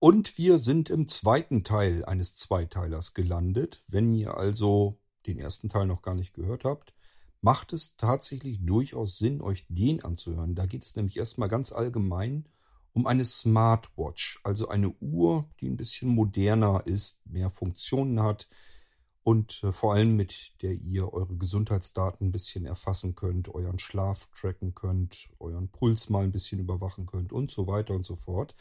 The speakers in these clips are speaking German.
Und wir sind im zweiten Teil eines Zweiteilers gelandet. Wenn ihr also den ersten Teil noch gar nicht gehört habt, macht es tatsächlich durchaus Sinn, euch den anzuhören. Da geht es nämlich erstmal ganz allgemein um eine Smartwatch, also eine Uhr, die ein bisschen moderner ist, mehr Funktionen hat und äh, vor allem mit der ihr eure Gesundheitsdaten ein bisschen erfassen könnt, euren Schlaf tracken könnt, euren Puls mal ein bisschen überwachen könnt und so weiter und so fort.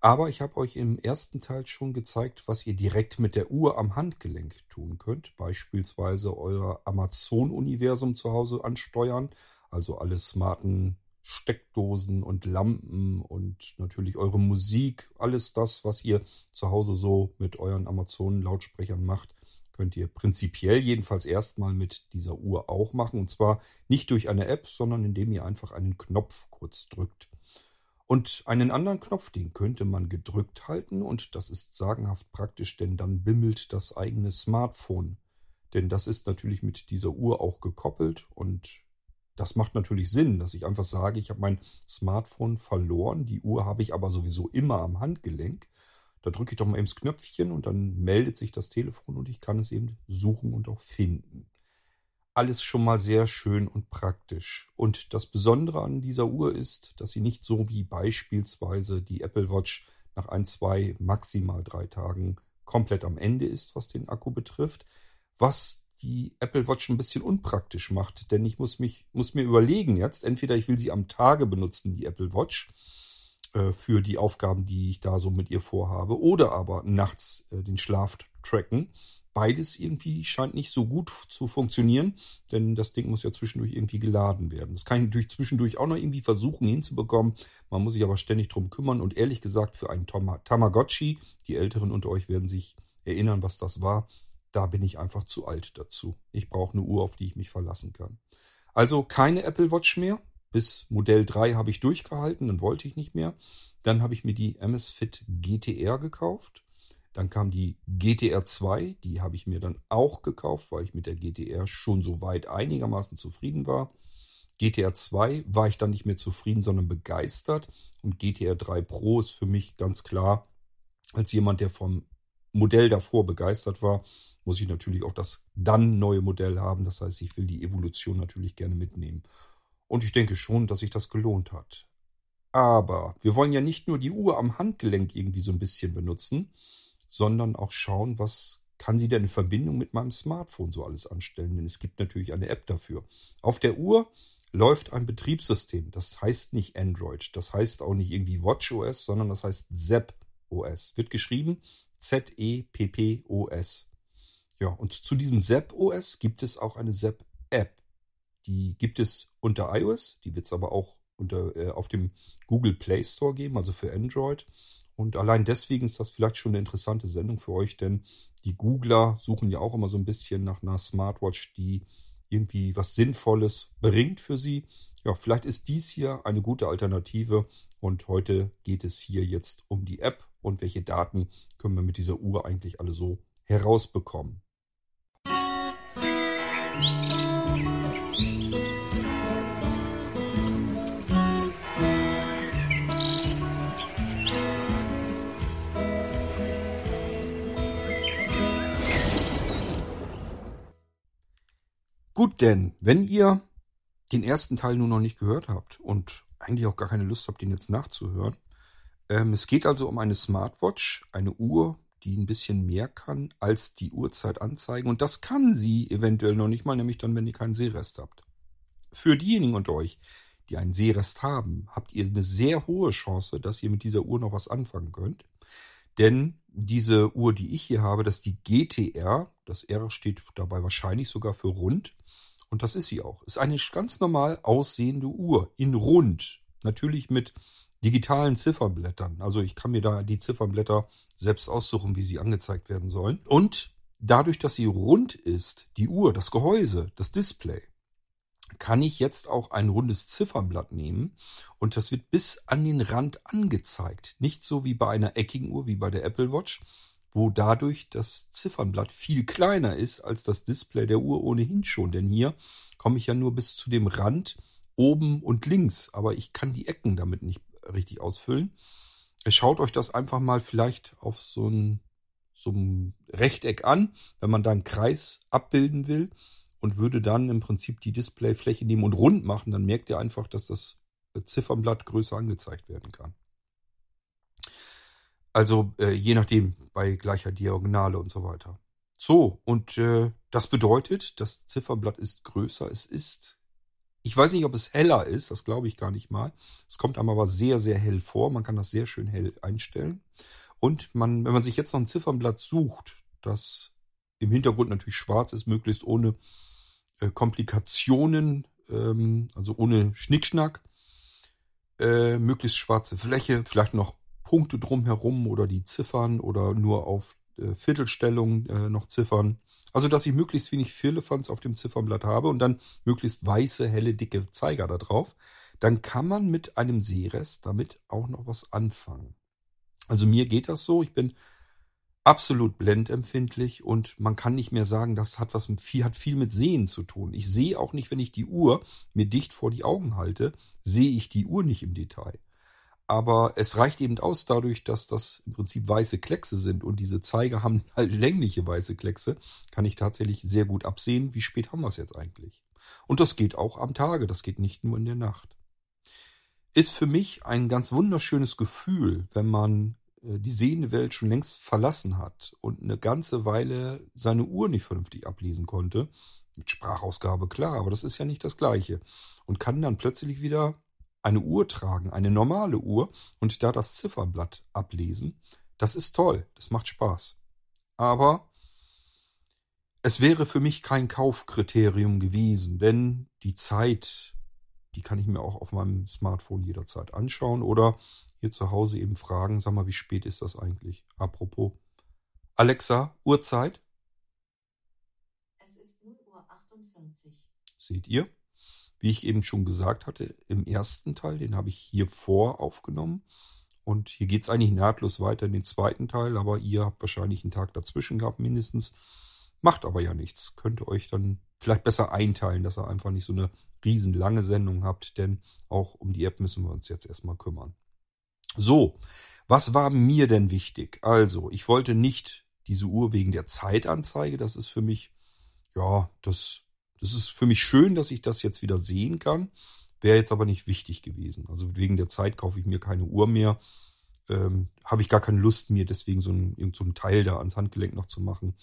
Aber ich habe euch im ersten Teil schon gezeigt, was ihr direkt mit der Uhr am Handgelenk tun könnt. Beispielsweise euer Amazon-Universum zu Hause ansteuern, also alle smarten Steckdosen und Lampen und natürlich eure Musik, alles das, was ihr zu Hause so mit euren Amazon-Lautsprechern macht, könnt ihr prinzipiell jedenfalls erstmal mit dieser Uhr auch machen. Und zwar nicht durch eine App, sondern indem ihr einfach einen Knopf kurz drückt. Und einen anderen Knopf, den könnte man gedrückt halten und das ist sagenhaft praktisch, denn dann bimmelt das eigene Smartphone. Denn das ist natürlich mit dieser Uhr auch gekoppelt und das macht natürlich Sinn, dass ich einfach sage, ich habe mein Smartphone verloren, die Uhr habe ich aber sowieso immer am Handgelenk. Da drücke ich doch mal eben das Knöpfchen und dann meldet sich das Telefon und ich kann es eben suchen und auch finden alles schon mal sehr schön und praktisch. Und das Besondere an dieser Uhr ist, dass sie nicht so wie beispielsweise die Apple Watch nach ein, zwei, maximal drei Tagen komplett am Ende ist, was den Akku betrifft. Was die Apple Watch ein bisschen unpraktisch macht, denn ich muss mich, muss mir überlegen jetzt, entweder ich will sie am Tage benutzen, die Apple Watch, äh, für die Aufgaben, die ich da so mit ihr vorhabe, oder aber nachts äh, den Schlaf tracken beides irgendwie scheint nicht so gut zu funktionieren, denn das Ding muss ja zwischendurch irgendwie geladen werden. Das kann ich natürlich zwischendurch auch noch irgendwie versuchen hinzubekommen. Man muss sich aber ständig drum kümmern und ehrlich gesagt für einen Tamagotchi, die Älteren unter euch werden sich erinnern, was das war, da bin ich einfach zu alt dazu. Ich brauche eine Uhr, auf die ich mich verlassen kann. Also keine Apple Watch mehr. Bis Modell 3 habe ich durchgehalten, dann wollte ich nicht mehr. Dann habe ich mir die Amazfit GTR gekauft dann kam die GTR 2, die habe ich mir dann auch gekauft, weil ich mit der GTR schon so weit einigermaßen zufrieden war. GTR 2 war ich dann nicht mehr zufrieden, sondern begeistert. Und GTR 3 Pro ist für mich ganz klar, als jemand, der vom Modell davor begeistert war, muss ich natürlich auch das dann neue Modell haben. Das heißt, ich will die Evolution natürlich gerne mitnehmen. Und ich denke schon, dass sich das gelohnt hat. Aber wir wollen ja nicht nur die Uhr am Handgelenk irgendwie so ein bisschen benutzen, sondern auch schauen, was kann sie denn in Verbindung mit meinem Smartphone so alles anstellen. Denn es gibt natürlich eine App dafür. Auf der Uhr läuft ein Betriebssystem. Das heißt nicht Android. Das heißt auch nicht irgendwie WatchOS, sondern das heißt Zep OS. Wird geschrieben Z-E-P-P-O-S. Ja, und zu diesem Zep OS gibt es auch eine Zep App. Die gibt es unter iOS. Die wird es aber auch unter, äh, auf dem Google Play Store geben, also für Android. Und allein deswegen ist das vielleicht schon eine interessante Sendung für euch, denn die Googler suchen ja auch immer so ein bisschen nach einer Smartwatch, die irgendwie was Sinnvolles bringt für sie. Ja, vielleicht ist dies hier eine gute Alternative und heute geht es hier jetzt um die App und welche Daten können wir mit dieser Uhr eigentlich alle so herausbekommen. Musik Gut, denn wenn ihr den ersten Teil nur noch nicht gehört habt und eigentlich auch gar keine Lust habt, den jetzt nachzuhören, ähm, es geht also um eine Smartwatch, eine Uhr, die ein bisschen mehr kann als die Uhrzeit anzeigen. Und das kann sie eventuell noch nicht mal, nämlich dann, wenn ihr keinen Sehrest habt. Für diejenigen unter euch, die einen Sehrest haben, habt ihr eine sehr hohe Chance, dass ihr mit dieser Uhr noch was anfangen könnt. Denn diese Uhr, die ich hier habe, das ist die GTR. Das R steht dabei wahrscheinlich sogar für rund. Und das ist sie auch. Ist eine ganz normal aussehende Uhr in rund. Natürlich mit digitalen Ziffernblättern. Also ich kann mir da die Ziffernblätter selbst aussuchen, wie sie angezeigt werden sollen. Und dadurch, dass sie rund ist, die Uhr, das Gehäuse, das Display, kann ich jetzt auch ein rundes Ziffernblatt nehmen und das wird bis an den Rand angezeigt. Nicht so wie bei einer eckigen Uhr, wie bei der Apple Watch, wo dadurch das Ziffernblatt viel kleiner ist als das Display der Uhr ohnehin schon. Denn hier komme ich ja nur bis zu dem Rand oben und links, aber ich kann die Ecken damit nicht richtig ausfüllen. Schaut euch das einfach mal vielleicht auf so ein, so ein Rechteck an, wenn man da einen Kreis abbilden will und würde dann im Prinzip die Displayfläche nehmen und rund machen, dann merkt ihr einfach, dass das Ziffernblatt größer angezeigt werden kann. Also äh, je nachdem, bei gleicher Diagonale und so weiter. So, und äh, das bedeutet, das Zifferblatt ist größer. Es ist, ich weiß nicht, ob es heller ist, das glaube ich gar nicht mal. Es kommt einem aber sehr, sehr hell vor. Man kann das sehr schön hell einstellen. Und man, wenn man sich jetzt noch ein Ziffernblatt sucht, das im Hintergrund natürlich schwarz ist, möglichst ohne äh, Komplikationen, ähm, also ohne Schnickschnack, äh, möglichst schwarze Fläche, vielleicht noch Punkte drumherum oder die Ziffern oder nur auf äh, Viertelstellung äh, noch Ziffern. Also, dass ich möglichst wenig Firlefanz auf dem Ziffernblatt habe und dann möglichst weiße, helle, dicke Zeiger da drauf. Dann kann man mit einem Sehrest damit auch noch was anfangen. Also mir geht das so. Ich bin absolut blendempfindlich und man kann nicht mehr sagen, das hat was viel, hat viel mit Sehen zu tun. Ich sehe auch nicht, wenn ich die Uhr mir dicht vor die Augen halte, sehe ich die Uhr nicht im Detail. Aber es reicht eben aus dadurch, dass das im Prinzip weiße Kleckse sind und diese Zeiger haben halt längliche weiße Kleckse, kann ich tatsächlich sehr gut absehen, wie spät haben wir es jetzt eigentlich. Und das geht auch am Tage, das geht nicht nur in der Nacht. Ist für mich ein ganz wunderschönes Gefühl, wenn man äh, die sehende Welt schon längst verlassen hat und eine ganze Weile seine Uhr nicht vernünftig ablesen konnte. Mit Sprachausgabe klar, aber das ist ja nicht das Gleiche. Und kann dann plötzlich wieder eine Uhr tragen, eine normale Uhr und da das Ziffernblatt ablesen. Das ist toll, das macht Spaß. Aber es wäre für mich kein Kaufkriterium gewesen, denn die Zeit, die kann ich mir auch auf meinem Smartphone jederzeit anschauen oder hier zu Hause eben fragen, sag mal, wie spät ist das eigentlich? Apropos. Alexa, Uhrzeit? Es ist 0 Uhr 48. Seht ihr? Wie ich eben schon gesagt hatte, im ersten Teil, den habe ich hier vor aufgenommen. Und hier geht es eigentlich nahtlos weiter in den zweiten Teil, aber ihr habt wahrscheinlich einen Tag dazwischen gehabt, mindestens. Macht aber ja nichts. Könnt ihr euch dann vielleicht besser einteilen, dass ihr einfach nicht so eine riesenlange Sendung habt, denn auch um die App müssen wir uns jetzt erstmal kümmern. So, was war mir denn wichtig? Also, ich wollte nicht diese Uhr wegen der Zeitanzeige, das ist für mich, ja, das das ist für mich schön, dass ich das jetzt wieder sehen kann. Wäre jetzt aber nicht wichtig gewesen. Also wegen der Zeit kaufe ich mir keine Uhr mehr. Ähm, Habe ich gar keine Lust, mir deswegen so ein, so ein Teil da ans Handgelenk noch zu machen.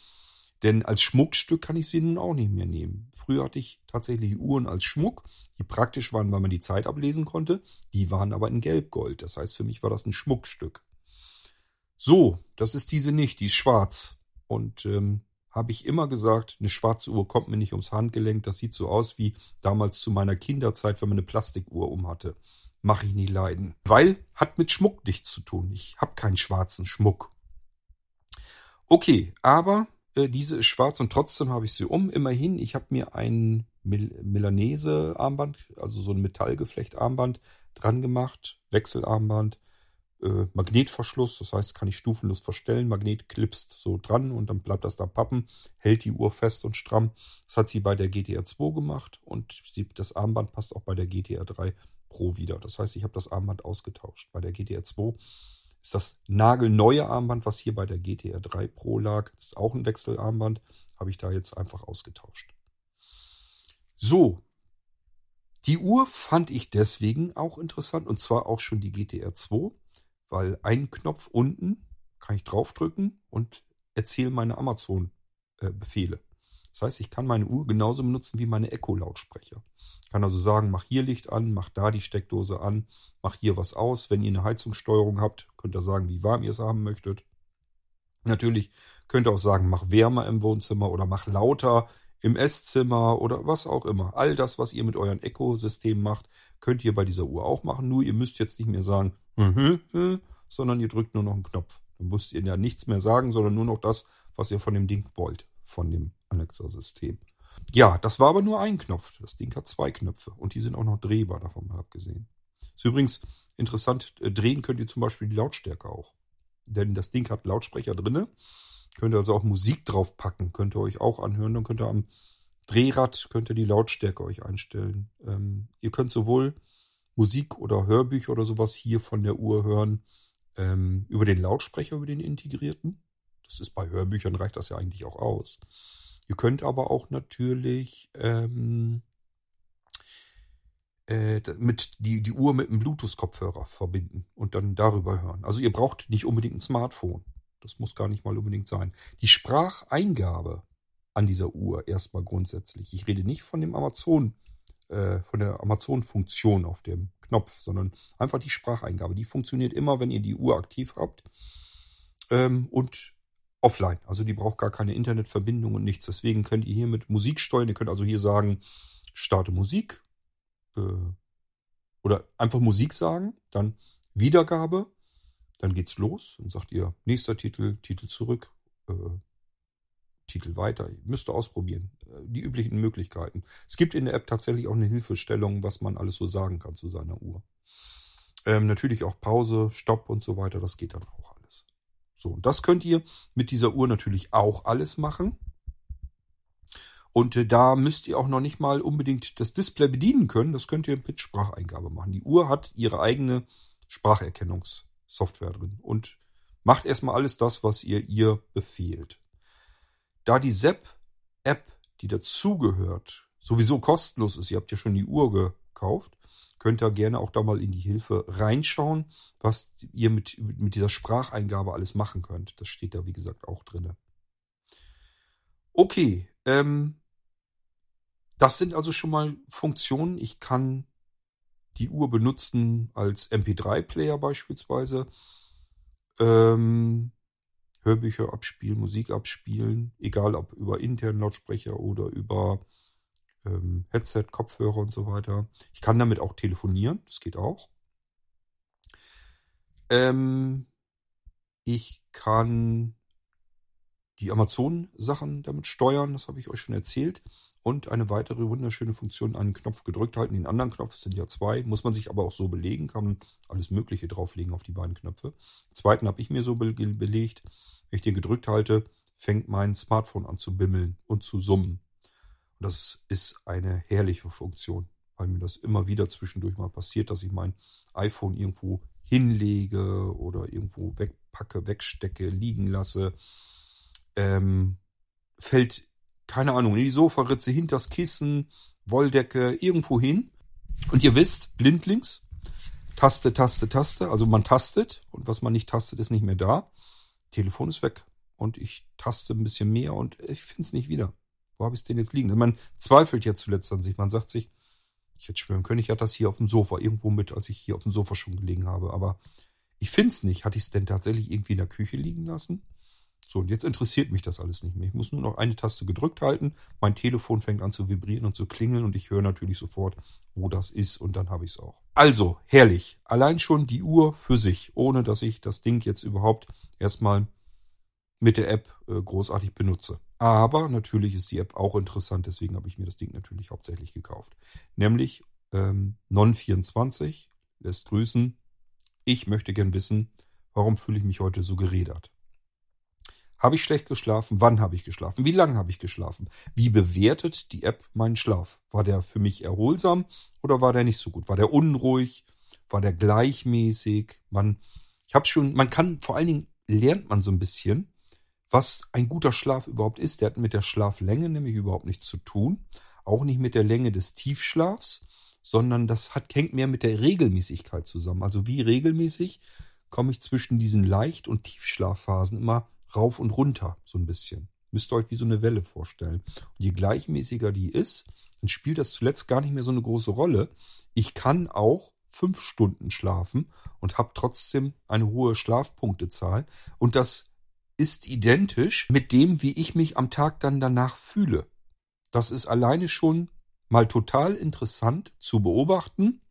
Denn als Schmuckstück kann ich sie nun auch nicht mehr nehmen. Früher hatte ich tatsächlich Uhren als Schmuck, die praktisch waren, weil man die Zeit ablesen konnte. Die waren aber in Gelbgold. Das heißt, für mich war das ein Schmuckstück. So, das ist diese nicht, die ist schwarz. Und ähm, habe ich immer gesagt, eine schwarze Uhr kommt mir nicht ums Handgelenk. Das sieht so aus wie damals zu meiner Kinderzeit, wenn man eine Plastikuhr um hatte. Mache ich nie leiden. Weil hat mit Schmuck nichts zu tun. Ich habe keinen schwarzen Schmuck. Okay, aber äh, diese ist schwarz und trotzdem habe ich sie um. Immerhin, ich habe mir ein Mil Milanese-Armband, also so ein Metallgeflecht-Armband dran gemacht. Wechselarmband äh, Magnetverschluss, das heißt, kann ich stufenlos verstellen. Magnet klipst so dran und dann bleibt das da pappen, hält die Uhr fest und stramm. Das hat sie bei der GTR 2 gemacht und sie, das Armband passt auch bei der GTR 3 Pro wieder. Das heißt, ich habe das Armband ausgetauscht. Bei der GTR 2 ist das nagelneue Armband, was hier bei der GTR 3 Pro lag. Das ist auch ein Wechselarmband, habe ich da jetzt einfach ausgetauscht. So, die Uhr fand ich deswegen auch interessant und zwar auch schon die GTR 2 weil ein Knopf unten kann ich draufdrücken und erzähle meine Amazon-Befehle. Das heißt, ich kann meine Uhr genauso benutzen wie meine Echo-Lautsprecher. Ich kann also sagen, mach hier Licht an, mach da die Steckdose an, mach hier was aus. Wenn ihr eine Heizungssteuerung habt, könnt ihr sagen, wie warm ihr es haben möchtet. Natürlich könnt ihr auch sagen, mach wärmer im Wohnzimmer oder mach lauter im Esszimmer oder was auch immer. All das, was ihr mit euren Echo-Systemen macht, könnt ihr bei dieser Uhr auch machen. Nur ihr müsst jetzt nicht mehr sagen, sondern ihr drückt nur noch einen Knopf. Dann müsst ihr ja nichts mehr sagen, sondern nur noch das, was ihr von dem Ding wollt, von dem Alexa-System. Ja, das war aber nur ein Knopf. Das Ding hat zwei Knöpfe und die sind auch noch drehbar, davon mal abgesehen. Ist übrigens interessant, äh, drehen könnt ihr zum Beispiel die Lautstärke auch. Denn das Ding hat Lautsprecher drinne Könnt ihr also auch Musik drauf packen, könnt ihr euch auch anhören. Dann könnt ihr am Drehrad könnt ihr die Lautstärke euch einstellen. Ähm, ihr könnt sowohl Musik oder Hörbücher oder sowas hier von der Uhr hören, ähm, über den Lautsprecher, über den integrierten. Das ist bei Hörbüchern reicht das ja eigentlich auch aus. Ihr könnt aber auch natürlich ähm, äh, mit die, die Uhr mit einem Bluetooth-Kopfhörer verbinden und dann darüber hören. Also ihr braucht nicht unbedingt ein Smartphone. Das muss gar nicht mal unbedingt sein. Die Spracheingabe an dieser Uhr erstmal grundsätzlich. Ich rede nicht von dem Amazon, äh, von der Amazon-Funktion auf dem Knopf, sondern einfach die Spracheingabe. Die funktioniert immer, wenn ihr die Uhr aktiv habt ähm, und offline. Also die braucht gar keine Internetverbindung und nichts. Deswegen könnt ihr hier mit Musik steuern. Ihr könnt also hier sagen, starte Musik äh, oder einfach Musik sagen, dann Wiedergabe, dann geht's los. Dann sagt ihr nächster Titel, Titel zurück, äh, Titel weiter. Müsst ihr ausprobieren. Äh, die üblichen Möglichkeiten. Es gibt in der App tatsächlich auch eine Hilfestellung, was man alles so sagen kann zu seiner Uhr. Ähm, natürlich auch Pause, Stopp und so weiter. Das geht dann auch alles. So, und das könnt ihr mit dieser Uhr natürlich auch alles machen. Und äh, da müsst ihr auch noch nicht mal unbedingt das Display bedienen können. Das könnt ihr mit Spracheingabe machen. Die Uhr hat ihre eigene Spracherkennungssoftware drin und macht erstmal alles das, was ihr ihr befehlt. Da die ZEP-App, die dazugehört, sowieso kostenlos ist, ihr habt ja schon die Uhr gekauft, könnt ihr gerne auch da mal in die Hilfe reinschauen, was ihr mit, mit dieser Spracheingabe alles machen könnt. Das steht da, wie gesagt, auch drin. Okay, ähm, das sind also schon mal Funktionen. Ich kann die Uhr benutzen als MP3-Player beispielsweise. Ähm, Hörbücher abspielen, Musik abspielen, egal ob über internen Lautsprecher oder über ähm, Headset, Kopfhörer und so weiter. Ich kann damit auch telefonieren, das geht auch. Ähm, ich kann die Amazon-Sachen damit steuern, das habe ich euch schon erzählt. Und eine weitere wunderschöne Funktion, einen Knopf gedrückt halten, den anderen Knopf, sind ja zwei, muss man sich aber auch so belegen, kann man alles Mögliche drauflegen auf die beiden Knöpfe. Den zweiten habe ich mir so be belegt, wenn ich den gedrückt halte, fängt mein Smartphone an zu bimmeln und zu summen. Und das ist eine herrliche Funktion, weil mir das immer wieder zwischendurch mal passiert, dass ich mein iPhone irgendwo hinlege oder irgendwo wegpacke, wegstecke, liegen lasse. Ähm, fällt keine Ahnung, in die Sofaritze, hinters Kissen, Wolldecke, irgendwo hin. Und ihr wisst, blindlings, Taste, Taste, Taste, also man tastet und was man nicht tastet, ist nicht mehr da. Telefon ist weg und ich taste ein bisschen mehr und ich finde es nicht wieder. Wo habe ich es denn jetzt liegen? Man zweifelt ja zuletzt an sich. Man sagt sich, ich hätte schwören können, ich hatte das hier auf dem Sofa irgendwo mit, als ich hier auf dem Sofa schon gelegen habe. Aber ich finde es nicht. Hatte ich es denn tatsächlich irgendwie in der Küche liegen lassen? So, und jetzt interessiert mich das alles nicht mehr. Ich muss nur noch eine Taste gedrückt halten. Mein Telefon fängt an zu vibrieren und zu klingeln und ich höre natürlich sofort, wo das ist und dann habe ich es auch. Also, herrlich. Allein schon die Uhr für sich, ohne dass ich das Ding jetzt überhaupt erstmal mit der App äh, großartig benutze. Aber natürlich ist die App auch interessant, deswegen habe ich mir das Ding natürlich hauptsächlich gekauft. Nämlich ähm, Non24 lässt grüßen. Ich möchte gern wissen, warum fühle ich mich heute so gerädert? Habe ich schlecht geschlafen? Wann habe ich geschlafen? Wie lange habe ich geschlafen? Wie bewertet die App meinen Schlaf? War der für mich erholsam oder war der nicht so gut? War der unruhig? War der gleichmäßig? Man, ich habe schon, man kann vor allen Dingen lernt man so ein bisschen, was ein guter Schlaf überhaupt ist. Der hat mit der Schlaflänge nämlich überhaupt nichts zu tun, auch nicht mit der Länge des Tiefschlafs, sondern das hat, hängt mehr mit der Regelmäßigkeit zusammen. Also wie regelmäßig komme ich zwischen diesen Leicht- und Tiefschlafphasen immer rauf und runter, so ein bisschen. Müsst ihr euch wie so eine Welle vorstellen. Und je gleichmäßiger die ist, dann spielt das zuletzt gar nicht mehr so eine große Rolle. Ich kann auch fünf Stunden schlafen und habe trotzdem eine hohe Schlafpunktezahl. Und das ist identisch mit dem, wie ich mich am Tag dann danach fühle. Das ist alleine schon mal total interessant zu beobachten.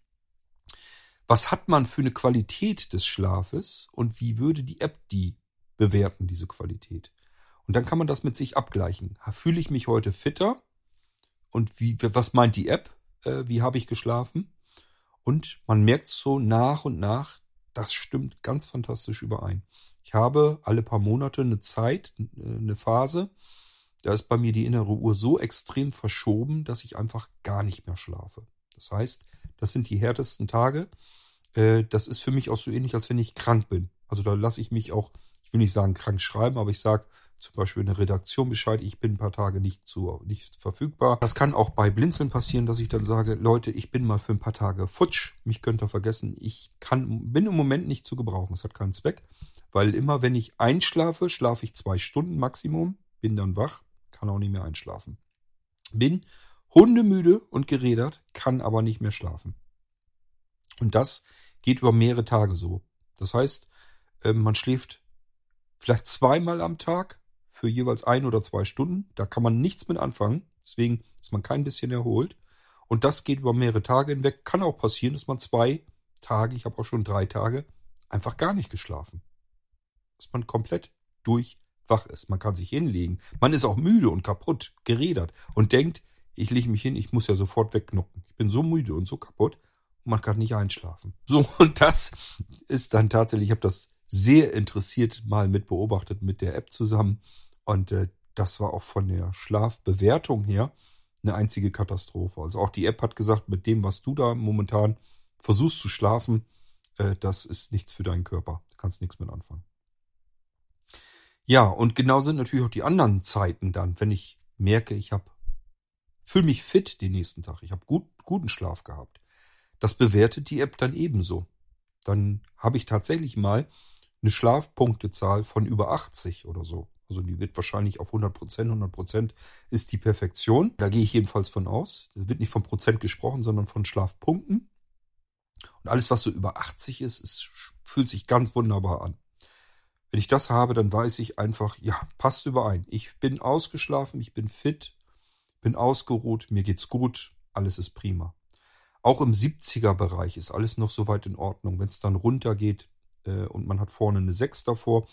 Was hat man für eine Qualität des Schlafes und wie würde die App die bewerten, diese Qualität. Und dann kann man das mit sich abgleichen. Fühle ich mich heute fitter? Und wie, was meint die App? Äh, wie habe ich geschlafen? Und man merkt so nach und nach, das stimmt ganz fantastisch überein. Ich habe alle paar Monate eine Zeit, eine Phase, da ist bei mir die innere Uhr so extrem verschoben, dass ich einfach gar nicht mehr schlafe. Das heißt, das sind die härtesten Tage. Äh, das ist für mich auch so ähnlich, als wenn ich krank bin. Also da lasse ich mich auch, ich will nicht sagen krank schreiben, aber ich sage zum Beispiel in der Redaktion Bescheid, ich bin ein paar Tage nicht, zu, nicht verfügbar. Das kann auch bei Blinzeln passieren, dass ich dann sage, Leute, ich bin mal für ein paar Tage futsch, mich könnt ihr vergessen, ich kann, bin im Moment nicht zu gebrauchen, es hat keinen Zweck, weil immer wenn ich einschlafe, schlafe ich zwei Stunden Maximum, bin dann wach, kann auch nicht mehr einschlafen. Bin hundemüde und gerädert, kann aber nicht mehr schlafen. Und das geht über mehrere Tage so. Das heißt, ähm, man schläft vielleicht zweimal am Tag für jeweils ein oder zwei Stunden. Da kann man nichts mit anfangen. Deswegen ist man kein bisschen erholt. Und das geht über mehrere Tage hinweg. Kann auch passieren, dass man zwei Tage, ich habe auch schon drei Tage, einfach gar nicht geschlafen. Dass man komplett durchwach ist. Man kann sich hinlegen. Man ist auch müde und kaputt, gerädert und denkt, ich lege mich hin, ich muss ja sofort wegknucken. Ich bin so müde und so kaputt und man kann nicht einschlafen. So, und das ist dann tatsächlich, ich habe das sehr interessiert mal mit beobachtet mit der App zusammen. Und äh, das war auch von der Schlafbewertung her eine einzige Katastrophe. Also auch die App hat gesagt, mit dem, was du da momentan versuchst zu schlafen, äh, das ist nichts für deinen Körper. Du kannst nichts mit anfangen. Ja, und genau sind natürlich auch die anderen Zeiten dann, wenn ich merke, ich habe fühle mich fit den nächsten Tag, ich habe gut, guten Schlaf gehabt. Das bewertet die App dann ebenso. Dann habe ich tatsächlich mal eine Schlafpunktezahl von über 80 oder so. Also die wird wahrscheinlich auf 100 Prozent. 100 Prozent ist die Perfektion. Da gehe ich jedenfalls von aus. Da wird nicht von Prozent gesprochen, sondern von Schlafpunkten. Und alles, was so über 80 ist, ist fühlt sich ganz wunderbar an. Wenn ich das habe, dann weiß ich einfach, ja, passt überein. Ich bin ausgeschlafen, ich bin fit, bin ausgeruht, mir geht's gut, alles ist prima. Auch im 70er Bereich ist alles noch soweit in Ordnung. Wenn es dann runtergeht, äh, und man hat vorne eine 6 davor,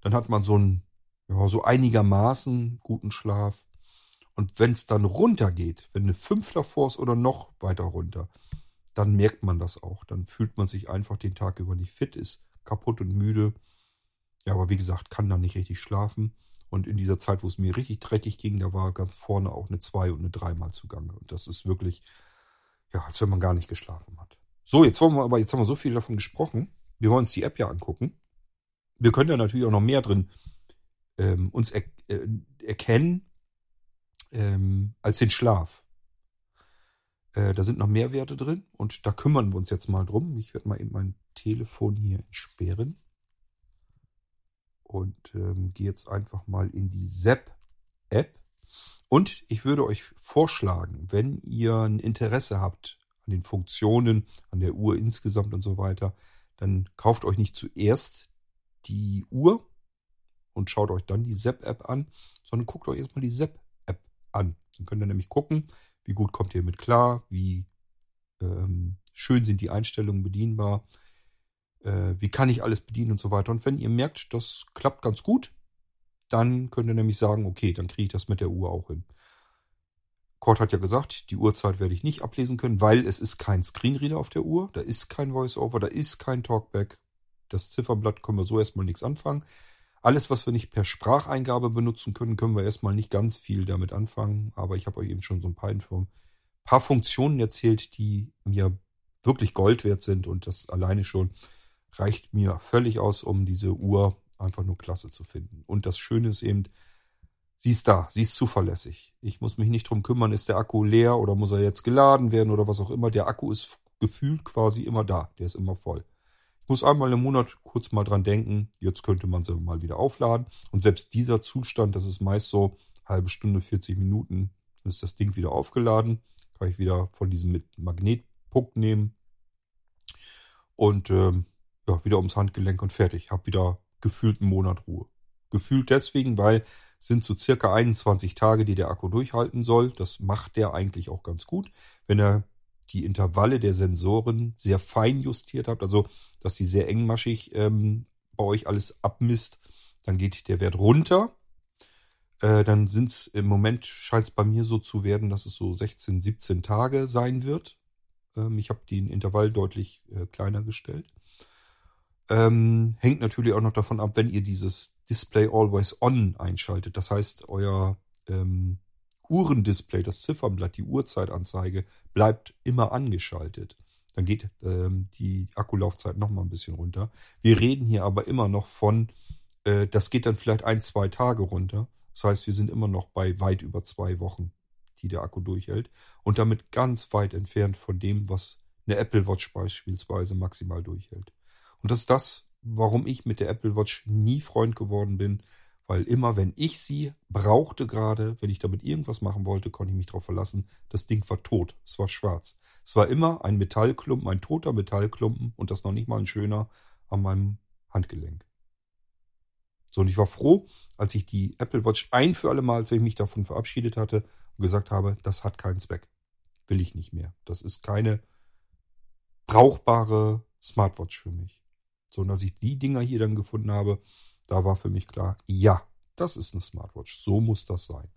dann hat man so ein, ja, so einigermaßen guten Schlaf. Und wenn es dann runtergeht, wenn eine 5 davor ist oder noch weiter runter, dann merkt man das auch. Dann fühlt man sich einfach den Tag über nicht fit, ist kaputt und müde. Ja, aber wie gesagt, kann dann nicht richtig schlafen. Und in dieser Zeit, wo es mir richtig dreckig ging, da war ganz vorne auch eine 2 und eine 3 mal zugange. Und das ist wirklich, ja, als wenn man gar nicht geschlafen hat. So, jetzt wollen wir aber, jetzt haben wir so viel davon gesprochen wir wollen uns die App ja angucken. Wir können da natürlich auch noch mehr drin ähm, uns er, äh, erkennen ähm, als den Schlaf. Äh, da sind noch mehr Werte drin und da kümmern wir uns jetzt mal drum. Ich werde mal eben mein Telefon hier entsperren und ähm, gehe jetzt einfach mal in die ZAP-App. Und ich würde euch vorschlagen, wenn ihr ein Interesse habt an den Funktionen, an der Uhr insgesamt und so weiter, dann kauft euch nicht zuerst die Uhr und schaut euch dann die Zap-App an, sondern guckt euch erstmal die Zap-App an. Dann könnt ihr nämlich gucken, wie gut kommt ihr mit klar, wie ähm, schön sind die Einstellungen bedienbar, äh, wie kann ich alles bedienen und so weiter. Und wenn ihr merkt, das klappt ganz gut, dann könnt ihr nämlich sagen, okay, dann kriege ich das mit der Uhr auch hin. Cord hat ja gesagt, die Uhrzeit werde ich nicht ablesen können, weil es ist kein Screenreader auf der Uhr, da ist kein Voiceover, da ist kein Talkback. Das Ziffernblatt können wir so erstmal nichts anfangen. Alles, was wir nicht per Spracheingabe benutzen können, können wir erstmal nicht ganz viel damit anfangen. Aber ich habe euch eben schon so ein paar Funktionen erzählt, die mir wirklich Gold wert sind und das alleine schon reicht mir völlig aus, um diese Uhr einfach nur klasse zu finden. Und das Schöne ist eben, sie ist da, sie ist zuverlässig. Ich muss mich nicht drum kümmern, ist der Akku leer oder muss er jetzt geladen werden oder was auch immer. Der Akku ist gefühlt quasi immer da, der ist immer voll. Ich muss einmal im Monat kurz mal dran denken, jetzt könnte man sie mal wieder aufladen. Und selbst dieser Zustand, das ist meist so halbe Stunde, 40 Minuten, dann ist das Ding wieder aufgeladen. Kann ich wieder von diesem Magnetpunkt nehmen und ähm, ja, wieder ums Handgelenk und fertig. Hab wieder gefühlt einen Monat Ruhe. Gefühlt deswegen, weil sind so circa 21 Tage, die der Akku durchhalten soll. Das macht der eigentlich auch ganz gut. Wenn er die Intervalle der Sensoren sehr fein justiert habt, also dass sie sehr engmaschig ähm, bei euch alles abmisst, dann geht der Wert runter. Äh, dann sind es im Moment, scheint es bei mir so zu werden, dass es so 16, 17 Tage sein wird. Ähm, ich habe den Intervall deutlich äh, kleiner gestellt. Ähm, hängt natürlich auch noch davon ab, wenn ihr dieses Display Always On einschaltet. Das heißt, euer ähm, Uhrendisplay, das Ziffernblatt, die Uhrzeitanzeige bleibt immer angeschaltet. Dann geht ähm, die Akkulaufzeit noch mal ein bisschen runter. Wir reden hier aber immer noch von, äh, das geht dann vielleicht ein, zwei Tage runter. Das heißt, wir sind immer noch bei weit über zwei Wochen, die der Akku durchhält. Und damit ganz weit entfernt von dem, was eine Apple Watch beispielsweise maximal durchhält. Und das ist das, warum ich mit der Apple Watch nie Freund geworden bin, weil immer, wenn ich sie brauchte gerade, wenn ich damit irgendwas machen wollte, konnte ich mich darauf verlassen, das Ding war tot. Es war schwarz. Es war immer ein Metallklumpen, ein toter Metallklumpen und das noch nicht mal ein schöner an meinem Handgelenk. So, und ich war froh, als ich die Apple Watch ein für alle Mal, als ich mich davon verabschiedet hatte und gesagt habe, das hat keinen Zweck. Will ich nicht mehr. Das ist keine brauchbare Smartwatch für mich. So, und als ich die Dinger hier dann gefunden habe, da war für mich klar, ja, das ist eine Smartwatch. So muss das sein.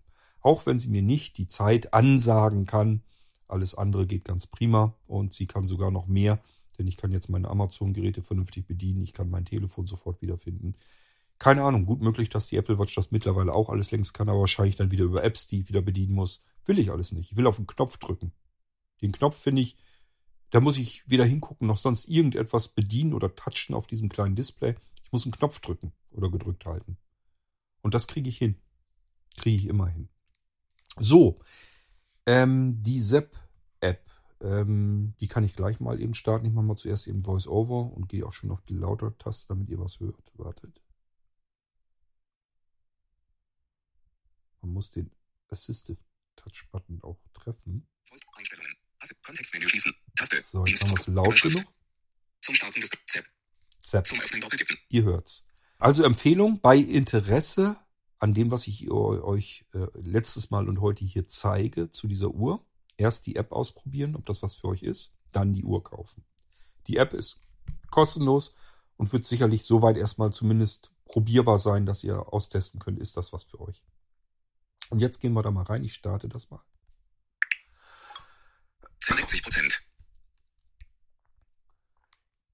Auch wenn sie mir nicht die Zeit ansagen kann. Alles andere geht ganz prima und sie kann sogar noch mehr, denn ich kann jetzt meine Amazon-Geräte vernünftig bedienen. Ich kann mein Telefon sofort wiederfinden. Keine Ahnung, gut möglich, dass die Apple Watch das mittlerweile auch alles längst kann, aber wahrscheinlich dann wieder über Apps, die ich wieder bedienen muss. Will ich alles nicht. Ich will auf den Knopf drücken. Den Knopf finde ich, da muss ich weder hingucken noch sonst irgendetwas bedienen oder touchen auf diesem kleinen Display. Ich muss einen Knopf drücken oder gedrückt halten. Und das kriege ich hin. Kriege ich immer hin. So, ähm, die Zap-App, ähm, die kann ich gleich mal eben starten. Ich mache mal zuerst eben Voice-Over und gehe auch schon auf die Lauter-Taste, damit ihr was hört. Wartet. Man muss den Assistive Touch-Button auch treffen. Einstellungen. Kontextmenü schließen. Taste. So, jetzt haben wir es laut genug. Zum Starten des Zap. Zap. Zum Öffnen doppeltippen. Ihr hört's. Also Empfehlung bei Interesse an dem, was ich euch äh, letztes Mal und heute hier zeige zu dieser Uhr. Erst die App ausprobieren, ob das was für euch ist, dann die Uhr kaufen. Die App ist kostenlos und wird sicherlich soweit erstmal zumindest probierbar sein, dass ihr austesten könnt, ist das was für euch. Und jetzt gehen wir da mal rein. Ich starte das mal. 60 Prozent.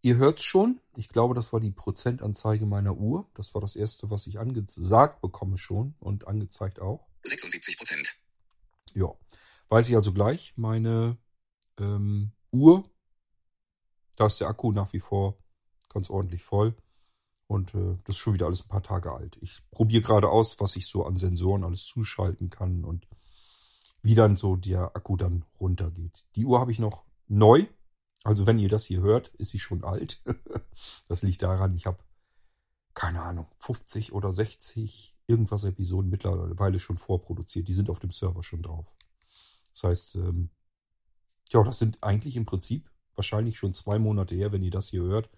Ihr hört's schon. Ich glaube, das war die Prozentanzeige meiner Uhr. Das war das erste, was ich angesagt bekomme schon und angezeigt auch. 76 Prozent. Ja. Weiß ich also gleich. Meine ähm, Uhr, da ist der Akku nach wie vor ganz ordentlich voll. Und äh, das ist schon wieder alles ein paar Tage alt. Ich probiere gerade aus, was ich so an Sensoren alles zuschalten kann und wie dann so der Akku dann runtergeht. Die Uhr habe ich noch neu. Also wenn ihr das hier hört, ist sie schon alt. das liegt daran, ich habe, keine Ahnung, 50 oder 60 irgendwas Episoden mittlerweile schon vorproduziert. Die sind auf dem Server schon drauf. Das heißt, ähm, ja, das sind eigentlich im Prinzip wahrscheinlich schon zwei Monate her, wenn ihr das hier hört.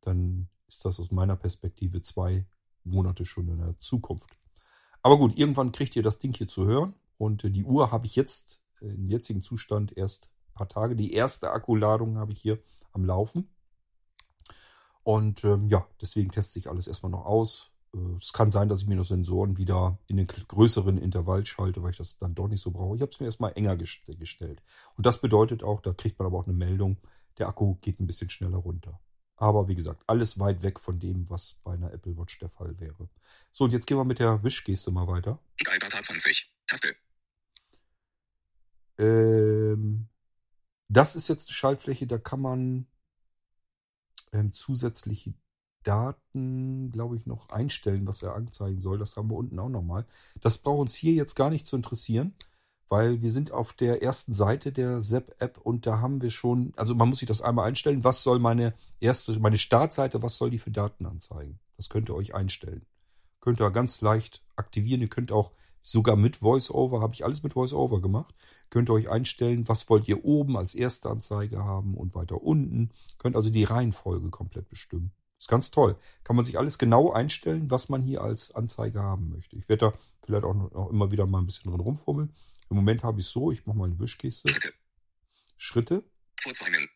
Dann ist das aus meiner Perspektive zwei Monate schon in der Zukunft. Aber gut, irgendwann kriegt ihr das Ding hier zu hören. Und äh, die Uhr habe ich jetzt äh, im jetzigen Zustand erst paar Tage. Die erste Akkuladung habe ich hier am Laufen. Und ähm, ja, deswegen teste ich alles erstmal noch aus. Äh, es kann sein, dass ich mir noch Sensoren wieder in den größeren Intervall schalte, weil ich das dann doch nicht so brauche. Ich habe es mir erstmal enger gestellt. Und das bedeutet auch, da kriegt man aber auch eine Meldung, der Akku geht ein bisschen schneller runter. Aber wie gesagt, alles weit weg von dem, was bei einer Apple Watch der Fall wäre. So, und jetzt gehen wir mit der Wischgeste mal weiter. Data 20. Taste. Ähm, das ist jetzt eine Schaltfläche, da kann man ähm, zusätzliche Daten, glaube ich, noch einstellen, was er anzeigen soll. Das haben wir unten auch nochmal. Das braucht uns hier jetzt gar nicht zu interessieren, weil wir sind auf der ersten Seite der ZEP-App und da haben wir schon, also man muss sich das einmal einstellen, was soll meine erste, meine Startseite, was soll die für Daten anzeigen? Das könnt ihr euch einstellen. Könnt ihr ganz leicht aktivieren. Ihr könnt auch sogar mit VoiceOver, habe ich alles mit VoiceOver gemacht. Könnt ihr euch einstellen, was wollt ihr oben als erste Anzeige haben und weiter unten. Könnt also die Reihenfolge komplett bestimmen. Ist ganz toll. Kann man sich alles genau einstellen, was man hier als Anzeige haben möchte. Ich werde da vielleicht auch noch immer wieder mal ein bisschen drin rumfummeln. Im Moment habe ich es so, ich mache mal eine Wischkiste. Schritte. Schritte. Vor zwei Minuten.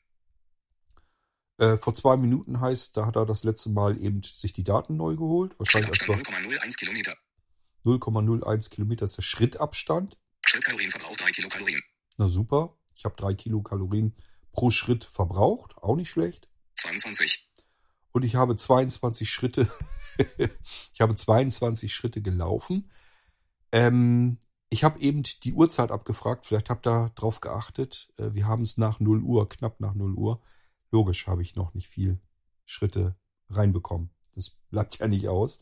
Äh, vor zwei Minuten heißt, da hat er das letzte Mal eben sich die Daten neu geholt. Wahrscheinlich Schrittabstand 0,01 Kilometer. 0,01 Kilometer ist der Schrittabstand. Schrittkalorienverbrauch 3 Kilokalorien. Na super. Ich habe drei Kilokalorien pro Schritt verbraucht. Auch nicht schlecht. 22. Und ich habe 22 Schritte. ich habe 22 Schritte gelaufen. Ähm, Ich habe eben die Uhrzeit abgefragt, vielleicht habt ihr drauf geachtet. Äh, Wir haben es nach 0 Uhr, knapp nach 0 Uhr. Logisch habe ich noch nicht viel Schritte reinbekommen. Das bleibt ja nicht aus.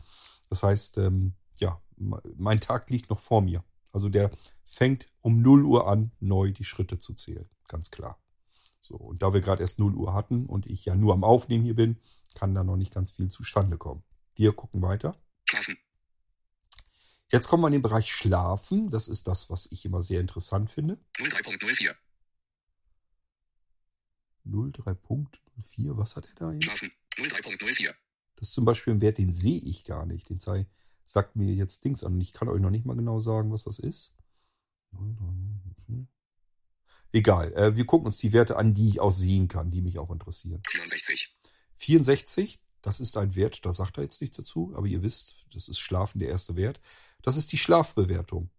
Das heißt, ähm, ja, me- mein Tag liegt noch vor mir. Also der fängt um 0 Uhr an, neu die Schritte zu zählen. Ganz klar. So, und da wir gerade erst 0 Uhr hatten und ich ja nur am Aufnehmen hier bin, kann da noch nicht ganz viel zustande kommen. Wir gucken weiter. Schlafen. Jetzt kommen wir in den Bereich Schlafen. Das ist das, was ich immer sehr interessant finde. 03.04. 03.04, was hat er da jetzt? Schlafen. 03.04. Das ist zum Beispiel ein Wert, den sehe ich gar nicht. Den sei, sagt mir jetzt Dings an. Und ich kann euch noch nicht mal genau sagen, was das ist. Egal, äh, wir gucken uns die Werte an, die ich auch sehen kann, die mich auch interessieren. 64. 64, das ist ein Wert, da sagt er jetzt nichts dazu, aber ihr wisst, das ist Schlafen der erste Wert. Das ist die Schlafbewertung.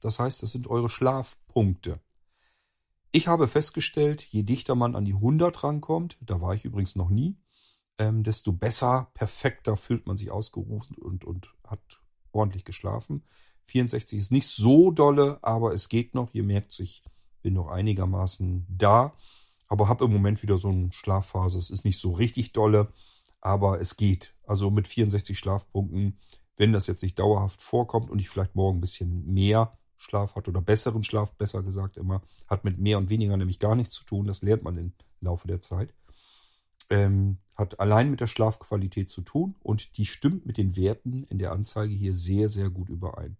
Das heißt, das sind eure Schlafpunkte. Ich habe festgestellt, je dichter man an die 100 rankommt, da war ich übrigens noch nie, ähm, desto besser, perfekter fühlt man sich ausgerufen und, und hat ordentlich geschlafen. 64 ist nicht so dolle, aber es geht noch. Ihr merkt, ich bin noch einigermaßen da, aber habe im Moment wieder so eine Schlafphase. Es ist nicht so richtig dolle, aber es geht. Also mit 64 Schlafpunkten, wenn das jetzt nicht dauerhaft vorkommt und ich vielleicht morgen ein bisschen mehr Schlaf hat oder besseren Schlaf, besser gesagt immer, hat mit mehr und weniger nämlich gar nichts zu tun. Das lernt man im Laufe der Zeit. Ähm, hat allein mit der Schlafqualität zu tun und die stimmt mit den Werten in der Anzeige hier sehr, sehr gut überein.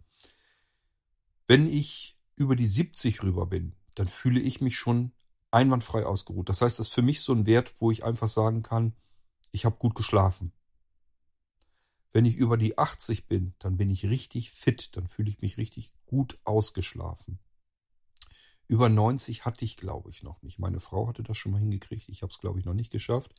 Wenn ich über die 70 rüber bin, dann fühle ich mich schon einwandfrei ausgeruht. Das heißt, das ist für mich so ein Wert, wo ich einfach sagen kann, ich habe gut geschlafen. Wenn ich über die 80 bin, dann bin ich richtig fit, dann fühle ich mich richtig gut ausgeschlafen. Über 90 hatte ich, glaube ich, noch nicht. Meine Frau hatte das schon mal hingekriegt. Ich habe es, glaube ich, noch nicht geschafft.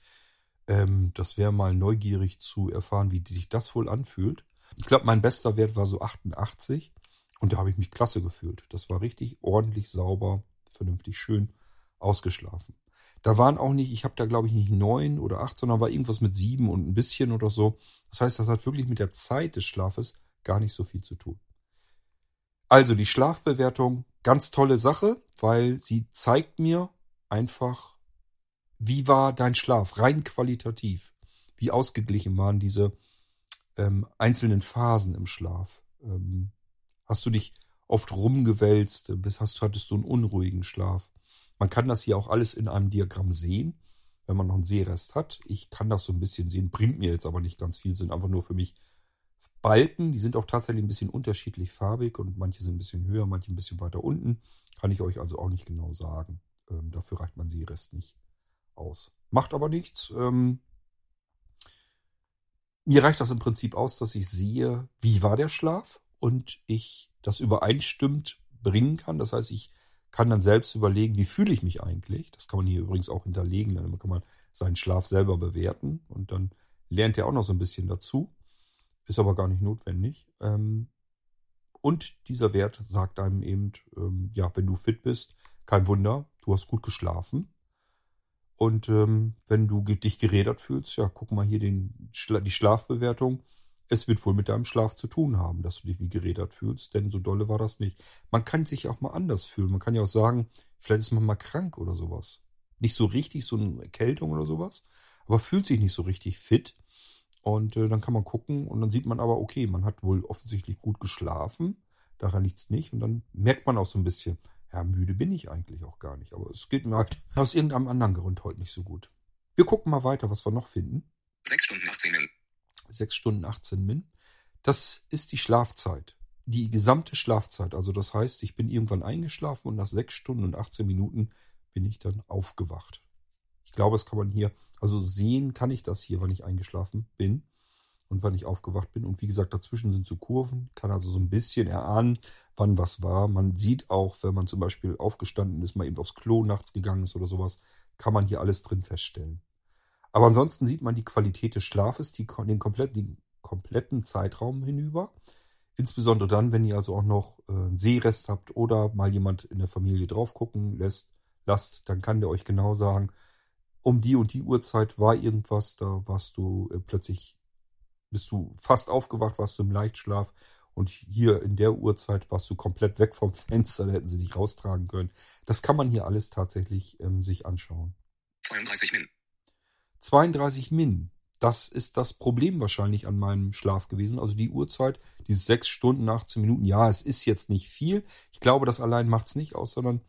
Ähm, das wäre mal neugierig zu erfahren, wie sich das wohl anfühlt. Ich glaube, mein bester Wert war so 88 und da habe ich mich klasse gefühlt. Das war richtig ordentlich sauber, vernünftig schön ausgeschlafen. Da waren auch nicht, ich habe da glaube ich nicht neun oder acht, sondern war irgendwas mit sieben und ein bisschen oder so. Das heißt, das hat wirklich mit der Zeit des Schlafes gar nicht so viel zu tun. Also die Schlafbewertung, ganz tolle Sache, weil sie zeigt mir einfach, wie war dein Schlaf, rein qualitativ. Wie ausgeglichen waren diese ähm, einzelnen Phasen im Schlaf. Ähm, hast du dich oft rumgewälzt, hast, hattest du einen unruhigen Schlaf. Man kann das hier auch alles in einem Diagramm sehen, wenn man noch einen Sehrest hat. Ich kann das so ein bisschen sehen, bringt mir jetzt aber nicht ganz viel, sind einfach nur für mich Balken. Die sind auch tatsächlich ein bisschen unterschiedlich farbig und manche sind ein bisschen höher, manche ein bisschen weiter unten. Kann ich euch also auch nicht genau sagen. Ähm, dafür reicht mein Sehrest nicht aus. Macht aber nichts. Ähm, mir reicht das im Prinzip aus, dass ich sehe, wie war der Schlaf und ich das übereinstimmt bringen kann. Das heißt, ich kann dann selbst überlegen, wie fühle ich mich eigentlich. Das kann man hier übrigens auch hinterlegen. Dann kann man seinen Schlaf selber bewerten und dann lernt er auch noch so ein bisschen dazu. Ist aber gar nicht notwendig. Ähm, und dieser Wert sagt einem eben, ähm, ja, wenn du fit bist, kein Wunder, du hast gut geschlafen. Und ähm, wenn du dich gerädert fühlst, ja, guck mal hier den, die Schlafbewertung. Es wird wohl mit deinem Schlaf zu tun haben, dass du dich wie gerädert fühlst, denn so dolle war das nicht. Man kann sich auch mal anders fühlen. Man kann ja auch sagen, vielleicht ist man mal krank oder sowas. Nicht so richtig, so eine Erkältung oder sowas, aber fühlt sich nicht so richtig fit. Und äh, dann kann man gucken und dann sieht man aber, okay, man hat wohl offensichtlich gut geschlafen. Daran liegt's nicht. Und dann merkt man auch so ein bisschen, ja, müde bin ich eigentlich auch gar nicht. Aber es geht mir halt aus irgendeinem anderen Grund heute nicht so gut. Wir gucken mal weiter, was wir noch finden. 6 Stunden 18 Min. 6 Stunden 18 Min. Das ist die Schlafzeit. Die gesamte Schlafzeit. Also das heißt, ich bin irgendwann eingeschlafen und nach 6 Stunden und 18 Minuten bin ich dann aufgewacht. Ich glaube, das kann man hier, also sehen kann ich das hier, wann ich eingeschlafen bin und wann ich aufgewacht bin. Und wie gesagt, dazwischen sind so Kurven, kann also so ein bisschen erahnen, wann was war. Man sieht auch, wenn man zum Beispiel aufgestanden ist, mal eben aufs Klo nachts gegangen ist oder sowas, kann man hier alles drin feststellen. Aber ansonsten sieht man die Qualität des Schlafes, die, den, kompletten, den kompletten Zeitraum hinüber. Insbesondere dann, wenn ihr also auch noch äh, einen Sehrest habt oder mal jemand in der Familie drauf gucken lässt, lasst, dann kann der euch genau sagen, um die und die Uhrzeit war irgendwas, da warst du äh, plötzlich, bist du fast aufgewacht, warst du im Leichtschlaf Und hier in der Uhrzeit warst du komplett weg vom Fenster, da hätten sie dich raustragen können. Das kann man hier alles tatsächlich ähm, sich anschauen. 32 Min. 32 Min. Das ist das Problem wahrscheinlich an meinem Schlaf gewesen. Also die Uhrzeit, diese sechs Stunden, 18 Minuten. Ja, es ist jetzt nicht viel. Ich glaube, das allein macht es nicht aus, sondern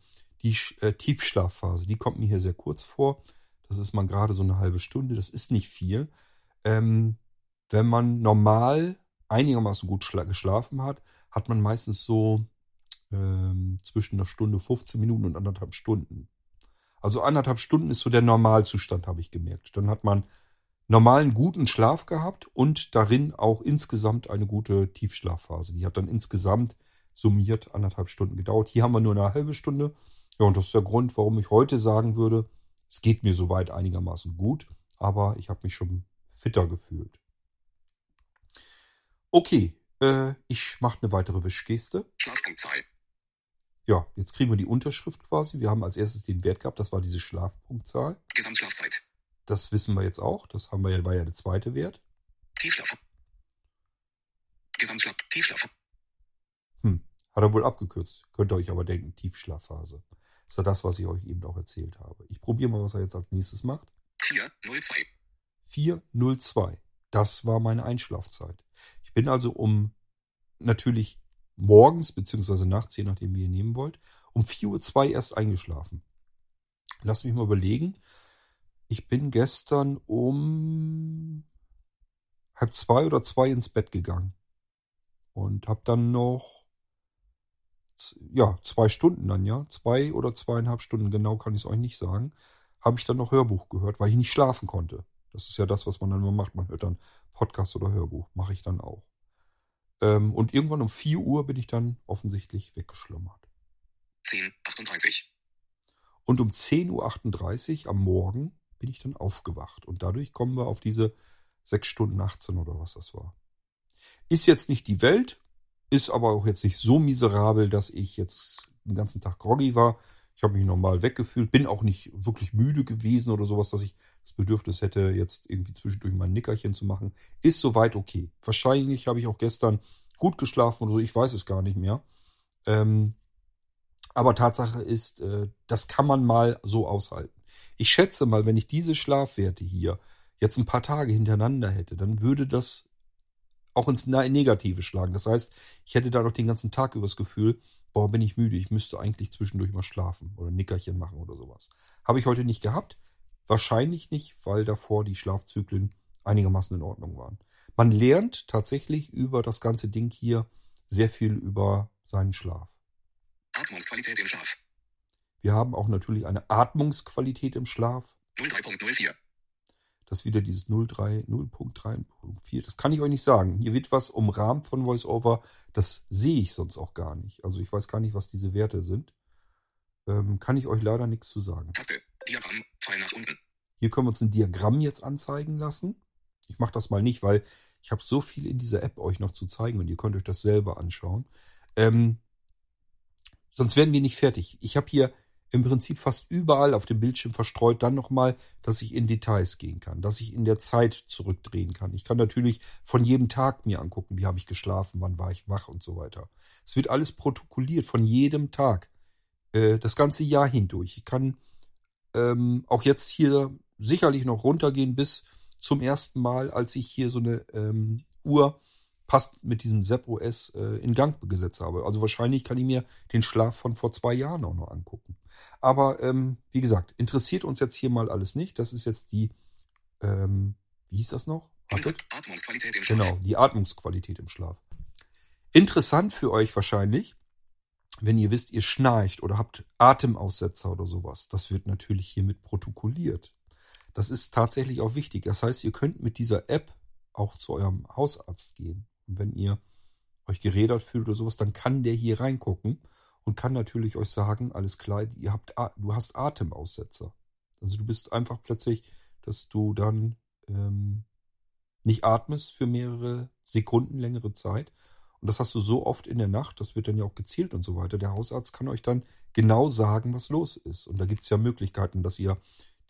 die äh, Tiefschlafphase, die kommt mir hier sehr kurz vor. Das ist mal gerade so eine halbe Stunde. Das ist nicht viel. Ähm, wenn man normal einigermaßen gut geschlafen hat, hat man meistens so ähm, zwischen einer Stunde 15 Minuten und anderthalb Stunden. Also anderthalb Stunden ist so der Normalzustand, habe ich gemerkt. Dann hat man normalen guten Schlaf gehabt und darin auch insgesamt eine gute Tiefschlafphase. Die hat dann insgesamt summiert anderthalb Stunden gedauert. Hier haben wir nur eine halbe Stunde. Ja, und das ist der Grund, warum ich heute sagen würde, es geht mir soweit einigermaßen gut, aber ich habe mich schon fitter gefühlt. Okay, äh, ich mache eine weitere Wischgeste. Schlafpunktzahl. Ja, jetzt kriegen wir die Unterschrift quasi. Wir haben als erstes den Wert gehabt, das war diese Schlafpunktzahl. Gesamtschlafzeit. Das wissen wir jetzt auch. Das haben wir ja, war ja der zweite Wert. Tiefschlaf. Gesamtschlaf. Tiefschlaf. Hm, hat er wohl abgekürzt. Könnt ihr euch aber denken, Tiefschlafphase. ist ja das, was ich euch eben auch erzählt habe. Ich probiere mal, was er jetzt als nächstes macht. 402. 402. Das war meine Einschlafzeit. Ich bin also um natürlich morgens beziehungsweise nachts, je nachdem wie ihr nehmen wollt, um 4.02 Uhr erst eingeschlafen. Lass mich mal überlegen. Ich bin gestern um halb zwei oder zwei ins Bett gegangen und habe dann noch ja zwei Stunden dann ja zwei oder zweieinhalb Stunden genau kann ich es euch nicht sagen habe ich dann noch Hörbuch gehört weil ich nicht schlafen konnte das ist ja das was man dann immer macht man hört dann Podcast oder Hörbuch mache ich dann auch ähm, und irgendwann um 4 Uhr bin ich dann offensichtlich weggeschlummert 1038. und um 10.38 Uhr am Morgen bin ich dann aufgewacht. Und dadurch kommen wir auf diese 6 Stunden 18 oder was das war. Ist jetzt nicht die Welt, ist aber auch jetzt nicht so miserabel, dass ich jetzt den ganzen Tag groggy war. Ich habe mich normal weggefühlt, bin auch nicht wirklich müde gewesen oder sowas, dass ich das Bedürfnis hätte, jetzt irgendwie zwischendurch mal ein Nickerchen zu machen. Ist soweit okay. Wahrscheinlich habe ich auch gestern gut geschlafen oder so, ich weiß es gar nicht mehr. Ähm, aber Tatsache ist, äh, das kann man mal so aushalten. Ich schätze mal, wenn ich diese Schlafwerte hier jetzt ein paar Tage hintereinander hätte, dann würde das auch ins Negative schlagen. Das heißt, ich hätte da noch den ganzen Tag übers Gefühl, boah, bin ich müde, ich müsste eigentlich zwischendurch mal schlafen oder ein Nickerchen machen oder sowas. Habe ich heute nicht gehabt. Wahrscheinlich nicht, weil davor die Schlafzyklen einigermaßen in Ordnung waren. Man lernt tatsächlich über das ganze Ding hier sehr viel über seinen Schlaf. Atmungsqualität im Schlaf. Wir haben auch natürlich eine Atmungsqualität im Schlaf. 03.04. Das ist wieder dieses 03, 0.3.4. Das kann ich euch nicht sagen. Hier wird was umrahmt von VoiceOver. Das sehe ich sonst auch gar nicht. Also ich weiß gar nicht, was diese Werte sind. Ähm, kann ich euch leider nichts zu sagen. Taste. Diagramm. Pfeil nach unten. Hier können wir uns ein Diagramm jetzt anzeigen lassen. Ich mache das mal nicht, weil ich habe so viel in dieser App euch noch zu zeigen und ihr könnt euch das selber anschauen. Ähm, sonst werden wir nicht fertig. Ich habe hier im Prinzip fast überall auf dem Bildschirm verstreut dann nochmal, dass ich in Details gehen kann, dass ich in der Zeit zurückdrehen kann. Ich kann natürlich von jedem Tag mir angucken, wie habe ich geschlafen, wann war ich wach und so weiter. Es wird alles protokolliert von jedem Tag, äh, das ganze Jahr hindurch. Ich kann ähm, auch jetzt hier sicherlich noch runtergehen bis zum ersten Mal, als ich hier so eine ähm, Uhr passt mit diesem Sepp OS äh, in Gang gesetzt habe. Also wahrscheinlich kann ich mir den Schlaf von vor zwei Jahren auch noch angucken. Aber ähm, wie gesagt, interessiert uns jetzt hier mal alles nicht. Das ist jetzt die, ähm, wie hieß das noch? Wartet. Atmungsqualität im Schlaf. Genau, die Atmungsqualität im Schlaf. Interessant für euch wahrscheinlich, wenn ihr wisst, ihr schnarcht oder habt Atemaussetzer oder sowas. Das wird natürlich hiermit protokolliert. Das ist tatsächlich auch wichtig. Das heißt, ihr könnt mit dieser App auch zu eurem Hausarzt gehen. Wenn ihr euch gerädert fühlt oder sowas, dann kann der hier reingucken und kann natürlich euch sagen, alles klar, ihr habt, du hast Atemaussetzer. Also du bist einfach plötzlich, dass du dann ähm, nicht atmest für mehrere Sekunden, längere Zeit. Und das hast du so oft in der Nacht, das wird dann ja auch gezielt und so weiter. Der Hausarzt kann euch dann genau sagen, was los ist. Und da gibt es ja Möglichkeiten, dass ihr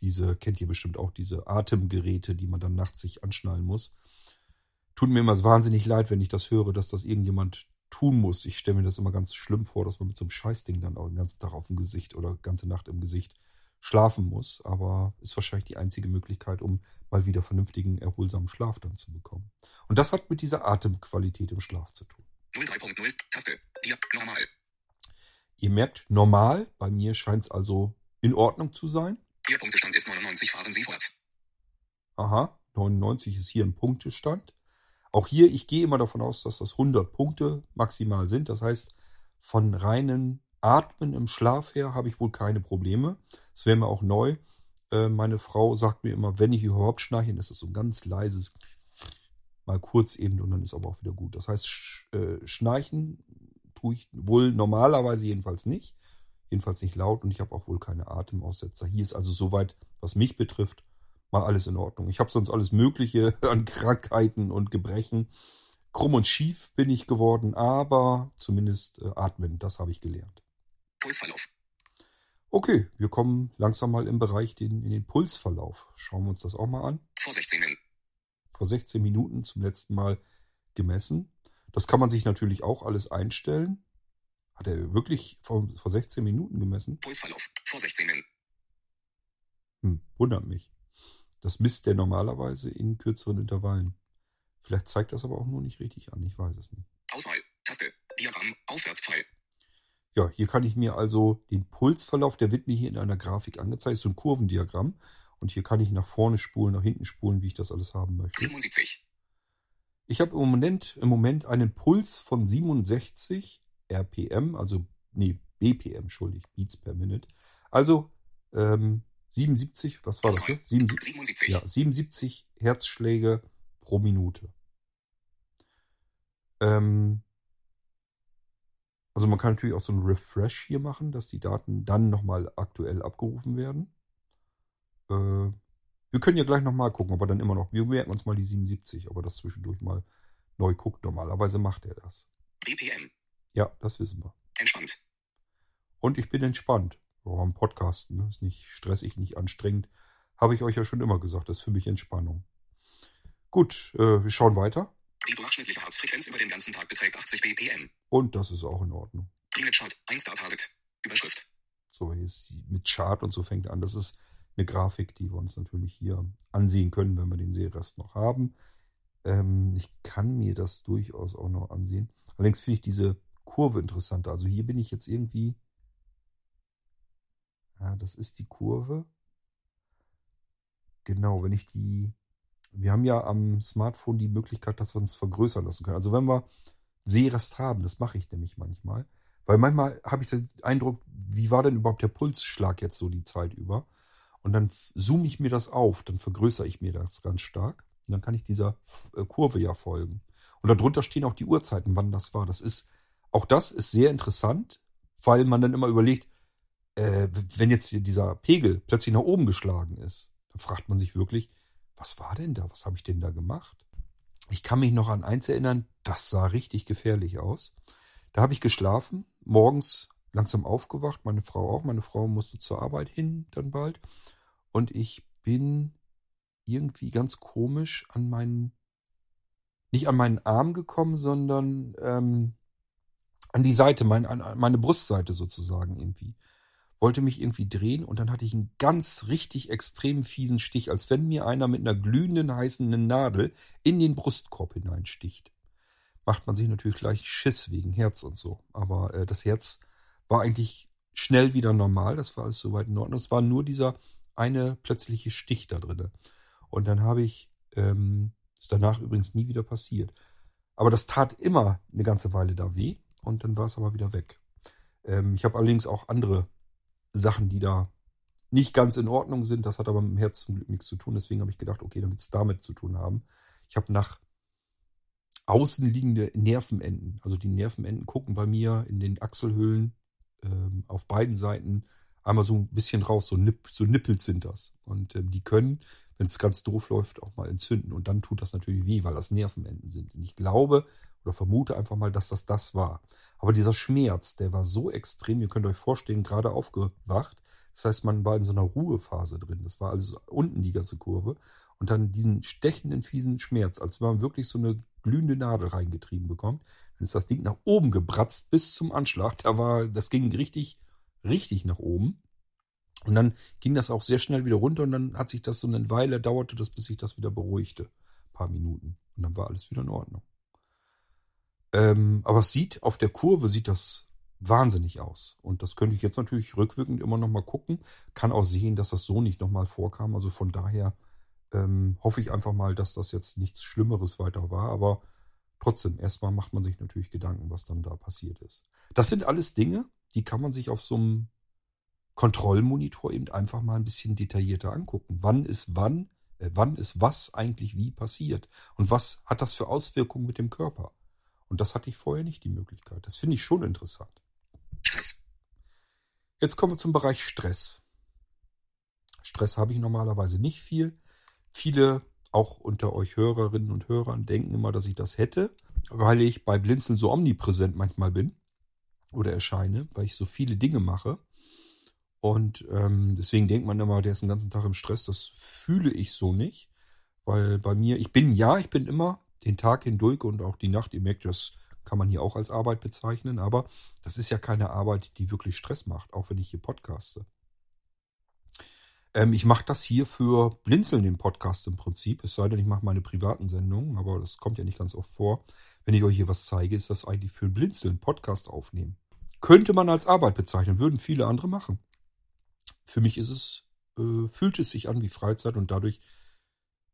diese, kennt ihr bestimmt auch, diese Atemgeräte, die man dann nachts sich anschnallen muss. Tut mir immer wahnsinnig leid, wenn ich das höre, dass das irgendjemand tun muss. Ich stelle mir das immer ganz schlimm vor, dass man mit so einem Scheißding dann auch den ganzen Tag auf dem Gesicht oder ganze Nacht im Gesicht schlafen muss. Aber ist wahrscheinlich die einzige Möglichkeit, um mal wieder vernünftigen, erholsamen Schlaf dann zu bekommen. Und das hat mit dieser Atemqualität im Schlaf zu tun. 03.0 Taste. Dia normal. Ihr merkt, normal, bei mir scheint es also in Ordnung zu sein. Ihr Punktestand ist 99. Fahren Sie fort. Aha, 99 ist hier ein Punktestand. Auch hier, ich gehe immer davon aus, dass das 100 Punkte maximal sind. Das heißt, von reinen Atmen im Schlaf her habe ich wohl keine Probleme. Das wäre mir auch neu. Äh, meine Frau sagt mir immer, wenn ich überhaupt schnarche, ist es so ein ganz leises, mal kurz eben und dann ist aber auch wieder gut. Das heißt, äh, schnarchen tue ich wohl normalerweise jedenfalls nicht. Jedenfalls nicht laut und ich habe auch wohl keine Atemaussetzer. Hier ist also soweit, was mich betrifft, mal alles in Ordnung. Ich habe sonst alles Mögliche an Krankheiten und Gebrechen. Krumm und schief bin ich geworden, aber zumindest äh, atmen, das habe ich gelernt. Pulsverlauf. Okay, wir kommen langsam mal im Bereich den, in den Pulsverlauf. Schauen wir uns das auch mal an. Vor 16 Min. Vor 16 Minuten zum letzten Mal gemessen. Das kann man sich natürlich auch alles einstellen. Hat er wirklich vor, vor 16 Minuten gemessen? Pulsverlauf. Vor 16 Min. Hm, wundert mich. Das misst der normalerweise in kürzeren Intervallen. Vielleicht zeigt das aber auch nur nicht richtig an. Ich weiß es nicht. Auswahl. Taste. Diagramm. Aufwärtspfeil. Ja, hier kann ich mir also den Pulsverlauf, der wird mir hier in einer Grafik angezeigt, so ein Kurvendiagramm. Und hier kann ich nach vorne spulen, nach hinten spulen, wie ich das alles haben möchte. 77. Ich habe im Moment, im Moment einen Puls von 67 RPM, also nee, BPM, entschuldigt, Beats per Minute. Also ähm, 77, was war das? Ne? 77, 77. ja, 77 Herzschläge pro Minute. Ähm, also man kann natürlich auch so einen Refresh hier machen, dass die Daten dann nochmal aktuell abgerufen werden. Äh, wir können ja gleich nochmal gucken, aber dann immer noch. Wir merken uns mal die 77, aber das zwischendurch mal neu guckt. Normalerweise macht er das. BPM. Ja, das wissen wir. Entspannt. Und ich bin entspannt. Oh, am Podcasten ne? ist nicht stressig, nicht anstrengend. Habe ich euch ja schon immer gesagt. Das ist für mich Entspannung. Gut, äh, wir schauen weiter. Die durchschnittliche Herzfrequenz über den ganzen Tag beträgt 80 BPM. Und das ist auch in Ordnung. Chart. 1 Dataset. Überschrift. So, hier ist sie mit Chart und so fängt an. Das ist eine Grafik, die wir uns natürlich hier ansehen können, wenn wir den Seerest noch haben. Ähm, ich kann mir das durchaus auch noch ansehen. Allerdings finde ich diese Kurve interessanter. Also hier bin ich jetzt irgendwie. Das ist die Kurve. Genau, wenn ich die. Wir haben ja am Smartphone die Möglichkeit, dass wir uns vergrößern lassen können. Also wenn wir Seerest haben, das mache ich nämlich manchmal. Weil manchmal habe ich den Eindruck, wie war denn überhaupt der Pulsschlag jetzt so die Zeit über? Und dann zoome ich mir das auf, dann vergrößere ich mir das ganz stark. Und dann kann ich dieser äh, Kurve ja folgen. Und darunter stehen auch die Uhrzeiten, wann das war. Das ist, auch das ist sehr interessant, weil man dann immer überlegt, äh, wenn jetzt dieser Pegel plötzlich nach oben geschlagen ist, dann fragt man sich wirklich, was war denn da? Was habe ich denn da gemacht? Ich kann mich noch an eins erinnern, das sah richtig gefährlich aus. Da habe ich geschlafen, morgens langsam aufgewacht, meine Frau auch. Meine Frau musste zur Arbeit hin dann bald. Und ich bin irgendwie ganz komisch an meinen, nicht an meinen Arm gekommen, sondern ähm, an die Seite, mein, an meine Brustseite sozusagen irgendwie. Wollte mich irgendwie drehen und dann hatte ich einen ganz richtig extrem fiesen Stich, als wenn mir einer mit einer glühenden heißen Nadel in den Brustkorb hineinsticht. Macht man sich natürlich gleich Schiss wegen Herz und so. Aber äh, das Herz war eigentlich schnell wieder normal, das war alles soweit in Ordnung. Es war nur dieser eine plötzliche Stich da drin. Und dann habe ich, ähm, ist danach übrigens nie wieder passiert. Aber das tat immer eine ganze Weile da weh und dann war es aber wieder weg. Ähm, ich habe allerdings auch andere Sachen, die da nicht ganz in Ordnung sind. Das hat aber mit dem Herz zum Glück nichts zu tun. Deswegen habe ich gedacht, okay, dann wird es damit zu tun haben. Ich habe nach außen liegende Nervenenden, also die Nervenenden gucken bei mir in den Achselhöhlen ähm, auf beiden Seiten einmal so ein bisschen raus, so, Nipp, so Nippels sind das. Und ähm, die können, wenn es ganz doof läuft, auch mal entzünden. Und dann tut das natürlich weh, weil das Nervenenden sind. Und ich glaube oder vermute einfach mal, dass das das war. Aber dieser Schmerz, der war so extrem, ihr könnt euch vorstellen, gerade aufgewacht, Das heißt, man war in so einer Ruhephase drin. Das war also unten die ganze Kurve. Und dann diesen stechenden, fiesen Schmerz, als wenn man wirklich so eine glühende Nadel reingetrieben bekommt. Dann ist das Ding nach oben gebratzt bis zum Anschlag. Da war, das ging richtig, richtig nach oben. Und dann ging das auch sehr schnell wieder runter und dann hat sich das so eine Weile dauerte das, bis sich das wieder beruhigte. Ein paar Minuten. Und dann war alles wieder in Ordnung. Ähm, aber es sieht, auf der Kurve sieht das wahnsinnig aus. Und das könnte ich jetzt natürlich rückwirkend immer noch mal gucken. Kann auch sehen, dass das so nicht noch mal vorkam. Also von daher ähm, hoffe ich einfach mal, dass das jetzt nichts Schlimmeres weiter war. Aber trotzdem, erstmal macht man sich natürlich Gedanken, was dann da passiert ist. Das sind alles Dinge, die kann man sich auf so einem Kontrollmonitor eben einfach mal ein bisschen detaillierter angucken. Wann ist wann, äh, wann ist was eigentlich wie passiert? Und was hat das für Auswirkungen mit dem Körper? Und das hatte ich vorher nicht die Möglichkeit. Das finde ich schon interessant. Jetzt kommen wir zum Bereich Stress. Stress habe ich normalerweise nicht viel. Viele, auch unter euch Hörerinnen und Hörern, denken immer, dass ich das hätte, weil ich bei Blinzeln so omnipräsent manchmal bin oder erscheine, weil ich so viele Dinge mache. Und ähm, deswegen denkt man immer, der ist den ganzen Tag im Stress. Das fühle ich so nicht. Weil bei mir, ich bin ja, ich bin immer den Tag hindurch und auch die Nacht, ihr merkt, das kann man hier auch als Arbeit bezeichnen, aber das ist ja keine Arbeit, die wirklich Stress macht, auch wenn ich hier podcaste. Ähm, ich mache das hier für Blinzeln, den Podcast im Prinzip. Es sei denn, ich mache meine privaten Sendungen, aber das kommt ja nicht ganz oft vor. Wenn ich euch hier was zeige, ist das eigentlich für Blinzeln, Podcast aufnehmen. Könnte man als Arbeit bezeichnen, würden viele andere machen. Für mich ist es, äh, fühlt es sich an wie Freizeit und dadurch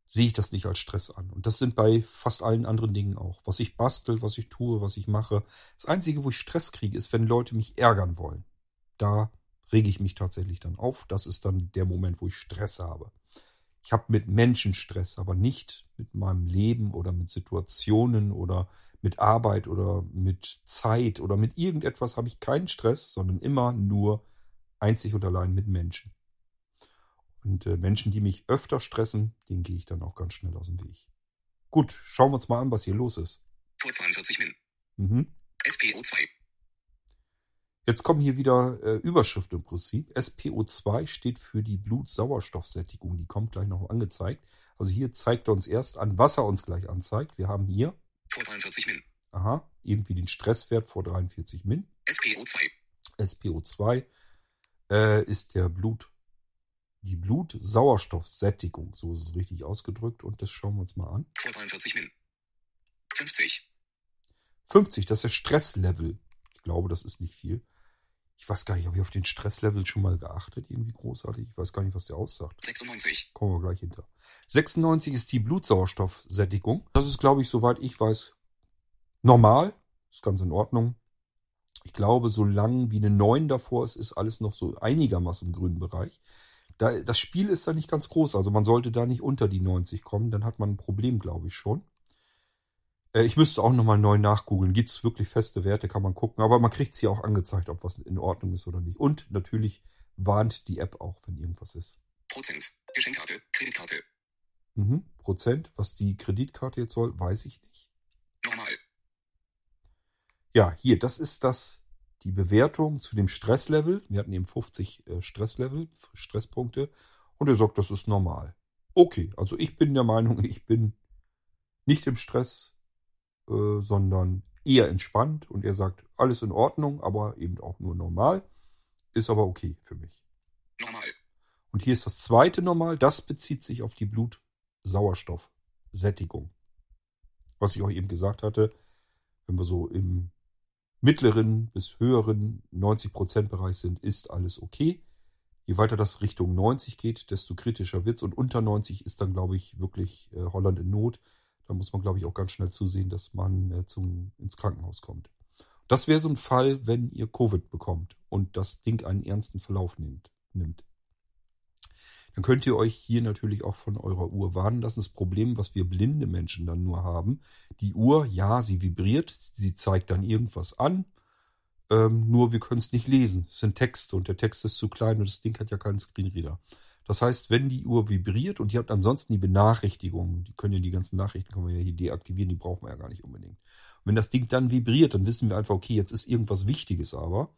sehe ich das nicht als Stress an. Und das sind bei fast allen anderen Dingen auch. Was ich bastel, was ich tue, was ich mache. Das Einzige, wo ich Stress kriege, ist, wenn Leute mich ärgern wollen. Da rege ich mich tatsächlich dann auf. Das ist dann der Moment, wo ich Stress habe. Ich habe mit Menschen Stress, aber nicht mit meinem Leben oder mit Situationen oder mit Arbeit oder mit Zeit oder mit irgendetwas habe ich keinen Stress, sondern immer nur einzig und allein mit Menschen. Und äh, Menschen, die mich öfter stressen, denen gehe ich dann auch ganz schnell aus dem Weg. Gut, schauen wir uns mal an, was hier los ist. Vor 42 Min. Mhm. SPO2. Jetzt kommen hier wieder äh, Überschriften im Prinzip. SPO2 steht für die Blutsauerstoffsättigung. Die kommt gleich noch angezeigt. Also hier zeigt er uns erst an, was er uns gleich anzeigt. Wir haben hier, Vor 43 Min. aha, irgendwie den Stresswert vor 43 Min. SPO2. SPO2 äh, ist der Blut, die Blutsauerstoffsättigung. So ist es richtig ausgedrückt. Und das schauen wir uns mal an. Vor 43 Min. 50. 50, das ist der Stresslevel. Ich glaube, das ist nicht viel. Ich weiß gar nicht, habe ich auf den Stresslevel schon mal geachtet, irgendwie großartig. Ich weiß gar nicht, was der aussagt. 96. Kommen wir gleich hinter. 96 ist die Blutsauerstoffsättigung. Das ist, glaube ich, soweit ich weiß, normal. Ist ganz in Ordnung. Ich glaube, solange wie eine 9 davor ist, ist alles noch so einigermaßen im grünen Bereich. Da, das Spiel ist da nicht ganz groß, also man sollte da nicht unter die 90 kommen, dann hat man ein Problem, glaube ich schon. Äh, ich müsste auch nochmal neu nachgoogeln. Gibt es wirklich feste Werte, kann man gucken. Aber man kriegt es hier auch angezeigt, ob was in Ordnung ist oder nicht. Und natürlich warnt die App auch, wenn irgendwas ist. Prozent. Geschenkkarte. Kreditkarte. Mhm. Prozent, was die Kreditkarte jetzt soll, weiß ich nicht. Normal. Ja, hier, das ist das, die Bewertung zu dem Stresslevel. Wir hatten eben 50 äh, Stresslevel, Stresspunkte. Und er sagt, das ist normal. Okay, also ich bin der Meinung, ich bin nicht im Stress, äh, sondern eher entspannt. Und er sagt, alles in Ordnung, aber eben auch nur normal. Ist aber okay für mich. Normal. Und hier ist das zweite Normal. Das bezieht sich auf die Blutsauerstoffsättigung. Was ich auch eben gesagt hatte, wenn wir so im mittleren bis höheren 90%-Bereich sind, ist alles okay. Je weiter das Richtung 90 geht, desto kritischer wird's. Und unter 90 ist dann, glaube ich, wirklich äh, Holland in Not. Da muss man, glaube ich, auch ganz schnell zusehen, dass man äh, zum, ins Krankenhaus kommt. Das wäre so ein Fall, wenn ihr Covid bekommt und das Ding einen ernsten Verlauf nimmt. nimmt. Dann könnt ihr euch hier natürlich auch von eurer Uhr warnen lassen. Das Problem, was wir blinde Menschen dann nur haben, die Uhr, ja, sie vibriert, sie zeigt dann irgendwas an, ähm, nur wir können es nicht lesen. Es sind Texte und der Text ist zu klein und das Ding hat ja keinen Screenreader. Das heißt, wenn die Uhr vibriert und ihr habt ansonsten die Benachrichtigungen, die können ja die ganzen Nachrichten können wir ja hier deaktivieren, die brauchen wir ja gar nicht unbedingt. Und wenn das Ding dann vibriert, dann wissen wir einfach, okay, jetzt ist irgendwas Wichtiges aber.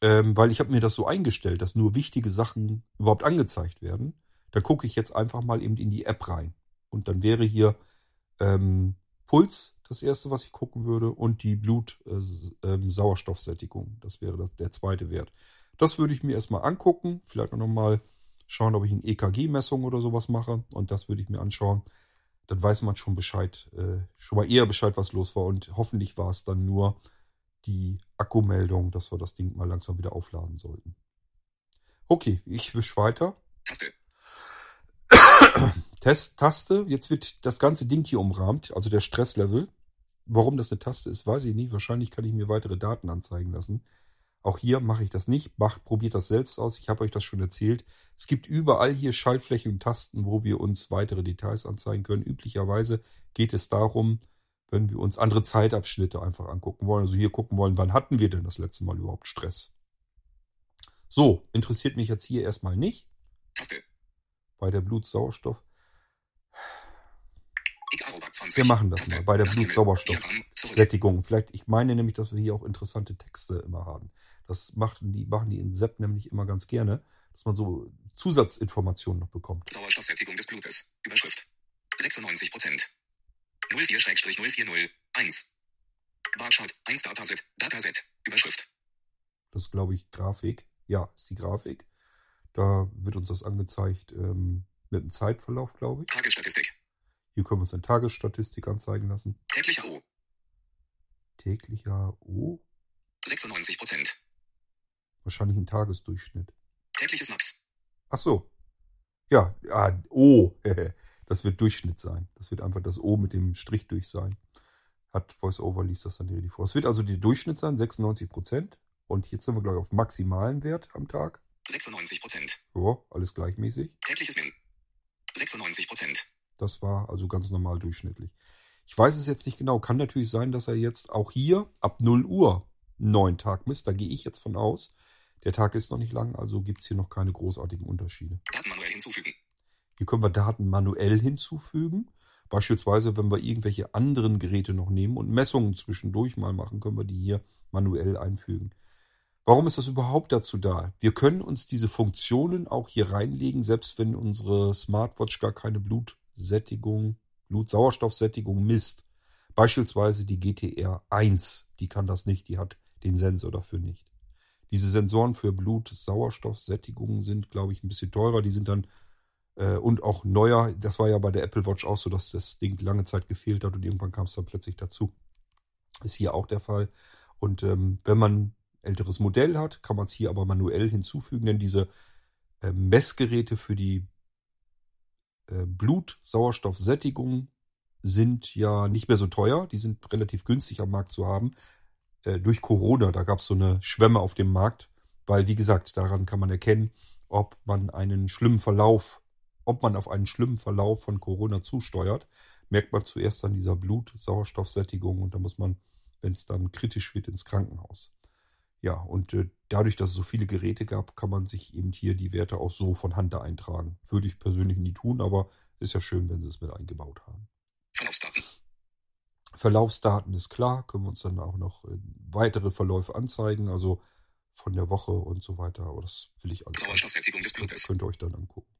ähm, weil ich habe mir das so eingestellt, dass nur wichtige Sachen überhaupt angezeigt werden. Da gucke ich jetzt einfach mal eben in die App rein. Und dann wäre hier ähm, Puls das erste, was ich gucken würde, und die Blut-Sauerstoffsättigung. Äh, ähm, das wäre das, der zweite Wert. Das würde ich mir erstmal angucken. Vielleicht auch nochmal schauen, ob ich eine EKG-Messung oder sowas mache. Und das würde ich mir anschauen. Dann weiß man schon Bescheid, äh, schon mal eher Bescheid, was los war. Und hoffentlich war es dann nur die Akkumeldung, dass wir das Ding mal langsam wieder aufladen sollten. Okay, ich wisch weiter. Taste. Test-Taste. Jetzt wird das ganze Ding hier umrahmt, also der Stresslevel. Warum das eine Taste ist, weiß ich nicht. Wahrscheinlich kann ich mir weitere Daten anzeigen lassen. Auch hier mache ich das nicht. Macht, probiert das selbst aus. Ich habe euch das schon erzählt. Es gibt überall hier Schaltflächen und Tasten, wo wir uns weitere Details anzeigen können. Üblicherweise geht es darum, wenn wir uns andere Zeitabschnitte einfach angucken wollen. Also hier gucken wollen, wann hatten wir denn das letzte Mal überhaupt Stress? So, interessiert mich jetzt hier erstmal nicht. Bei der Blutsauerstoff. Icarobot 20. Wir machen das mal bei der. Blutsauerstoffsättigung. Vielleicht, ich meine nämlich, dass wir hier auch interessante Texte immer haben. Das machten die, machen die in Sepp nämlich immer ganz gerne, dass man so Zusatzinformationen noch bekommt. Sauerstoffsättigung des Blutes. Überschrift. 96 Prozent. 04-040. 1. Barchart. 1 Dataset. Dataset. Überschrift. Das ist, glaube ich, Grafik. Ja, ist die Grafik. Da wird uns das angezeigt ähm, mit dem Zeitverlauf, glaube ich. Tagesstatistik. Hier können wir uns eine Tagesstatistik anzeigen lassen. Täglicher O. Täglicher O, 96 Prozent. wahrscheinlich ein Tagesdurchschnitt. Tägliches Max. Ach so. Ja, ah, O. Das wird Durchschnitt sein. Das wird einfach das O mit dem Strich durch sein. Hat VoiceOver liest das dann richtig vor. Es wird also der Durchschnitt sein, 96 Prozent. Und jetzt sind wir, glaube ich, auf maximalen Wert am Tag. 96 Prozent. Ja, alles gleichmäßig. Tägliches Min. 96 Prozent. Das war also ganz normal durchschnittlich. Ich weiß es jetzt nicht genau. Kann natürlich sein, dass er jetzt auch hier ab 0 Uhr einen neuen Tag misst. Da gehe ich jetzt von aus. Der Tag ist noch nicht lang, also gibt es hier noch keine großartigen Unterschiede. Daten manuell hinzufügen. Hier können wir Daten manuell hinzufügen. Beispielsweise, wenn wir irgendwelche anderen Geräte noch nehmen und Messungen zwischendurch mal machen, können wir die hier manuell einfügen. Warum ist das überhaupt dazu da? Wir können uns diese Funktionen auch hier reinlegen, selbst wenn unsere Smartwatch gar keine Blutsättigung, Blutsauerstoffsättigung misst. Beispielsweise die GTR 1, die kann das nicht, die hat den Sensor dafür nicht. Diese Sensoren für Blutsauerstoffsättigung sind, glaube ich, ein bisschen teurer. Die sind dann äh, und auch neuer. Das war ja bei der Apple Watch auch so, dass das Ding lange Zeit gefehlt hat und irgendwann kam es dann plötzlich dazu. Ist hier auch der Fall. Und ähm, wenn man älteres Modell hat, kann man es hier aber manuell hinzufügen, denn diese äh, Messgeräte für die Blutsauerstoffsättigung sind ja nicht mehr so teuer. Die sind relativ günstig am Markt zu haben. Äh, durch Corona, da gab es so eine Schwemme auf dem Markt, weil, wie gesagt, daran kann man erkennen, ob man einen schlimmen Verlauf, ob man auf einen schlimmen Verlauf von Corona zusteuert, merkt man zuerst an dieser Blutsauerstoffsättigung und da muss man, wenn es dann kritisch wird, ins Krankenhaus. Ja, und äh, dadurch, dass es so viele Geräte gab, kann man sich eben hier die Werte auch so von Hand da eintragen. Würde ich persönlich nie tun, aber ist ja schön, wenn sie es mit eingebaut haben. Verlaufsdaten. Verlaufsdaten ist klar, können wir uns dann auch noch äh, weitere Verläufe anzeigen, also von der Woche und so weiter. Aber das will ich alles. Sauerstoffsättigung des Blutes. Könnt ihr euch dann angucken.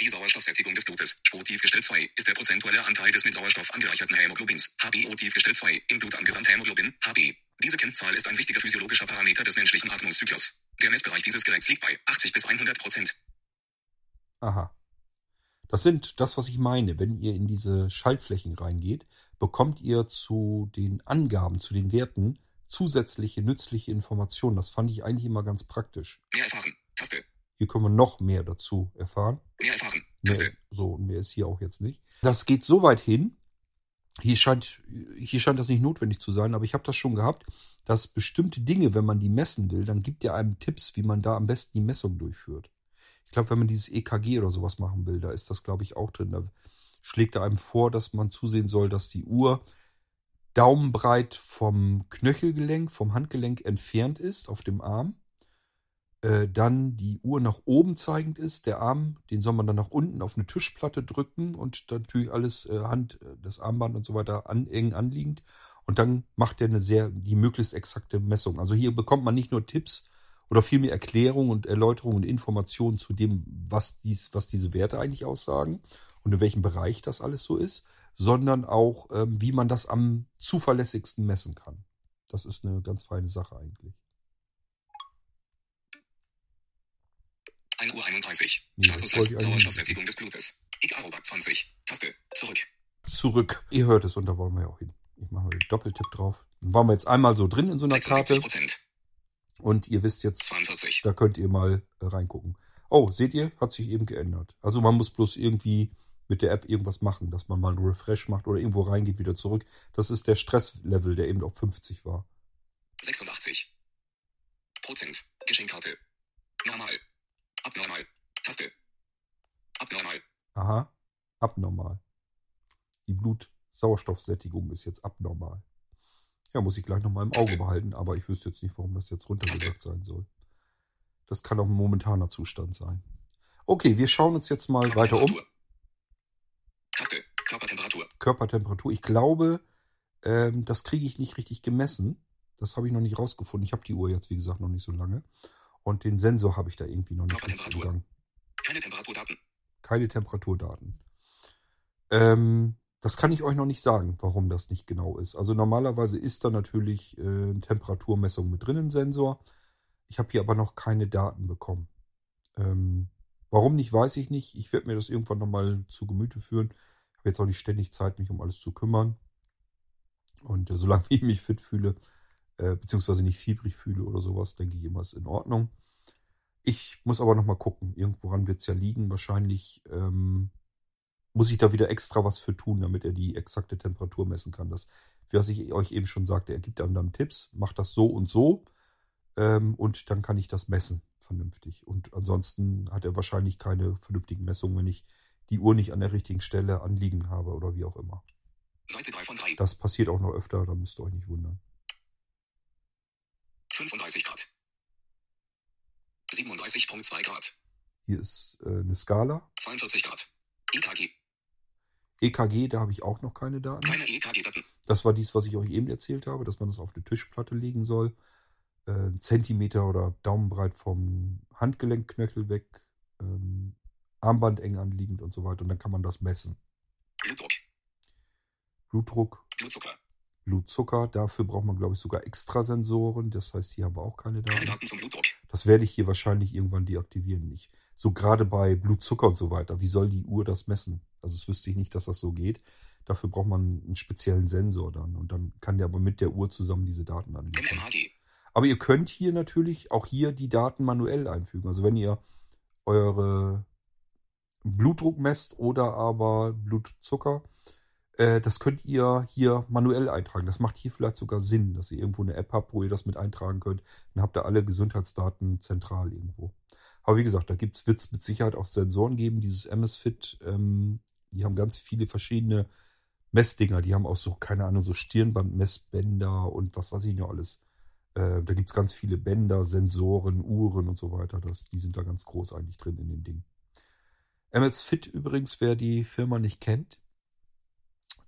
Die Sauerstoffsättigung des Blutes, SPO tiefgestellt 2, ist der prozentuelle Anteil des mit Sauerstoff angereicherten Hämoglobins, HbO tiefgestellt 2, im Blut an Gesamthämoglobin, HB. Diese Kennzahl ist ein wichtiger physiologischer Parameter des menschlichen Atmungszyklus. Der Messbereich dieses Geräts liegt bei 80 bis 100 Prozent. Aha. Das sind das, was ich meine. Wenn ihr in diese Schaltflächen reingeht, bekommt ihr zu den Angaben, zu den Werten zusätzliche nützliche Informationen. Das fand ich eigentlich immer ganz praktisch. Mehr erfahren. Taste. Hier können wir noch mehr dazu erfahren. Mehr erfahren. Mehr, Taste. so, und mehr ist hier auch jetzt nicht. Das geht so weit hin. Hier scheint, hier scheint das nicht notwendig zu sein, aber ich habe das schon gehabt, dass bestimmte Dinge, wenn man die messen will, dann gibt er einem Tipps, wie man da am besten die Messung durchführt. Ich glaube, wenn man dieses EKG oder sowas machen will, da ist das, glaube ich, auch drin. Da schlägt er einem vor, dass man zusehen soll, dass die Uhr daumenbreit vom Knöchelgelenk, vom Handgelenk entfernt ist auf dem Arm. Äh, dann die Uhr nach oben zeigend ist. Der Arm, den soll man dann nach unten auf eine Tischplatte drücken und natürlich alles äh, Hand, äh, das Armband und so weiter an, eng anliegend. Und dann macht er eine sehr, die möglichst exakte Messung. Also hier bekommt man nicht nur Tipps, oder viel mehr Erklärung und Erläuterung und Informationen zu dem, was dies, was diese Werte eigentlich aussagen und in welchem Bereich das alles so ist, sondern auch, ähm, wie man das am zuverlässigsten messen kann. Das ist eine ganz feine Sache eigentlich. 1 Uhr 31. Nee, Status Sauerstoffsättigung des Blutes. Icarobak 20. Taste. Zurück. Zurück. Ihr hört es und da wollen wir ja auch hin. Ich mache mal den Doppeltipp drauf. Dann waren wir jetzt einmal so drin in so einer Karte 76 Prozent. und ihr wisst jetzt, 42. da könnt ihr mal äh, reingucken. Oh, seht ihr, hat sich eben geändert. Also man muss bloß irgendwie mit der App irgendwas machen, dass man mal einen Refresh macht oder irgendwo reingeht, wieder zurück. Das ist der Stresslevel, der eben auf 50 war. 86. Prozent. Geschenkkarte. Normal. Abnormal. Taste. Abnormal. Aha, abnormal. Die Blutsauerstoffsättigung ist jetzt abnormal. Ja, muss ich gleich nochmal im Auge behalten, aber ich wüsste jetzt nicht, warum das jetzt runtergesagt sein soll. Das kann auch ein momentaner Zustand sein. Okay, wir schauen uns jetzt mal weiter um. Taste. Körpertemperatur. Körpertemperatur. Ich glaube, ähm, das kriege ich nicht richtig gemessen. Das habe ich noch nicht rausgefunden. Ich habe die Uhr jetzt, wie gesagt, noch nicht so lange. Und den Sensor habe ich da irgendwie noch nicht richtig gegangen. Keine Temperaturdaten. Keine Temperaturdaten. Ähm, das kann ich euch noch nicht sagen, warum das nicht genau ist. Also normalerweise ist da natürlich äh, eine Temperaturmessung mit drin, ein Sensor. Ich habe hier aber noch keine Daten bekommen. Ähm, warum nicht, weiß ich nicht. Ich werde mir das irgendwann nochmal zu Gemüte führen. Ich habe jetzt auch nicht ständig Zeit, mich um alles zu kümmern. Und äh, solange ich mich fit fühle, äh, beziehungsweise nicht fiebrig fühle oder sowas, denke ich immer, ist in Ordnung. Ich muss aber nochmal gucken. Irgendworan wird es ja liegen. Wahrscheinlich ähm, muss ich da wieder extra was für tun, damit er die exakte Temperatur messen kann. Das, was ich euch eben schon sagte, er gibt einem dann Tipps, macht das so und so ähm, und dann kann ich das messen vernünftig. Und ansonsten hat er wahrscheinlich keine vernünftigen Messungen, wenn ich die Uhr nicht an der richtigen Stelle anliegen habe oder wie auch immer. Seite 3 von 3. Das passiert auch noch öfter, da müsst ihr euch nicht wundern. 35 Grad. 37.2 Grad. Hier ist äh, eine Skala. 42 Grad. EKG. EKG, da habe ich auch noch keine Daten. Keine EKG-Daten. Das war dies, was ich euch eben erzählt habe, dass man das auf die Tischplatte legen soll. Äh, Zentimeter oder Daumenbreit vom Handgelenkknöchel weg, ähm, Armband eng anliegend und so weiter. Und dann kann man das messen. Blutdruck. Blutdruck, Blutzucker. Blutzucker, dafür braucht man, glaube ich, sogar Extrasensoren. Das heißt, hier haben wir auch keine Daten. Daten zum Blutdruck. Das werde ich hier wahrscheinlich irgendwann deaktivieren. Ich, so gerade bei Blutzucker und so weiter. Wie soll die Uhr das messen? Also es wüsste ich nicht, dass das so geht. Dafür braucht man einen speziellen Sensor dann. Und dann kann der aber mit der Uhr zusammen diese Daten anliefern. Aber ihr könnt hier natürlich auch hier die Daten manuell einfügen. Also wenn ihr eure Blutdruck messt oder aber Blutzucker, äh, das könnt ihr hier manuell eintragen. Das macht hier vielleicht sogar Sinn, dass ihr irgendwo eine App habt, wo ihr das mit eintragen könnt. Dann habt ihr alle Gesundheitsdaten zentral irgendwo. Aber wie gesagt, da wird es mit Sicherheit auch Sensoren geben. Dieses MS-Fit, ähm, die haben ganz viele verschiedene Messdinger. Die haben auch so, keine Ahnung, so Stirnbandmessbänder und was weiß ich noch alles. Äh, da gibt es ganz viele Bänder, Sensoren, Uhren und so weiter. Das, die sind da ganz groß eigentlich drin in den Dingen. MS Fit übrigens, wer die Firma nicht kennt,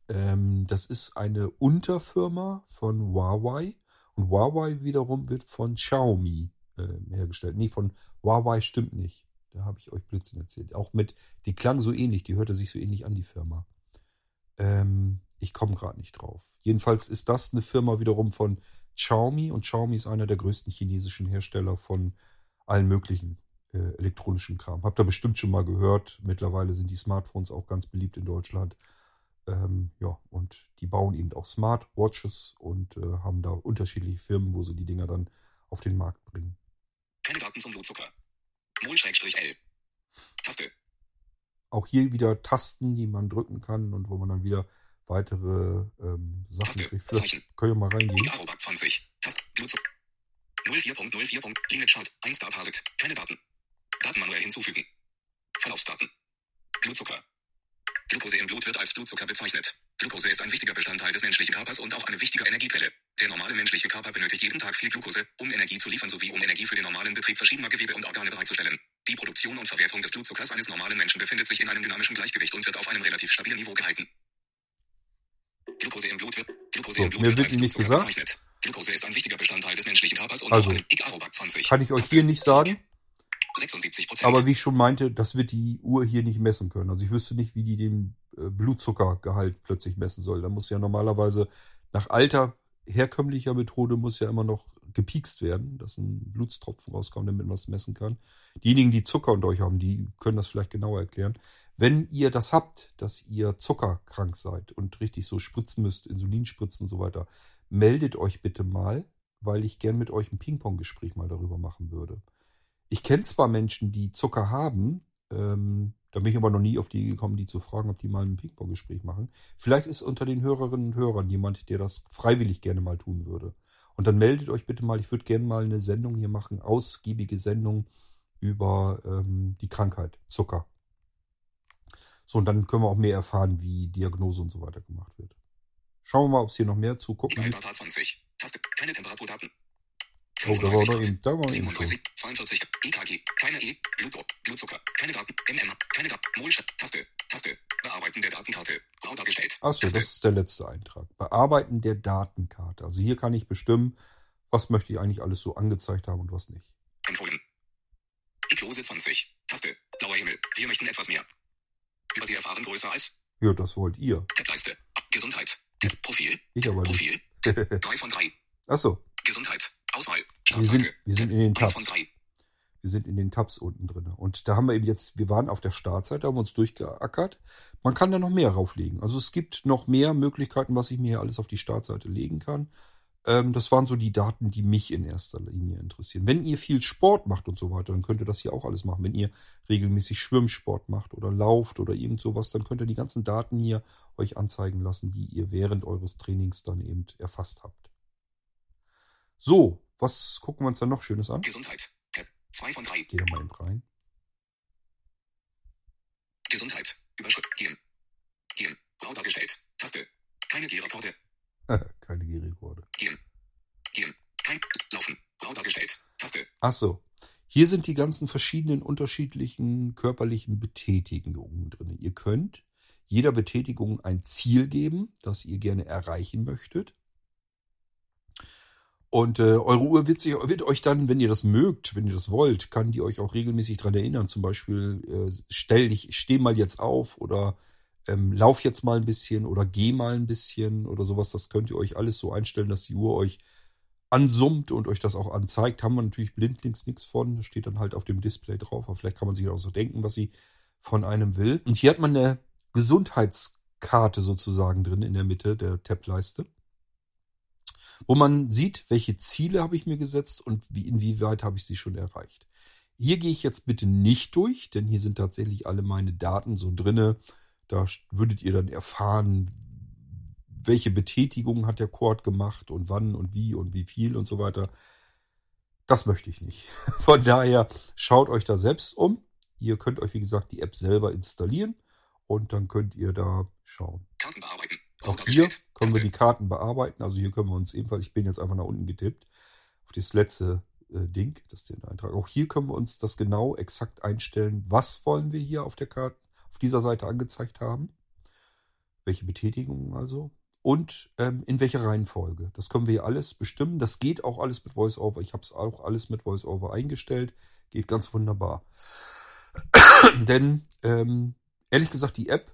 ähm, das ist eine Unterfirma von Huawei. Und Huawei wiederum wird von Xiaomi äh, hergestellt. Nee, von Huawei stimmt nicht. Da habe ich euch Blödsinn erzählt. Auch mit, die klang so ähnlich, die hörte sich so ähnlich an, die Firma. Ähm, ich komme gerade nicht drauf. Jedenfalls ist das eine Firma wiederum von Xiaomi und Xiaomi ist einer der größten chinesischen Hersteller von allen möglichen äh, elektronischen Kram. Habt ihr bestimmt schon mal gehört. Mittlerweile sind die Smartphones auch ganz beliebt in Deutschland. Ähm, ja, und die bauen eben auch Smartwatches und äh, haben da unterschiedliche Firmen, wo sie die Dinger dann auf den Markt bringen. Keine Daten zum Blutzucker. Mol-L. Taste. Auch hier wieder Tasten, die man drücken kann und wo man dann wieder weitere ähm, Sachen Taste. kriegt. Vielleicht Zeichen. können wir mal reingehen. Icarobak 20. Taste. Blutzucker. 04.04. Limit Chart. 1 Star Parsit. Keine Daten. Daten manuell hinzufügen. Verlaufsdaten. Blutzucker. Glucose im Blut wird als Blutzucker bezeichnet. Glucose ist ein wichtiger Bestandteil des menschlichen Körpers und auch eine wichtige Energiequelle. Der normale menschliche Körper benötigt jeden Tag viel Glucose, um Energie zu liefern sowie um Energie für den normalen Betrieb verschiedener Gewebe und Organe bereitzustellen. Die Produktion und Verwertung des Blutzuckers eines normalen Menschen befindet sich in einem dynamischen Gleichgewicht und wird auf einem relativ stabilen Niveau gehalten. Glucose im Blut wird, Glucose So, im Blut wird als Blutzucker gesagt. bezeichnet. Glucose ist ein wichtiger Bestandteil des menschlichen Körpers und Also, Arobac 20. Kann ich euch hier nicht sagen. 76 Prozent. Aber wie ich schon meinte, das wird die Uhr hier nicht messen können. Also ich wüsste nicht, wie die den äh, Blutzuckergehalt plötzlich messen soll. Da muss ja normalerweise nach alter herkömmlicher Methode muss ja immer noch gepiekst werden, dass ein Blutstropfen rauskommt, damit man es messen kann. Diejenigen, die Zucker unter euch haben, die können das vielleicht genauer erklären. Wenn ihr das habt, dass ihr zuckerkrank seid und richtig so spritzen müsst, Insulin spritzen und so weiter, meldet euch bitte mal, weil ich gern mit euch ein Ping-Pong-Gespräch mal darüber machen würde. Ich kenne zwar Menschen, die Zucker haben, ähm, da bin ich aber noch nie auf die gekommen, die zu fragen, ob die mal ein Ping-Pong-Gespräch machen. Vielleicht ist unter den Hörerinnen und Hörern jemand, der das freiwillig gerne mal tun würde. Und dann meldet euch bitte mal, ich würde gerne mal eine Sendung hier machen, ausgiebige Sendung über ähm, die Krankheit Zucker. So, und dann können wir auch mehr erfahren, wie Diagnose und so weiter gemacht wird. Schauen wir mal, ob es hier noch mehr zu gucken gibt. Data 20. Taste. Keine Temperaturdaten. Da war noch eben, da war eben schon. 37, 42, EKG, keine E, Blutdruck, Blutzucker, keine Daten, MM, keine Daten, Molstadt, Taste, Taste, Bearbeiten der Datenkarte, grau dargestellt. Achso, das ist der letzte Eintrag. Bearbeiten der Datenkarte. Also hier kann ich bestimmen, was möchte ich eigentlich alles so angezeigt haben und was nicht. Empfohlen. Iklose 20. Taste. Blauer Himmel. Wir möchten etwas mehr. Übersee erfahren größer als. Ja, das wollt ihr. Tab-Leiste. Gesundheit. Tab. Profil. Ich aber. Profil. 3 von 3. Achso, Gesundheit. Auswahl. wir sind, wir sind in den 1 von Tabs. 3. Wir sind in den Tabs unten drin. Und da haben wir eben jetzt, wir waren auf der Startseite, haben uns durchgeackert. Man kann da noch mehr rauflegen. Also es gibt noch mehr Möglichkeiten, was ich mir hier alles auf die Startseite legen kann. Ähm, das waren so die Daten, die mich in erster Linie interessieren. Wenn ihr viel Sport macht und so weiter, dann könnt ihr das hier auch alles machen. Wenn ihr regelmäßig Schwimmsport macht oder lauft oder irgend sowas, dann könnt ihr die ganzen Daten hier euch anzeigen lassen, die ihr während eures Trainings dann eben erfasst habt. So, was gucken wir uns dann noch Schönes an? Gesundheit. Tab. 2 von 3. Geh da mal eben rein. Gesundheit. Überschrift. Gehen. Gehen. Grau dargestellt. Taste. Keine Gehrekorde. Keine Gehrekorde. Gehen. Gehen. Kein. Laufen. Grau dargestellt. Taste. Ach so. Hier sind die ganzen verschiedenen unterschiedlichen körperlichen Betätigungen drin. Ihr könnt jeder Betätigung ein Ziel geben, das ihr gerne erreichen möchtet. Und äh, eure Uhr wird, sich, wird euch dann, wenn ihr das mögt, wenn ihr das wollt, kann die euch auch regelmäßig dran erinnern. Zum Beispiel, äh, stell dich, steh mal jetzt auf oder ähm, lauf jetzt mal ein bisschen oder geh mal ein bisschen oder sowas. Das könnt ihr euch alles so einstellen, dass die Uhr euch ansummt und euch das auch anzeigt. Haben wir natürlich blindlings nichts von. Das steht dann halt auf dem Display drauf. Aber vielleicht kann man sich auch so denken, was sie von einem will. Und hier hat man eine Gesundheitskarte sozusagen drin in der Mitte der Tab-Leiste wo man sieht, welche Ziele habe ich mir gesetzt und wie, inwieweit habe ich sie schon erreicht. Hier gehe ich jetzt bitte nicht durch, denn hier sind tatsächlich alle meine Daten so drinne. Da würdet ihr dann erfahren, welche Betätigungen hat der Cord gemacht und wann und wie und wie viel und so weiter. Das möchte ich nicht. Von daher schaut euch da selbst um. Ihr könnt euch, wie gesagt, die App selber installieren und dann könnt ihr da schauen. Karten bearbeiten. Auch hier können wir die Karten bearbeiten. Also hier können wir uns ebenfalls, ich bin jetzt einfach nach unten getippt, auf das letzte äh, Ding, das ist der Eintrag. Auch hier können wir uns das genau exakt einstellen. Was wollen wir hier auf der Karte, auf dieser Seite angezeigt haben? Welche Betätigungen also? Und ähm, in welcher Reihenfolge. Das können wir hier alles bestimmen. Das geht auch alles mit VoiceOver. Ich habe es auch alles mit VoiceOver eingestellt. Geht ganz wunderbar. Denn ähm, ehrlich gesagt, die App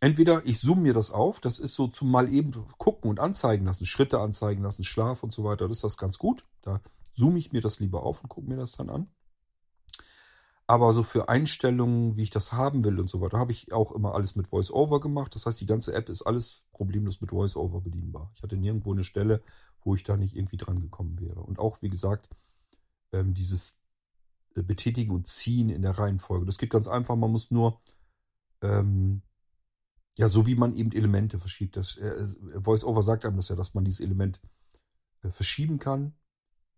entweder ich zoome mir das auf, das ist so zum mal eben gucken und anzeigen lassen, Schritte anzeigen lassen, Schlaf und so weiter, das ist das ganz gut. Da zoome ich mir das lieber auf und gucke mir das dann an. Aber so für Einstellungen, wie ich das haben will und so weiter, habe ich auch immer alles mit VoiceOver gemacht. Das heißt, die ganze App ist alles problemlos mit VoiceOver bedienbar. Ich hatte nirgendwo eine Stelle, wo ich da nicht irgendwie dran gekommen wäre. Und auch, wie gesagt, ähm, dieses äh, Betätigen und Ziehen in der Reihenfolge. Das geht ganz einfach. Man muss nur ähm, ja, so wie man eben Elemente verschiebt. Das äh, VoiceOver sagt einem das ja, dass man dieses Element äh, verschieben kann,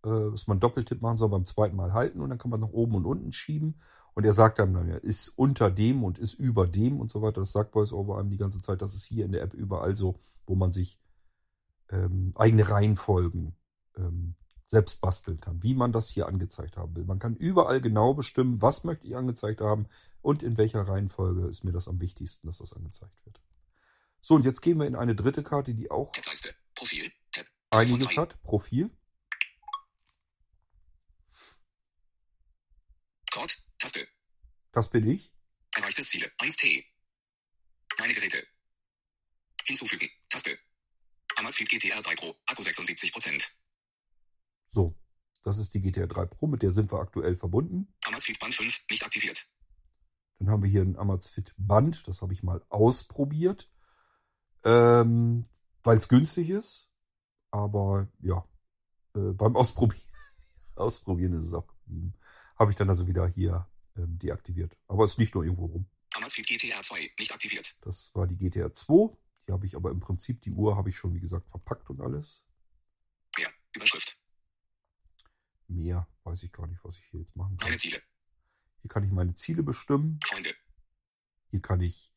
äh, dass man Doppeltipp machen soll beim zweiten Mal halten und dann kann man nach oben und unten schieben. Und er sagt einem dann ja, ist unter dem und ist über dem und so weiter. Das sagt VoiceOver einem die ganze Zeit. Das ist hier in der App überall so, wo man sich ähm, eigene Reihenfolgen ähm, selbst basteln kann, wie man das hier angezeigt haben will. Man kann überall genau bestimmen, was möchte ich angezeigt haben und in welcher Reihenfolge ist mir das am wichtigsten, dass das angezeigt wird. So, und jetzt gehen wir in eine dritte Karte, die auch Profil, einiges hat. Profil. Gott, Taste. Das bin ich. Erreichtes Ziele, 1T. Meine Geräte. Hinzufügen, Taste. Amazfit GTR 3 Pro, Akku 76%. So, das ist die GTR 3 Pro, mit der sind wir aktuell verbunden. Amazfit Band 5 nicht aktiviert. Dann haben wir hier ein Amazfit Band, das habe ich mal ausprobiert, ähm, weil es günstig ist. Aber ja, äh, beim Ausprobieren, Ausprobieren ist es auch geblieben. Habe ich dann also wieder hier ähm, deaktiviert. Aber es liegt nur irgendwo rum. Amazfit GTR 2 nicht aktiviert. Das war die GTR 2. Die habe ich aber im Prinzip, die Uhr habe ich schon, wie gesagt, verpackt und alles. Mehr. Überschrift. Mehr weiß ich gar nicht, was ich hier jetzt machen kann. Meine Ziele. Hier kann ich meine Ziele bestimmen. Freunde. Hier kann ich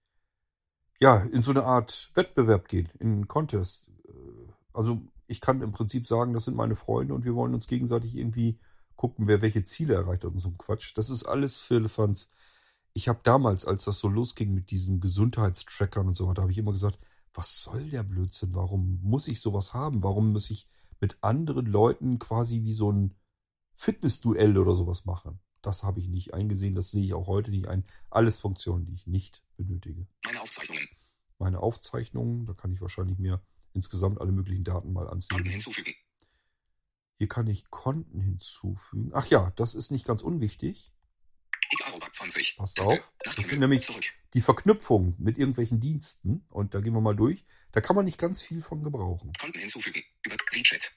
ja in so eine Art Wettbewerb gehen, in einen Contest. Äh, Also ich kann im Prinzip sagen, das sind meine Freunde und wir wollen uns gegenseitig irgendwie gucken, wer welche Ziele erreicht hat und so ein Quatsch. Das ist alles Firlefanz. Ich habe damals, als das so losging mit diesen Gesundheitstrackern und so weiter, habe ich immer gesagt, was soll der Blödsinn? Warum muss ich sowas haben? Warum muss ich mit anderen Leuten quasi wie so ein Fitnessduell oder sowas machen? Das habe ich nicht eingesehen, das sehe ich auch heute nicht ein. Alles Funktionen, die ich nicht benötige. Meine Aufzeichnungen. Meine Aufzeichnungen, da kann ich wahrscheinlich mir insgesamt alle möglichen Daten mal Konten ansehen. hinzufügen. Hier kann ich Konten hinzufügen. Ach ja, das ist nicht ganz unwichtig. Icarobak 20. Passt auf. Das sind nämlich die Verknüpfung mit irgendwelchen Diensten. Und da gehen wir mal durch. Da kann man nicht ganz viel von gebrauchen. Konten hinzufügen. Über WeChat.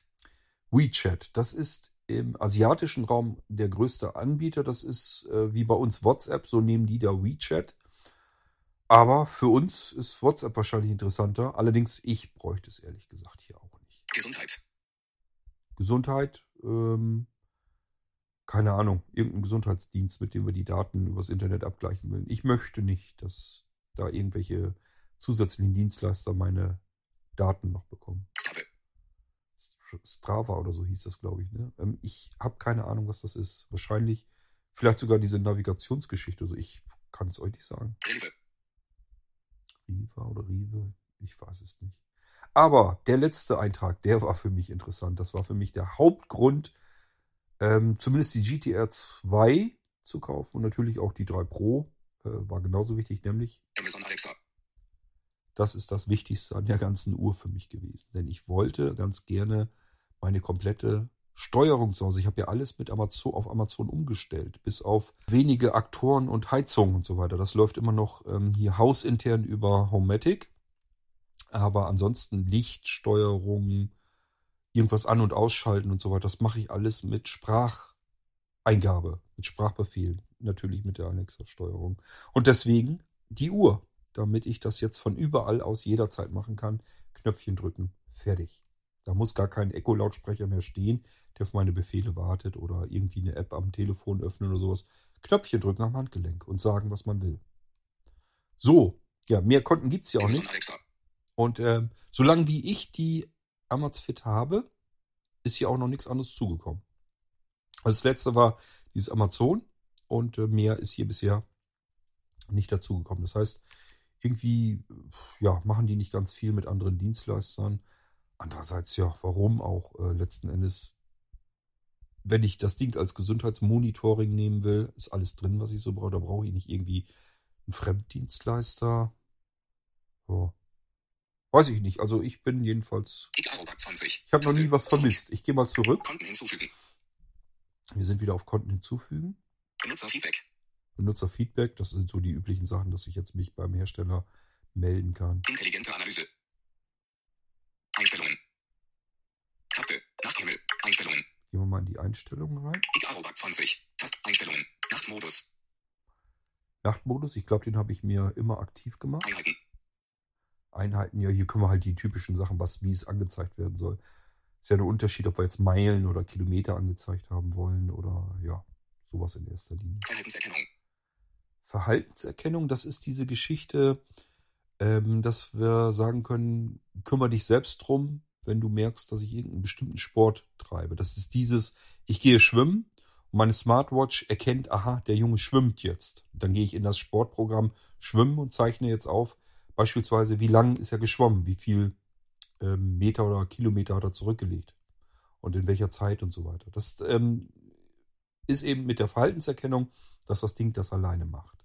WeChat, das ist im asiatischen Raum der größte Anbieter. Das ist äh, wie bei uns WhatsApp, so nehmen die da WeChat. Aber für uns ist WhatsApp wahrscheinlich interessanter. Allerdings, ich bräuchte es ehrlich gesagt hier auch nicht. Gesundheit. Gesundheit, ähm, keine Ahnung, irgendein Gesundheitsdienst, mit dem wir die Daten übers Internet abgleichen wollen. Ich möchte nicht, dass da irgendwelche zusätzlichen Dienstleister meine Daten noch bekommen. Strava oder so hieß das, glaube ich. Ne? Ähm, ich habe keine Ahnung, was das ist. Wahrscheinlich, vielleicht sogar diese Navigationsgeschichte. Also ich kann es euch nicht sagen. Rewe. Riva oder Rive, ich weiß es nicht. Aber der letzte Eintrag, der war für mich interessant. Das war für mich der Hauptgrund, ähm, zumindest die GTR 2 zu kaufen und natürlich auch die 3 Pro äh, war genauso wichtig, nämlich Amazon Alexa. Das ist das Wichtigste an der ganzen Uhr für mich gewesen. Denn ich wollte ganz gerne meine komplette Steuerung zu Hause. Ich habe ja alles mit Amazon auf Amazon umgestellt, bis auf wenige Aktoren und Heizungen und so weiter. Das läuft immer noch ähm, hier hausintern über Homematic. Aber ansonsten Lichtsteuerung, irgendwas an- und ausschalten und so weiter, das mache ich alles mit Spracheingabe, mit Sprachbefehlen, natürlich mit der Alexa-Steuerung. Und deswegen die Uhr, damit ich das jetzt von überall aus jederzeit machen kann. Knöpfchen drücken, fertig. Da muss gar kein Echo-Lautsprecher mehr stehen, der auf meine Befehle wartet oder irgendwie eine App am Telefon öffnen oder sowas. Knöpfchen drücken am Handgelenk und sagen, was man will. So, ja, mehr Konten gibt's ja auch nicht. Und ähm, solange wie ich die Amazfit habe, ist hier auch noch nichts anderes zugekommen. Also das letzte war dieses Amazon und äh, mehr ist hier bisher nicht dazugekommen. Das heißt, irgendwie ja, machen die nicht ganz viel mit anderen Dienstleistern. Andererseits, ja, warum auch äh, letzten Endes, wenn ich das Ding als Gesundheitsmonitoring nehmen will, ist alles drin, was ich so brauche. Da brauche ich nicht irgendwie einen Fremddienstleister. Ja. Weiß ich nicht. Also ich bin jedenfalls. Icarobak 20. Ich habe noch nie was vermisst. Ich gehe mal zurück. Konten hinzufügen. Wir sind wieder auf Konten hinzufügen. Benutzerfeedback. Benutzerfeedback, das sind so die üblichen Sachen, dass ich jetzt mich beim Hersteller melden kann. Intelligente Analyse. Einstellungen. Taste. Nachthimmel. Einstellungen. Gehen wir mal in die Einstellungen rein. Icarobak 20. Taste. Einstellungen. Nachtmodus. Nachtmodus, ich glaube, den habe ich mir immer aktiv gemacht. Einheiten. Einheiten, ja, hier können wir halt die typischen Sachen, was wie es angezeigt werden soll. Ist ja der Unterschied, ob wir jetzt Meilen oder Kilometer angezeigt haben wollen oder ja, sowas in erster Linie. Verhaltenserkennung. Verhaltenserkennung, das ist diese Geschichte, ähm, dass wir sagen können, kümmere dich selbst drum, wenn du merkst, dass ich irgendeinen bestimmten Sport treibe. Das ist dieses, ich gehe schwimmen und meine Smartwatch erkennt, aha, der Junge schwimmt jetzt. Dann gehe ich in das Sportprogramm Schwimmen und zeichne jetzt auf, beispielsweise, wie lang ist er geschwommen, wie viel ähm, Meter oder Kilometer hat er zurückgelegt und in welcher Zeit und so weiter. Das ähm, ist eben mit der Verhaltenserkennung, dass das Ding das alleine macht.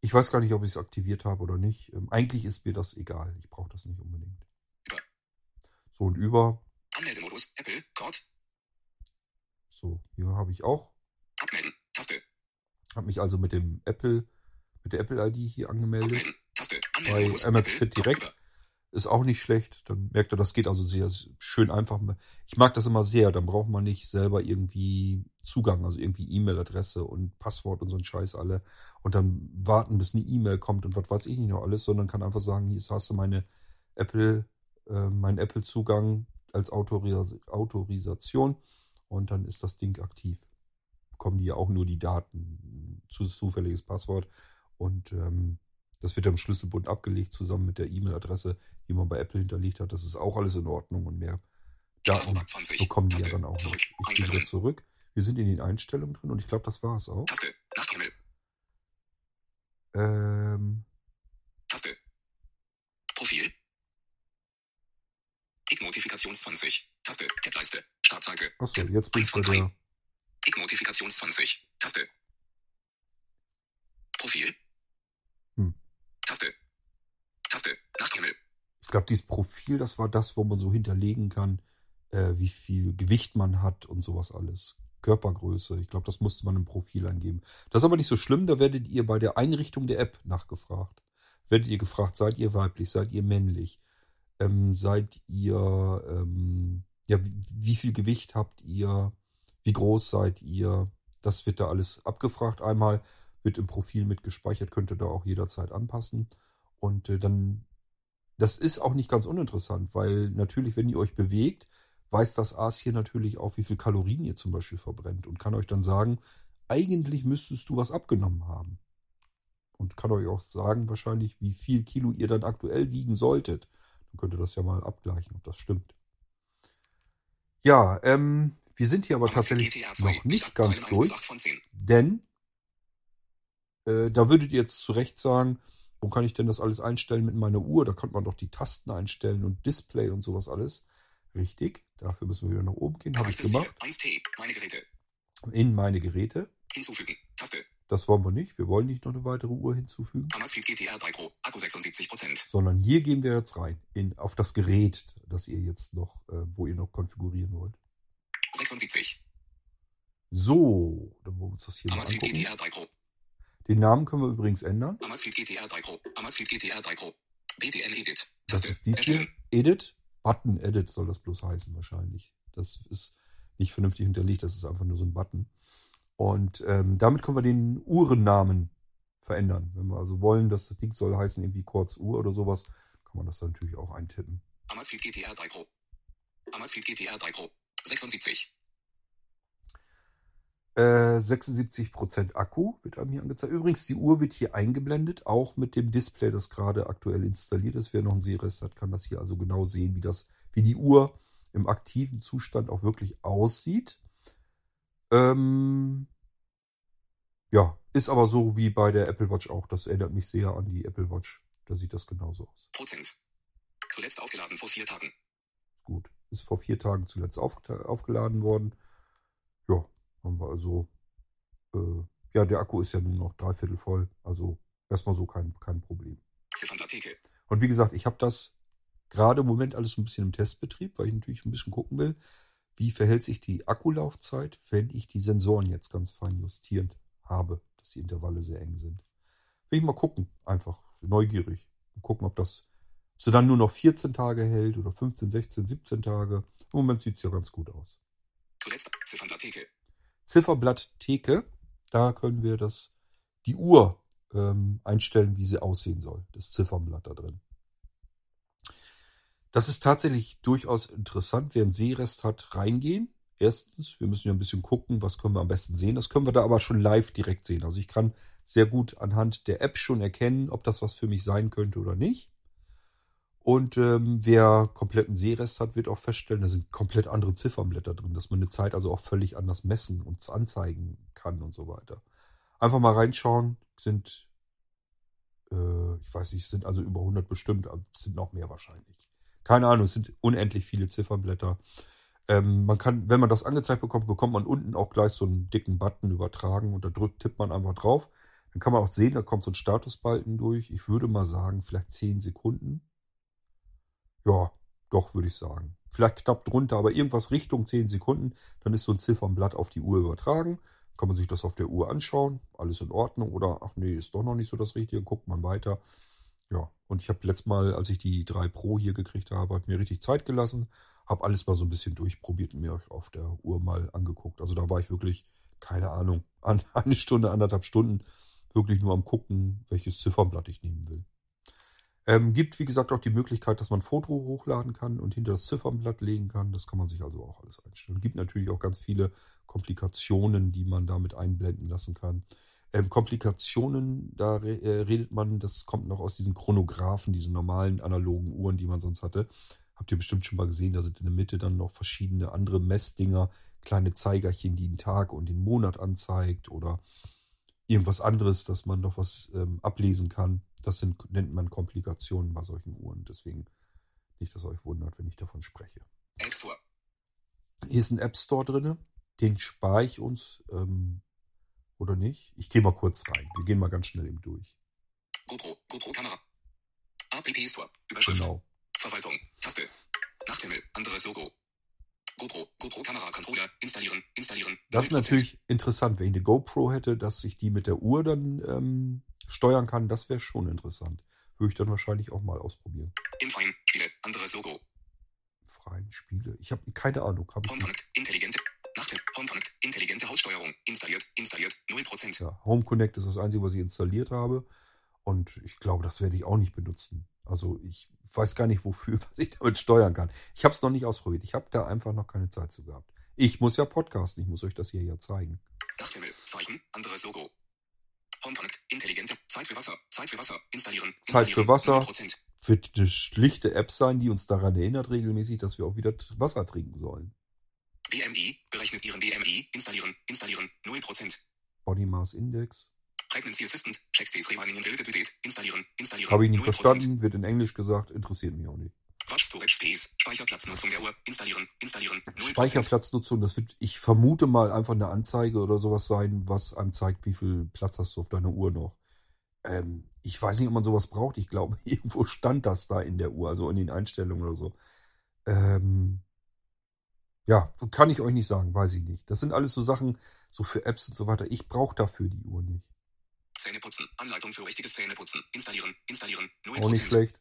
Ich weiß gar nicht, ob ich es aktiviert habe oder nicht. Ähm, eigentlich ist mir das egal. Ich brauche das nicht unbedingt. Über. So und über. Anmeldemodus. Apple. Code. So, hier habe ich auch. Abmelden. Taste. Habe mich also mit dem Apple, mit der Apple-ID hier angemeldet. Abmelden. Taste. Bei Anmeldemodus. Apple. Code direkt. über. Ist auch nicht schlecht. Dann merkt er, das geht also sehr schön einfach. Ich mag das immer sehr. Dann braucht man nicht selber irgendwie Zugang, also irgendwie E-Mail-Adresse und Passwort und so ein Scheiß alle. Und dann warten, bis eine E-Mail kommt und was weiß ich nicht noch alles, sondern kann einfach sagen, hier hast du meine Apple, äh, meinen Apple-Zugang als Autoris Autorisation und dann ist das Ding aktiv. Bekommen die ja auch nur die Daten, zu zufälliges Passwort und ähm, das wird am Schlüsselbund abgelegt, zusammen mit der E-Mail-Adresse, die man bei Apple hinterlegt hat. Das ist auch alles in Ordnung und mehr Daten Robot 20. bekommen die ja dann auch Zurück. nicht. Ich gehe wieder zurück. Wir sind in den Einstellungen drin und ich glaube, das war es auch. Taste. Nachthimmel. Ähm, Taste. Profil. Ick-Notifikations 20. Taste. Tab-Leiste. Startseite. achso, jetzt bin ich bei der. Ick-Notifikations 20. Taste. Profil. Hm. Taste. Taste. Nachthimmel. Ich glaube, dieses Profil, das war das, wo man so hinterlegen kann, äh, wie viel Gewicht man hat und sowas alles. Körpergröße. Ich glaube, das musste man im Profil eingeben. Das ist aber nicht so schlimm. Da werdet ihr bei der Einrichtung der App nachgefragt. Werdet ihr gefragt, seid ihr weiblich, seid ihr männlich, ähm, seid ihr, ähm, ja, wie, wie viel Gewicht habt ihr, wie groß seid ihr. Das wird da alles abgefragt. Einmal wird im Profil mit gespeichert, könnt ihr da auch jederzeit anpassen. Und äh, dann das ist auch nicht ganz uninteressant, weil natürlich, wenn ihr euch bewegt, weiß das Aas hier natürlich auch, wie viel Kalorien ihr zum Beispiel verbrennt und kann euch dann sagen, eigentlich müsstest du was abgenommen haben. Und kann euch auch sagen, wahrscheinlich, wie viel Kilo ihr dann aktuell wiegen solltet. Dann könnt ihr das ja mal abgleichen, ob das stimmt. Ja, ähm, wir sind hier aber tatsächlich GTA 2. noch nicht ganz Zeilen 1 bis durch. 8 von 10. Denn äh, da würdet ihr jetzt zu Recht sagen, wo kann ich denn das alles einstellen mit meiner Uhr? Da kann man doch die Tasten einstellen und Display und sowas alles. Richtig, dafür müssen wir wieder nach oben gehen. Habe ich gemacht. 4. 1T. Meine. In meine Geräte. Hinzufügen. Taste. Das wollen wir nicht. Wir wollen nicht noch eine weitere Uhr hinzufügen, GTR 3 Pro. Akku 76%. sondern hier gehen wir jetzt rein in, auf das Gerät, das ihr jetzt noch, äh, wo ihr noch konfigurieren wollt. 76. So, dann wollen wir uns das hier mal Amazfit angucken. GTR 3 Pro. Den Namen können wir übrigens ändern. Amazfit GTR 3 Pro. Amazfit GTR 3 Pro. BTN Edit. Das Taste. ist dies hier. Edit. Button Edit soll das bloß heißen wahrscheinlich. Das ist nicht vernünftig hinterlegt, das ist einfach nur so ein Button. Und ähm, damit können wir den Uhrennamen verändern. Wenn wir also wollen, dass das Ding soll heißen irgendwie Quartz Uhr oder sowas, kann man das dann natürlich auch eintippen. Amazfit GTR 3 Pro. Amazfit GTR 3 Pro. 76. Äh, 76% Akku wird einem hier angezeigt. Übrigens, die Uhr wird hier eingeblendet, auch mit dem Display, das gerade aktuell installiert ist. Wer noch einen Sehrest hat, kann das hier also genau sehen, wie, das, wie die Uhr im aktiven Zustand auch wirklich aussieht. Ähm, ja, ist aber so wie bei der Apple Watch auch. Das erinnert mich sehr an die Apple Watch. Da sieht das genauso aus. Prozent. Zuletzt aufgeladen vor vier Tagen. Gut. Ist vor vier Tagen zuletzt auf, aufgeladen worden. Ja, haben wir also. Äh, ja, der Akku ist ja nun noch dreiviertel voll. Also erstmal so kein, kein Problem. Und wie gesagt, ich habe das gerade im Moment alles ein bisschen im Testbetrieb, weil ich natürlich ein bisschen gucken will, wie verhält sich die Akkulaufzeit, wenn ich die Sensoren jetzt ganz fein justiert habe, dass die Intervalle sehr eng sind. Will ich mal gucken, einfach neugierig. Und gucken, ob das, ob sie dann nur noch 14 Tage hält oder 15, 16, 17 Tage. Im Moment sieht es ja ganz gut aus. Zuletzt Ziffernblatt Theke. Zifferblatt Theke, da können wir das, die Uhr ähm, einstellen, wie sie aussehen soll. Das Ziffernblatt da drin. Das ist tatsächlich durchaus interessant. Wer einen Sehrest hat, reingehen. Erstens, wir müssen ja ein bisschen gucken, was können wir am besten sehen. Das können wir da aber schon live direkt sehen. Also ich kann sehr gut anhand der App schon erkennen, ob das was für mich sein könnte oder nicht. Und ähm, wer kompletten Sehrest hat, wird auch feststellen, da sind komplett andere Ziffernblätter drin, dass man eine Zeit also auch völlig anders messen und anzeigen kann und so weiter. Einfach mal reinschauen, sind, äh, ich weiß nicht, sind also über 100 bestimmt, aber es sind noch mehr wahrscheinlich. Keine Ahnung, es sind unendlich viele Ziffernblätter. Ähm, man kann, wenn man das angezeigt bekommt, bekommt man unten auch gleich so einen dicken Button übertragen und da drückt, tippt man einfach drauf. Dann kann man auch sehen, da kommt so ein Statusbalken durch. Ich würde mal sagen, vielleicht 10 Sekunden. Ja, doch, würde ich sagen. Vielleicht knapp drunter, aber irgendwas Richtung 10 Sekunden. Dann ist so ein Ziffernblatt auf die Uhr übertragen. Kann man sich das auf der Uhr anschauen. Alles in Ordnung. Oder, ach nee, ist doch noch nicht so das Richtige. Guckt man weiter. Ja, und ich habe letztes Mal, als ich die 3 Pro hier gekriegt habe, hab mir richtig Zeit gelassen. Habe alles mal so ein bisschen durchprobiert und mir auf der Uhr mal angeguckt. Also da war ich wirklich, keine Ahnung, eine Stunde, anderthalb Stunden wirklich nur am gucken, welches Ziffernblatt ich nehmen will. Ähm, gibt, wie gesagt, auch die Möglichkeit, dass man ein Foto hochladen kann und hinter das Ziffernblatt legen kann. Das kann man sich also auch alles einstellen. Gibt natürlich auch ganz viele Komplikationen, die man damit einblenden lassen kann. Ähm, Komplikationen, da re äh, redet man, das kommt noch aus diesen Chronographen, diesen normalen analogen Uhren, die man sonst hatte. Habt ihr bestimmt schon mal gesehen, da sind in der Mitte dann noch verschiedene andere Messdinger, kleine Zeigerchen, die den Tag und den Monat anzeigt oder irgendwas anderes, dass man noch was ähm, ablesen kann. Das sind, nennt man Komplikationen bei solchen Uhren. Deswegen nicht, dass euch wundert, wenn ich davon spreche. App Store. Hier ist ein App Store drin. Den spare ich uns ähm, oder nicht. Ich gehe mal kurz rein. Wir gehen mal ganz schnell eben durch. GoPro, GoPro Kamera. App Store. Überschrift. Genau. Verwaltung. Taste. Nachthimmel. Anderes Logo. GoPro, GoPro Kamera Controller. Installieren, installieren. Das ist 0%. natürlich interessant, wenn ich eine GoPro hätte, dass ich die mit der Uhr dann ähm, steuern kann. Das wäre schon interessant. Würde ich dann wahrscheinlich auch mal ausprobieren. Im Freien. Spiele. Anderes Logo. Freien Spiele. Ich habe keine Ahnung. Hab ich Home nicht. Connect. Intelligente. Nachthimmel. Home Connect. Intelligente Haussteuerung. Installiert, installiert. 0%. Ja, Home Connect ist das Einzige, was ich installiert habe. Und ich glaube, das werde ich auch nicht benutzen. Also ich weiß gar nicht, wofür, was ich damit steuern kann. Ich habe es noch nicht ausprobiert. Ich habe da einfach noch keine Zeit zu gehabt. Ich muss ja podcasten. Ich muss euch das hier ja zeigen. Nachthimmel. Zeichen. Anderes Logo. Home Connect. Intelligente. Zeit für Wasser. Zeit für Wasser. Installieren. Zeit für installieren. Wasser. 0%. Wird eine schlichte App sein, die uns daran erinnert regelmäßig, dass wir auch wieder Wasser trinken sollen. BMI. Berechnet Ihren BMI. Installieren. Installieren. 0%. Body Mass Index. Pregnancy Assistant. Check Space Reminding Deleted. Installieren. Installieren. Habe ich nicht 0%. verstanden, wird in Englisch gesagt, interessiert mich auch nicht. Watch Storage Space. Speicherplatznutzung der Uhr. Installieren. Installieren. 0%. Speicherplatznutzung, das wird, ich vermute mal einfach eine Anzeige oder sowas sein, was einem zeigt, wie viel Platz hast du auf deiner Uhr noch. Ähm, ich weiß nicht, ob man sowas braucht. Ich glaube, irgendwo stand das da in der Uhr, also in den Einstellungen oder so. Ähm, ja, kann ich euch nicht sagen, weiß ich nicht. Das sind alles so Sachen, so für Apps und so weiter. Ich brauche dafür die Uhr nicht. Zähneputzen. Anleitung für richtiges Zähneputzen. Installieren. Installieren. 0%. Auch nicht schlecht.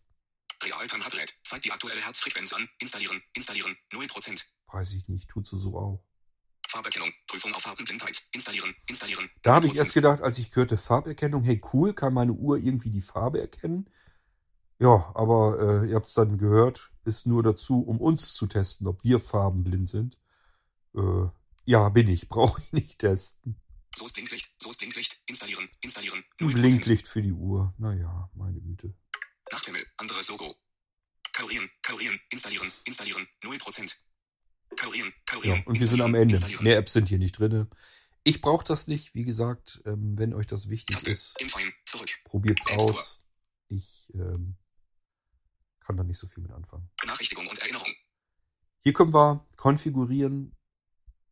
Realtime Heart Rate. Zeigt die aktuelle Herzfrequenz an. Installieren. Installieren. 0%. Weiß ich nicht, tut sie so auch. Farberkennung. Prüfung auf Farbenblindheit. Installieren. Installieren. Da habe ich 0%. erst gedacht, als ich hörte Farberkennung, hey cool, kann meine Uhr irgendwie die Farbe erkennen? Ja, aber äh, ihr habt es dann gehört, ist nur dazu, um uns zu testen, ob wir farbenblind sind. Äh, ja, bin ich, brauche ich nicht testen. So ist Blinklicht. So ist Blinklicht. Installieren. Installieren. Ein 0%. Blinklicht für die Uhr. Naja, meine Güte. Nachthimmel. Anderes Logo. Kalorien. Kalorien. Installieren. Installieren. 0%. Kalorien. Ja, Kalorien. und wir sind am Ende. Mehr Apps sind hier nicht drin. Ich brauche das nicht, wie gesagt, ähm, wenn euch das wichtig Taste. ist, probiert's App Store. aus. Ich ähm, kann da nicht so viel mit anfangen. Benachrichtigung und Erinnerung. Hier können wir konfigurieren,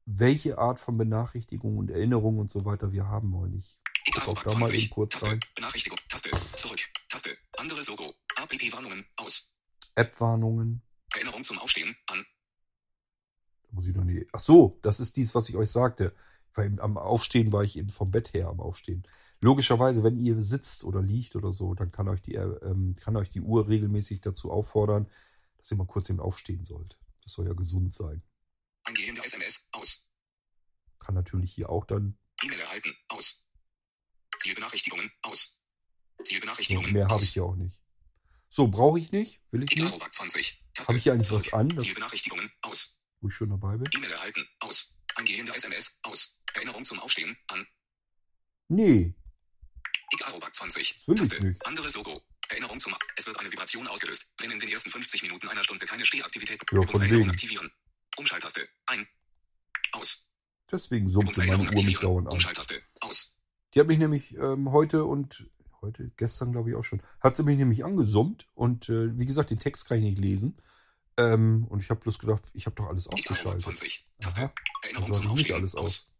welche Art von Benachrichtigung und Erinnerung und so weiter wir haben wollen. Ich gucke auch da mal 20. eben kurz Taste. rein. Benachrichtigung. Taste. Zurück. Taste. Anderes Logo. APP-Warnungen. Aus. App-Warnungen. Erinnerung zum Aufstehen. An. Da muss ich noch nie. Ach so, das ist dies, was ich euch sagte. Weil am Aufstehen war ich eben vom Bett her am Aufstehen. Logischerweise, wenn ihr sitzt oder liegt oder so, dann kann euch die, äh, ähm, kann euch die Uhr regelmäßig dazu auffordern, dass ihr mal kurz eben aufstehen sollt. Das soll ja gesund sein. Eingehende SMS. Aus. Kann natürlich hier auch dann. E-Mail erhalten. Aus. Zielbenachrichtigungen. Aus. Zielbenachrichtigungen. mehr habe ich hier auch nicht. So, brauche ich nicht. Will ich nicht. Egal, 20. Taste. Habe ich hier eigentlich was an, Zielbenachrichtigungen. Aus. wo ich schon dabei bin? E-Mail erhalten. Aus. Eingehende SMS. Aus. Erinnerung zum Aufstehen. An. Nee, Egalobak 20. Das will ich nicht. Anderes Logo. Erinnerung zum. Es wird eine Vibration ausgelöst, wenn in den ersten 50 Minuten einer Stunde keine Stehaktivität. Ja, Übungserinnerung aktivieren. Umschalttaste. Ein. Aus. deswegen summte meine Uhr mich dauernd an. Umschalttaste. Aus. Die hat mich nämlich ähm, heute und heute, gestern glaube ich auch schon, hat sie mich nämlich angesummt und äh, wie gesagt, den Text kann ich nicht lesen. Ähm, und ich habe bloß gedacht, ich habe doch alles ausgeschaltet. 20. Taste. Aha, Erinnerung also zum Aufstehen. alles aus.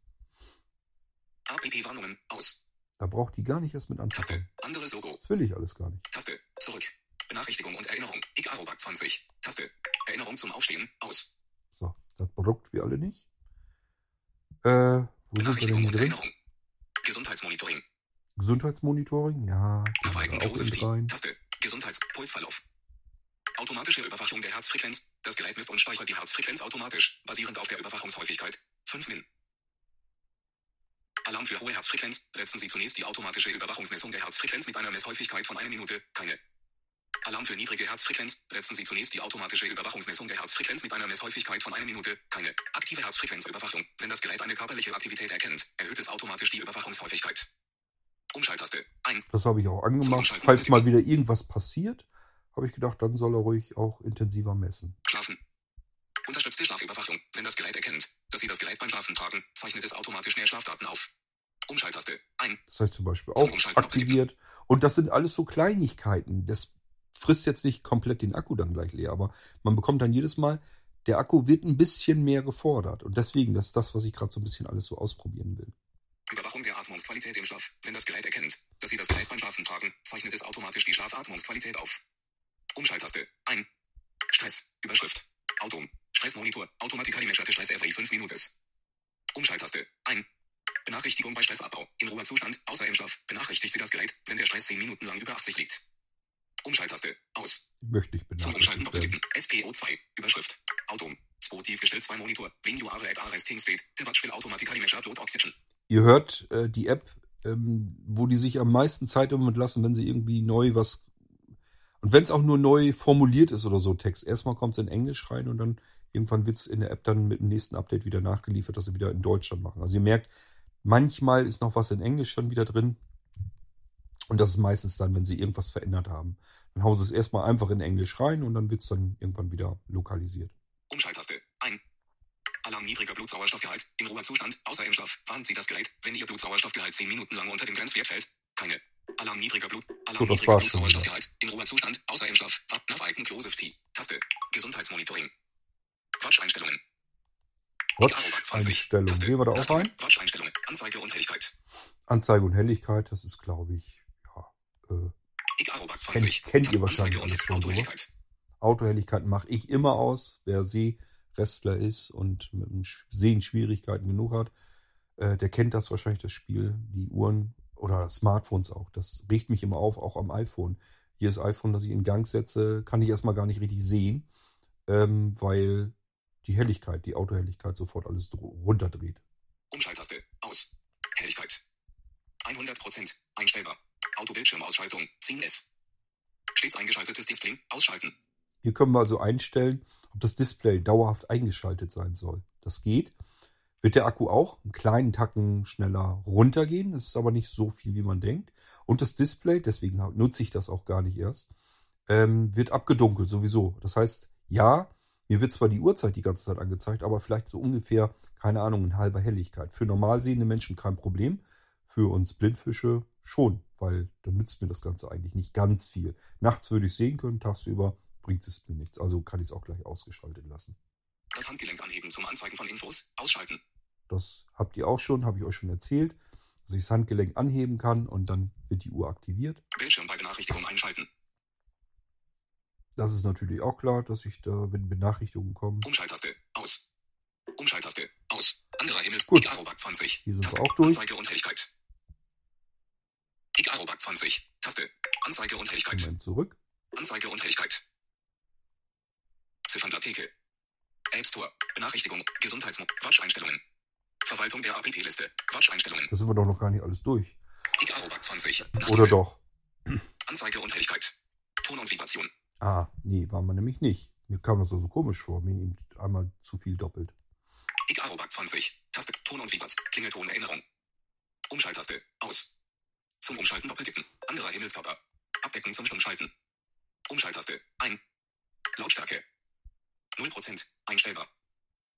APP-Warnungen. Aus. Da braucht die gar nicht erst mit Taste. anzufangen. Anderes Logo. Das will ich alles gar nicht. Taste. Zurück. Benachrichtigung und Erinnerung. Igarobak 20. Taste. Erinnerung zum Aufstehen. Aus. Das Produkt wir alle nicht. Äh, wo sind wir denn hier drin? Gesundheitsmonitoring. Gesundheitsmonitoring, ja. Nach rein. Taste. Gesundheitspulsverlauf. Automatische Überwachung der Herzfrequenz. Das Gerät misst und speichert die Herzfrequenz automatisch, basierend auf der Überwachungshäufigkeit. 5 Min. Alarm für hohe Herzfrequenz. Setzen Sie zunächst die automatische Überwachungsmessung der Herzfrequenz mit einer Messhäufigkeit von einer Minute. Keine. Alarm für niedrige Herzfrequenz. Setzen Sie zunächst die automatische Überwachungsmessung der Herzfrequenz mit einer Messhäufigkeit von einer Minute. Keine. Aktive Herzfrequenzüberwachung. Wenn das Gerät eine körperliche Aktivität erkennt, erhöht es automatisch die Überwachungshäufigkeit. Umschalttaste. Ein. Das habe ich auch Zum angemacht. Falls mal wieder irgendwas passiert, habe ich gedacht, dann soll er ruhig auch intensiver messen. Schlafen. Unterstützte Schlafüberwachung. Wenn das Gerät erkennt, dass Sie das Gerät beim Schlafen tragen, zeichnet es automatisch mehr Schlafdaten auf. Umschalttaste. Ein. Das habe ich zum Beispiel Zum auch Umschalten aktiviert. Und das sind alles so Kleinigkeiten. Das frisst jetzt nicht komplett den Akku dann gleich leer, aber man bekommt dann jedes Mal, der Akku wird ein bisschen mehr gefordert. Und deswegen, das ist das, was ich gerade so ein bisschen alles so ausprobieren will. Überwachung der Atmungsqualität im Schlaf. Wenn das Gerät erkennt, dass Sie das Gerät beim Schlafen tragen, zeichnet es automatisch die Schlafatmungsqualität auf. Umschalttaste. Ein. Stress. Überschrift. Auto. Stressmonitor. Automatically measured stress every 5 Minutes. Umschalttaste. Ein. Benachrichtigung bei Stressabbau. Im Ruhezustand, außer im Schlaf, benachrichtigt Sie das Gerät, wenn der Stress 10 Minuten lang über 80 liegt. Umschalttaste. Aus. Ich möchte nicht Zum Umschalten doppeltippen. SPO2. Überschrift. Auto. Spot tief gestellt 2 Monitor. When you are at a resting state, the watch will automatically measure blood oxygen. Ihr hört äh, die App, ähm, wo die sich am meisten Zeit im Moment lassen, wenn sie irgendwie neu was. Und wenn es auch nur neu formuliert ist oder so, Text. Erstmal kommt es in Englisch rein und dann irgendwann wird es in der App dann mit dem nächsten Update wieder nachgeliefert, dass sie wieder in Deutschland machen. Also ihr merkt, manchmal ist noch was in Englisch dann wieder drin. Und das ist meistens dann, wenn sie irgendwas verändert haben. Dann hauen sie es erstmal einfach in Englisch rein und dann wird es dann irgendwann wieder lokalisiert. Umschalttaste. Ein. Alarm niedriger Blutsauerstoffgehalt. Im Ruhezustand, außer im Schlaf, warnt Sie das Gerät, wenn Ihr Blutsauerstoffgehalt 10 Minuten lang unter dem Grenzwert fällt. Keine. Alarm niedriger Blut. Alarm So, niedriger. Blutsauerstoffgehalt. Im Ruhezustand, außer im Schlaf. Nach Icon Closed T. Taste. Gesundheitsmonitoring. Watch-Einstellungen. Watch-Einstellung. Gehen wir da auch rein? Watch-Einstellungen. Anzeige und Helligkeit. Anzeige und Helligkeit, das ist, glaube ich, äh, Kennt- 20. kennt ihr wahrscheinlich schon, Autohelligkeit. Autohelligkeit mache ich immer aus. Wer Seerestler ist und mit dem Sehen Schwierigkeiten genug hat, äh, der kennt das wahrscheinlich, das Spiel. Die Uhren oder Smartphones auch. Das regt mich immer auf, auch am iPhone. Hier das iPhone, das ich in Gang setze, kann ich erstmal gar nicht richtig sehen, ähm, weil die Helligkeit, die Autohelligkeit sofort alles dr- runterdreht. Umschalttaste. Aus. Helligkeit. 100%. Einstellbar. Autobildschirmausschaltung. 10S. Stets eingeschaltetes Display. Ausschalten. Hier können wir also einstellen, ob das Display dauerhaft eingeschaltet sein soll. Das geht. Wird der Akku auch einen kleinen Tacken schneller runtergehen. Das ist aber nicht so viel, wie man denkt. Und das Display, deswegen nutze ich das auch gar nicht erst, ähm, wird abgedunkelt sowieso. Das heißt, ja, mir wird zwar die Uhrzeit die ganze Zeit angezeigt, aber vielleicht so ungefähr, keine Ahnung, in halber Helligkeit. Für normal sehende Menschen kein Problem. Für uns Blindfische schon, weil dann nützt mir das Ganze eigentlich nicht ganz viel. Nachts würde ich sehen können, tagsüber bringt es mir nichts. Also kann ich es auch gleich ausgeschaltet lassen. Das Handgelenk anheben zum Anzeigen von Infos. Ausschalten. Das habt ihr auch schon, habe ich euch schon erzählt, dass ich das Handgelenk anheben kann und dann wird die Uhr aktiviert. Bildschirm bei Benachrichtigung einschalten. Das ist natürlich auch klar, dass ich da, wenn Benachrichtigungen kommen, Umschalttaste. Aus. Umschalttaste. Aus. Anderer Himmel. Gut. Igarobak 20. Hier sind wir Taste. auch durch. Anzeige und Helligkeit. Igarobak 20. Taste. Anzeige und Helligkeit. Moment zurück. Anzeige und Helligkeit. Ziffernblatttheke. App Store. Benachrichtigung. Gesundheitsmo. Watch-Einstellungen. Verwaltung der APP-Liste. Watch-Einstellungen. Da sind wir doch noch gar nicht alles durch. Igarobak 20. Oder doch? Anzeige und Helligkeit. Ton und Vibration. Ah, nee, waren wir nämlich nicht. Mir kam das so so komisch vor, mir einmal zu viel doppelt. Igarobak 20. Taste. Ton und Vibration. Klingelton Erinnerung. Umschalttaste. Aus. Zum Umschalten doppeltippen. Anderer Himmelskörper. Abdecken zum Stummschalten. Umschalttaste. Ein. Lautstärke. 0%. Einstellbar.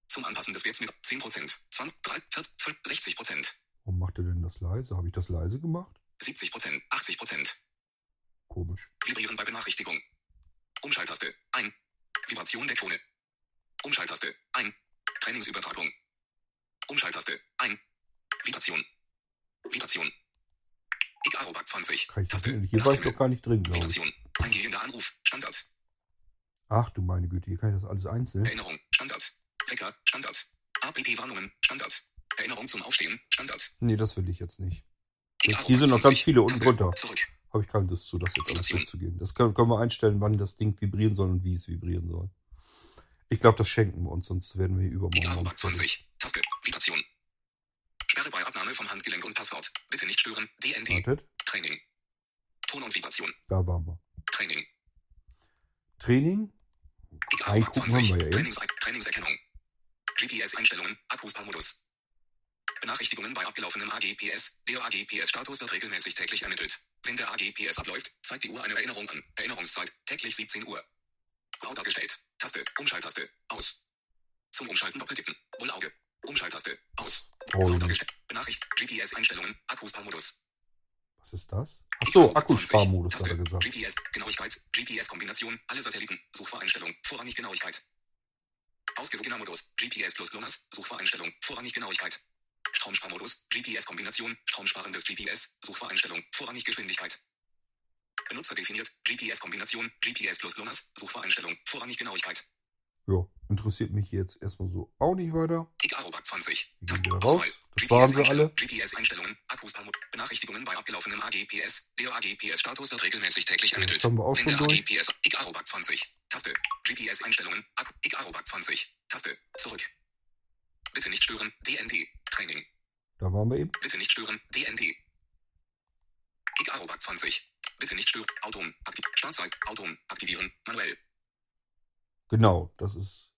Zum Anpassen des Werts mit 10%. 20, 3, 40, 50, 60%. Warum macht er denn das leise? Habe ich das leise gemacht? 70%. 80%. Komisch. Vibrieren bei Benachrichtigung. Umschalttaste. Ein. Vibration der Krone. Umschalttaste. Ein. Trainingsübertragung. Umschalttaste. Ein. Vibration. Vibration. Icarobak 20. Kann ich Taste. nicht? Hier war ich doch gar nicht drin, glaube ich. Eingehender Anruf. Standard. Ach du meine Güte, hier kann ich das alles einzeln. Erinnerung. Standard. Wecker. Standard. APP-Warnungen. Standard. Erinnerung zum Aufstehen. Standard. Nee, das will ich jetzt nicht. Hier sind noch 20. ganz viele unten drunter. Zurück. Habe ich keine Lust zu, das jetzt alles durchzugehen. Das können, können wir einstellen, wann das Ding vibrieren soll und wie es vibrieren soll. Ich glaube, das schenken wir uns, sonst werden wir hier übermorgen. Icarobak Abend fertig. 20. Taste. Vibration. Sperre bei Abnahme vom Handgelenk und Passwort. Bitte nicht stören. DND. Wartet, Training. Ton und Vibration. da waren wir. Training. Training. Reingucken haben wir ja. Trainings Trainingserkennung. GPS-Einstellungen. Akkusparmodus. Benachrichtigungen bei abgelaufenem AGPS. Der AGPS-Status wird regelmäßig täglich ermittelt. Wenn der AGPS abläuft, zeigt die Uhr eine Erinnerung an. Erinnerungszeit. Täglich 17 Uhr. Grau dargestellt. Taste. Umschalttaste. Aus. Zum Umschalten doppeltippen. Bullauge. Umschalttaste. Aus. Oh, dargestellt. Benachricht. GPS-Einstellungen. Akkusparmodus. was ist das? Ach so, Icarobak 20. Akkusparmodus hat er Taste. gesagt. GPS, Genauigkeit, GPS-Kombination, alle Satelliten, Suchvoreinstellung, vorrangig Genauigkeit. Ausgewogener Modus, GPS plus LONAS, Suchvoreinstellung, vorrangig Genauigkeit. Stromsparmodus, GPS-Kombination, stromsparendes GPS, Suchvoreinstellung, vorrangig Geschwindigkeit. Benutzer definiert, GPS-Kombination, GPS plus LONAS, Suchvoreinstellung, vorrangig Genauigkeit. Ja, interessiert mich jetzt erstmal so auch nicht weiter. Icarobak 20. Wir gehen Taste, wieder raus. Das waren sie alle. GPS-Einstellungen, Akkusparmodus, Benachrichtigungen bei abgelaufenem AGPS. Der AGPS-Status wird regelmäßig täglich ermittelt. Das haben wir auch schon durch. AGPS, Icarobak 20. Taste. GPS-Einstellungen, Icarobak 20. Taste. Zurück. Bitte nicht stören, DND. Training. Da waren wir eben. Bitte nicht stören, DND. Icarobak 20. Bitte nicht stören, Autom, aktiv, Startzeit, Autom, aktivieren, manuell. Genau, das ist,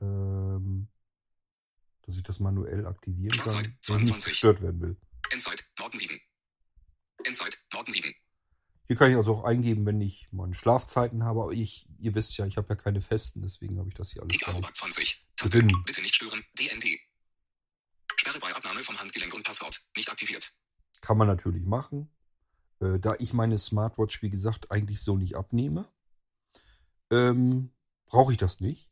ähm, dass ich das manuell aktivieren kann, wenn ich nicht 22. gestört werden will. Endzeit, Norden 7. Endzeit, Norden 7. Hier kann ich also auch eingeben, wenn ich meine Schlafzeiten habe. Aber ich, ihr wisst ja, ich habe ja keine festen, deswegen habe ich das hier alles. Icarobak 20. Taste. Drin. Bitte nicht stören, DND. Sperre bei Abnahme vom Handgelenk und Passwort. Nicht aktiviert. Kann man natürlich machen. Äh, da ich meine Smartwatch, wie gesagt, eigentlich so nicht abnehme, ähm, brauche ich das nicht.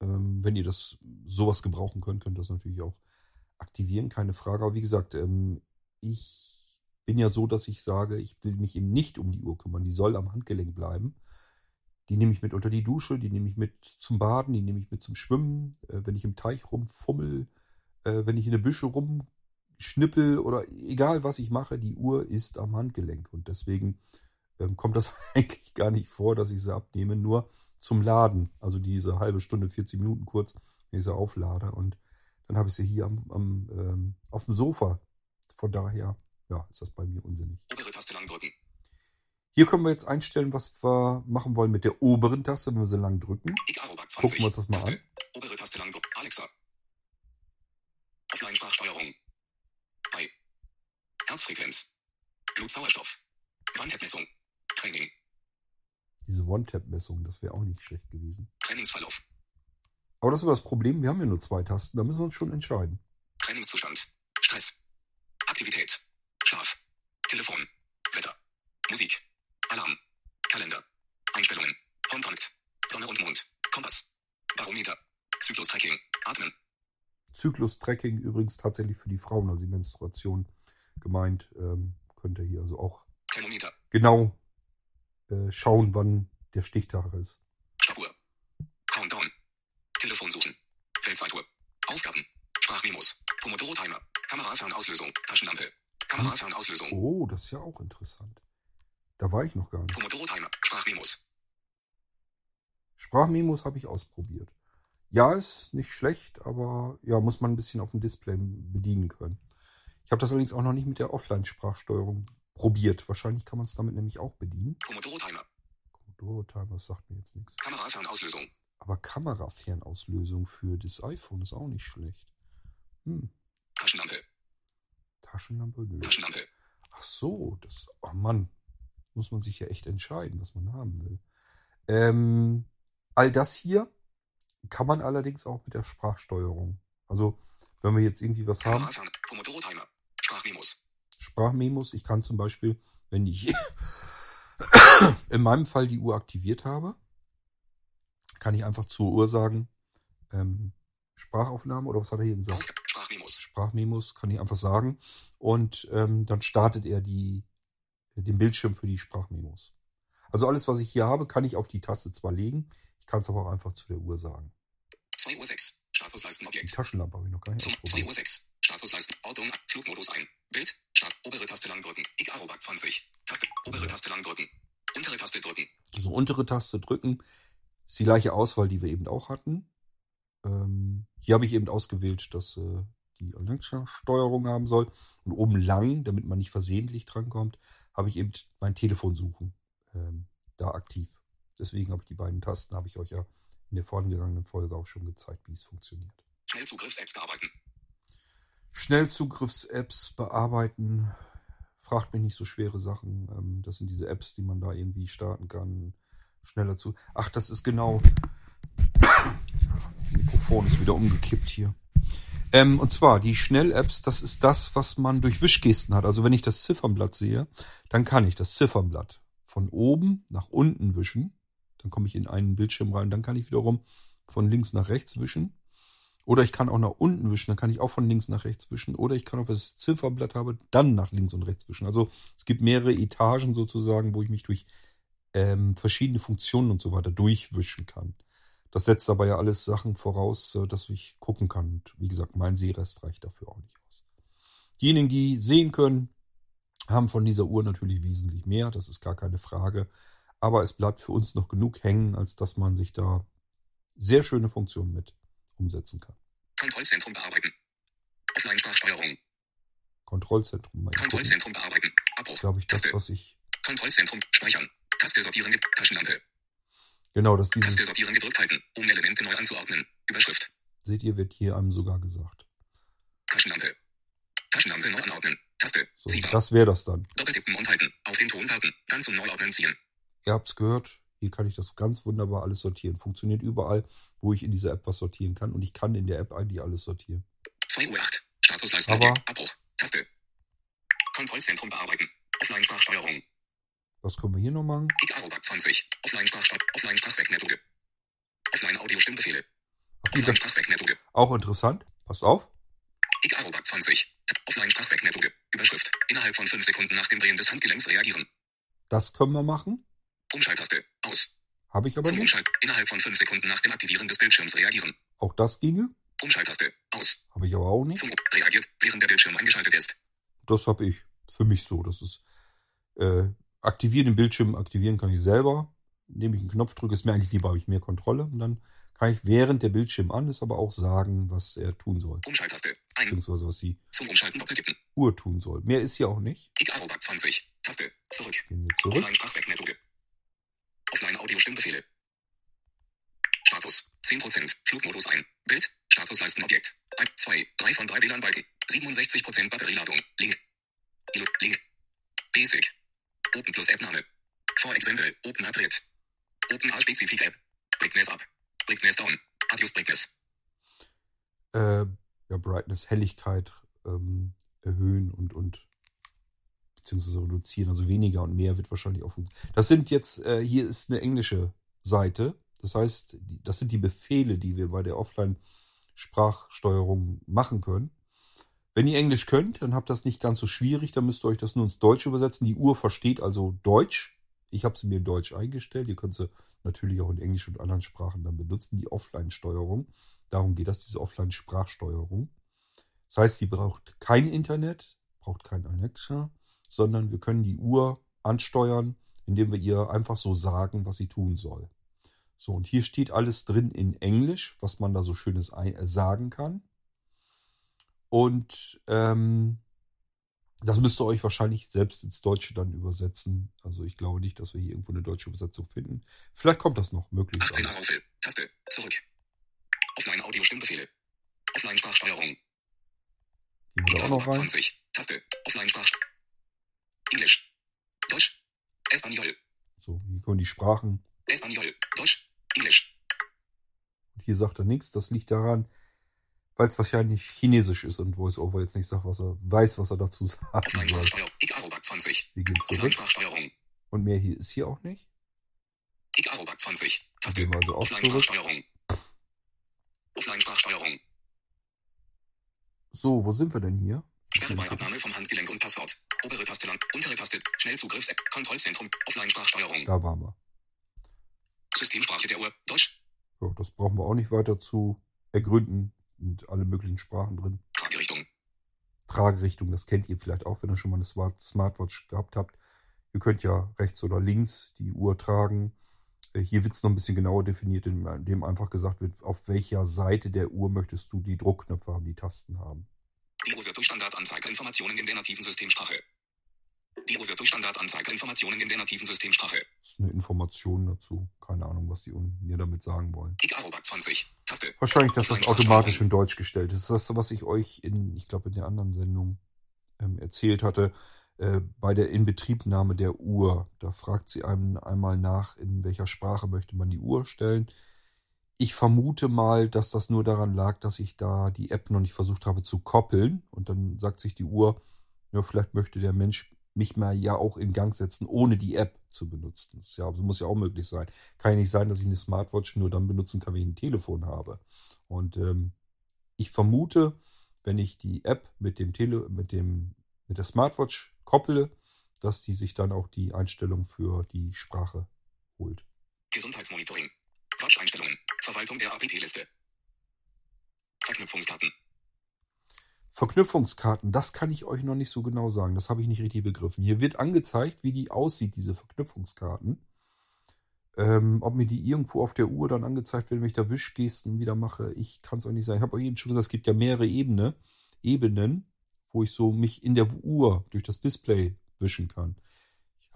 Ähm, wenn ihr das sowas gebrauchen könnt, könnt ihr das natürlich auch aktivieren, keine Frage. Aber wie gesagt, ähm, ich bin ja so, dass ich sage, ich will mich eben nicht um die Uhr kümmern. Die soll am Handgelenk bleiben. Die nehme ich mit unter die Dusche, die nehme ich mit zum Baden, die nehme ich mit zum Schwimmen, äh, wenn ich im Teich rumfummel, äh, wenn ich in der Büsche rumschnippel oder egal was ich mache, die Uhr ist am Handgelenk. Und deswegen ähm, kommt das eigentlich gar nicht vor, dass ich sie abnehme, nur zum Laden. Also diese halbe Stunde, 40 Minuten kurz, wenn ich sie auflade. Und dann habe ich sie hier am, am, ähm, auf dem Sofa. Von daher, ja, ist das bei mir unsinnig. Obere Taste lang drücken. Hier können wir jetzt einstellen, was wir machen wollen mit der oberen Taste, wenn wir sie lang drücken. Icarobak 20. Gucken wir uns das mal Taste. an. Obere Taste lang drücken. Alexa. Offline-Sprachsteuerung. Bei. Herzfrequenz. Blutsauerstoff. Wandheadmessung. Training. Diese One-Tap-Messung, das wäre auch nicht schlecht gewesen. Trainingsverlauf. Aber das ist aber das Problem, wir haben ja nur zwei Tasten, da müssen wir uns schon entscheiden. Trainingszustand. Stress. Aktivität. Schlaf. Telefon. Wetter. Musik. Alarm. Kalender. Einstellungen. Kontakt. Sonne und Mond. Kompass. Barometer. Zyklus-Tracking. Atmen. Zyklus-Tracking übrigens tatsächlich für die Frauen, also die Menstruation gemeint. Ähm, könnt ihr hier also auch Thermometer. genau äh, schauen, wann der Stichtag ist. Stoppuhr. Countdown. Telefon suchen. Feldzeituhr. Aufgaben. Sprachmemos. Pomodoro-Timer. Kamerafernsauslösung. Taschenlampe. Kamerafernsauslösung. Oh, das ist ja auch interessant. Da war ich noch gar nicht. Pomodoro-Timer. Sprachmemos. Sprachmemos habe ich ausprobiert. Ja, ist nicht schlecht, aber ja, muss man ein bisschen auf dem Display bedienen können. Ich habe das allerdings auch noch nicht mit der Offline-Sprachsteuerung probiert. Wahrscheinlich kann man es damit nämlich auch bedienen. Pomodoro-Timer. Commodore Timer sagt mir jetzt nichts. Kamerafernsauslösung. Aber Kamerafernauslösung für das iPhone ist auch nicht schlecht. Hm, Taschenlampe. Taschenlampe? Nö. Taschenlampe. Ach so, das. Oh Mann. Muss man sich ja echt entscheiden, was man haben will. Ähm, all das hier kann man allerdings auch mit der Sprachsteuerung. Also, wenn wir jetzt irgendwie was haben, Kamerafern. Sprachmemos. Ich kann zum Beispiel, wenn ich in meinem Fall die Uhr aktiviert habe, kann ich einfach zur Uhr sagen, ähm, Sprachaufnahme oder was hat er hier gesagt? Sprachmemos. Sprachmemos kann ich einfach sagen. Und ähm, dann startet er die, den Bildschirm für die Sprachmemos. Also alles, was ich hier habe, kann ich auf die Taste zwar legen, ich kann es aber auch einfach zu der Uhr sagen. 2 Uhr 6. Die Statusleistenobjekt. Taschenlampe habe ich noch gar nicht Zum 2 ausprobiert. Uhr 6. Statusleisten. Ordnung. Flugmodus ein. Bild. Obere Taste lang drücken. Ich Arobak 20. Taste. Obere Taste lang drücken. Untere Taste drücken. So untere Taste drücken. Ist die gleiche Auswahl, die wir eben auch hatten. Ähm, hier habe ich eben ausgewählt, dass äh, die Alexa-Steuerung haben soll. Und oben lang, damit man nicht versehentlich drankommt, habe ich eben mein Telefon suchen ähm, da aktiv. Deswegen habe ich die beiden Tasten, habe ich euch ja in der vorangegangenen Folge auch schon gezeigt, wie es funktioniert. Schnellzugriffs-Apps bearbeiten. Schnellzugriffs-Apps bearbeiten. Fragt mich nicht so schwere Sachen. Ähm, das sind diese Apps, die man da irgendwie starten kann. Schneller zu. Ach, das ist genau. Mikrofon ist wieder umgekippt hier. Ähm, und zwar die Schnell-Apps, das ist das, was man durch Wischgesten hat. Also wenn ich das Ziffernblatt sehe, dann kann ich das Ziffernblatt von oben nach unten wischen. Dann komme ich in einen Bildschirm rein. Dann kann ich wiederum von links nach rechts wischen. Oder ich kann auch nach unten wischen, dann kann ich auch von links nach rechts wischen. Oder ich kann ich das Ziffernblatt habe, dann nach links und rechts wischen. Also es gibt mehrere Etagen sozusagen, wo ich mich durch ähm, verschiedene Funktionen und so weiter durchwischen kann. Das setzt aber ja alles Sachen voraus, äh, dass ich gucken kann. Und wie gesagt, mein Sehrest reicht dafür auch nicht aus. Diejenigen, die sehen können, haben von dieser Uhr natürlich wesentlich mehr. Das ist gar keine Frage. Aber es bleibt für uns noch genug hängen, als dass man sich da sehr schöne Funktionen mit umsetzen kann. Kontrollzentrum bearbeiten. Offline-Sprachsteuerung. Kontrollzentrum. Gucken. Kontrollzentrum bearbeiten. Abbruch. Glaube ich, das, Taste. was ich. Kontrollzentrum. Speichern. Taste sortieren. Taschenlampe. Genau, das Taste dieses, sortieren gedrückt halten, um Elemente neu anzuordnen. Überschrift. seht ihr, wird hier einem sogar gesagt. Taschenlampe. Taschenlampe neu anordnen. Taste. So, das wäre das dann. Doppeltippen und halten. Auf den Ton warten. Dann zum Neuordnen ziehen. Ihr habt's gehört. Hier kann ich das ganz wunderbar alles sortieren. Funktioniert überall, wo ich in dieser App was sortieren kann. Und ich kann in der App eigentlich alles sortieren. 2 Uhr 8. Statusleisten. Aber-. Abbruch. Taste. Kontrollzentrum bearbeiten. Offline-Sprachsteuerung. Was können wir hier noch machen? Ich Arobak 20. Offline-Sprachsteuerung. Offline-Sprachwegmethode. Offline-Audiostimmbefehle. Offline-Sprachwegmethode. Auch interessant. Passt auf. Ich Arobak 20. Offline-Sprachwegmethode. Überschrift. Innerhalb von 5 Sekunden nach dem Drehen des Handgelenks reagieren. Das können wir machen. Umschalttaste. Aus. Habe ich aber Zum nicht. Umschalt. Innerhalb von 5 Sekunden nach dem Aktivieren des Bildschirms reagieren. Auch das ginge. Umschalttaste. Aus. Habe ich aber auch nicht. Zum reagiert, während der Bildschirm eingeschaltet ist. Das habe ich für mich so. Das ist äh, aktivieren den Bildschirm, aktivieren kann ich selber. Indem ich einen Knopf drücke, ist mir eigentlich lieber, habe ich mehr Kontrolle. Und dann kann ich während der Bildschirm an ist, aber auch sagen, was er tun soll. Umschalttaste. Ein. Beziehungsweise was die Zum Umschalten doppeltippen. Uhr tun soll. Mehr ist hier auch nicht. Ich Arobak 20. Taste. Zurück. Gehen wir zurück. Offline-Sprachwegmethode. Offline-Audio-Stimmbefehle. Status. 10%. Flugmodus ein. Bild. Statusleistenobjekt. 1, 2, 3 von 3 WLAN-Balken. 67% Batterieladung. Link. Link. Basic. Open plus App-Name. For example, Open Madrid. Open A-Spezifik App. Brightness up. Brightness down. Adios Brightness. Äh, ja, Brightness, Helligkeit ähm, erhöhen und, und beziehungsweise reduzieren. Also weniger und mehr wird wahrscheinlich auch funktionieren. Das sind jetzt, äh, hier ist eine englische Seite. Das heißt, das sind die Befehle, die wir bei der Offline-Sprachsteuerung machen können. Wenn ihr Englisch könnt, dann habt das nicht ganz so schwierig. Dann müsst ihr euch das nur ins Deutsche übersetzen. Die Uhr versteht also Deutsch. Ich habe sie mir in Deutsch eingestellt. Ihr könnt sie natürlich auch in Englisch und anderen Sprachen dann benutzen, die Offline-Steuerung. Darum geht das, diese Offline-Sprachsteuerung. Das heißt, die braucht kein Internet, braucht kein Alexa, sondern wir können die Uhr ansteuern, indem wir ihr einfach so sagen, was sie tun soll. So, und hier steht alles drin in Englisch, was man da so schönes äh, sagen kann. Und ähm, das müsst ihr euch wahrscheinlich selbst ins Deutsche dann übersetzen. Also ich glaube nicht, dass wir hier irgendwo eine deutsche Übersetzung finden. Vielleicht kommt das noch möglich. 18 Aroufel. Taste. Zurück. Offline-Audio-Stimmbefehle. Offline-Sprachsteuerung. Gehen wir da auch noch rein. 20. Taste. Offline-Sprach. Englisch. Deutsch. Espanol. So, hier kommen die Sprachen. Espanol. Deutsch. Englisch. Und hier sagt er nichts. Das liegt daran, weil es wahrscheinlich Chinesisch ist und VoiceOver jetzt nicht sagt, was er weiß, was er dazu. Offline-Sprachsteuerung. 20. Wir gehen zurück. Offline-Sprachsteuerung. Und mehr hier ist hier auch nicht. Ich Arobak 20. Taste. Gehen wir also auch zurück. Sprachsteuerung. Offline Sprachsteuerung. So, wo sind wir denn hier? Abnahme vom Handgelenk und Passwort. Obere Taste lang. Untere Taste. Schnellzugriffs-App. Kontrollzentrum. Offline Sprachsteuerung. Da waren wir. Systemsprache der Uhr. Deutsch. Ja, das brauchen wir auch nicht weiter zu ergründen. Und alle möglichen Sprachen drin. Tragerichtung. Tragerichtung, das kennt ihr vielleicht auch, wenn ihr schon mal eine Smart Smartwatch gehabt habt. Ihr könnt ja rechts oder links die Uhr tragen. Äh, Hier wird es noch ein bisschen genauer definiert, indem einfach gesagt wird, auf welcher Seite der Uhr möchtest du die Druckknöpfe haben, die Tasten haben. Die Uhr wird durch Standardanzeigerinformationen in der nativen Systemsprache. Die Uhr wird durch Standardanzeigerinformationen in der nativen Systemsprache. Das ist eine Information dazu. Keine Ahnung, was die mir damit sagen wollen. Arobak 20. Taste. Wahrscheinlich, dass das automatisch in Deutsch gestellt ist. Das ist das, was ich euch in, ich glaube, in der anderen Sendung ähm, erzählt hatte. Äh, bei der Inbetriebnahme der Uhr. Da fragt sie einem einmal nach, in welcher Sprache möchte man die Uhr stellen. Ich vermute mal, dass das nur daran lag, dass ich da die App noch nicht versucht habe zu koppeln. Und dann sagt sich die Uhr, ja, vielleicht möchte der Mensch mich mal ja auch in Gang setzen, ohne die App zu benutzen. Das ja, muss ja auch möglich sein. Kann ja nicht sein, dass ich eine Smartwatch nur dann benutzen kann, wenn ich ein Telefon habe. Und ähm, ich vermute, wenn ich die App mit dem Tele mit dem mit der Smartwatch kopple, dass die sich dann auch die Einstellung für die Sprache holt. Gesundheitsmonitoring. Verwaltung der APP-Liste. Verknüpfungsdaten. Verknüpfungskarten, das kann ich euch noch nicht so genau sagen. Das habe ich nicht richtig begriffen. Hier wird angezeigt, wie die aussieht, diese Verknüpfungskarten. Ähm, ob mir die irgendwo auf der Uhr dann angezeigt werden, wenn ich da Wischgesten wieder mache, ich kann es euch nicht sagen. Ich habe euch eben schon gesagt, es gibt ja mehrere Ebene, Ebenen, wo ich so mich in der Uhr durch das Display wischen kann.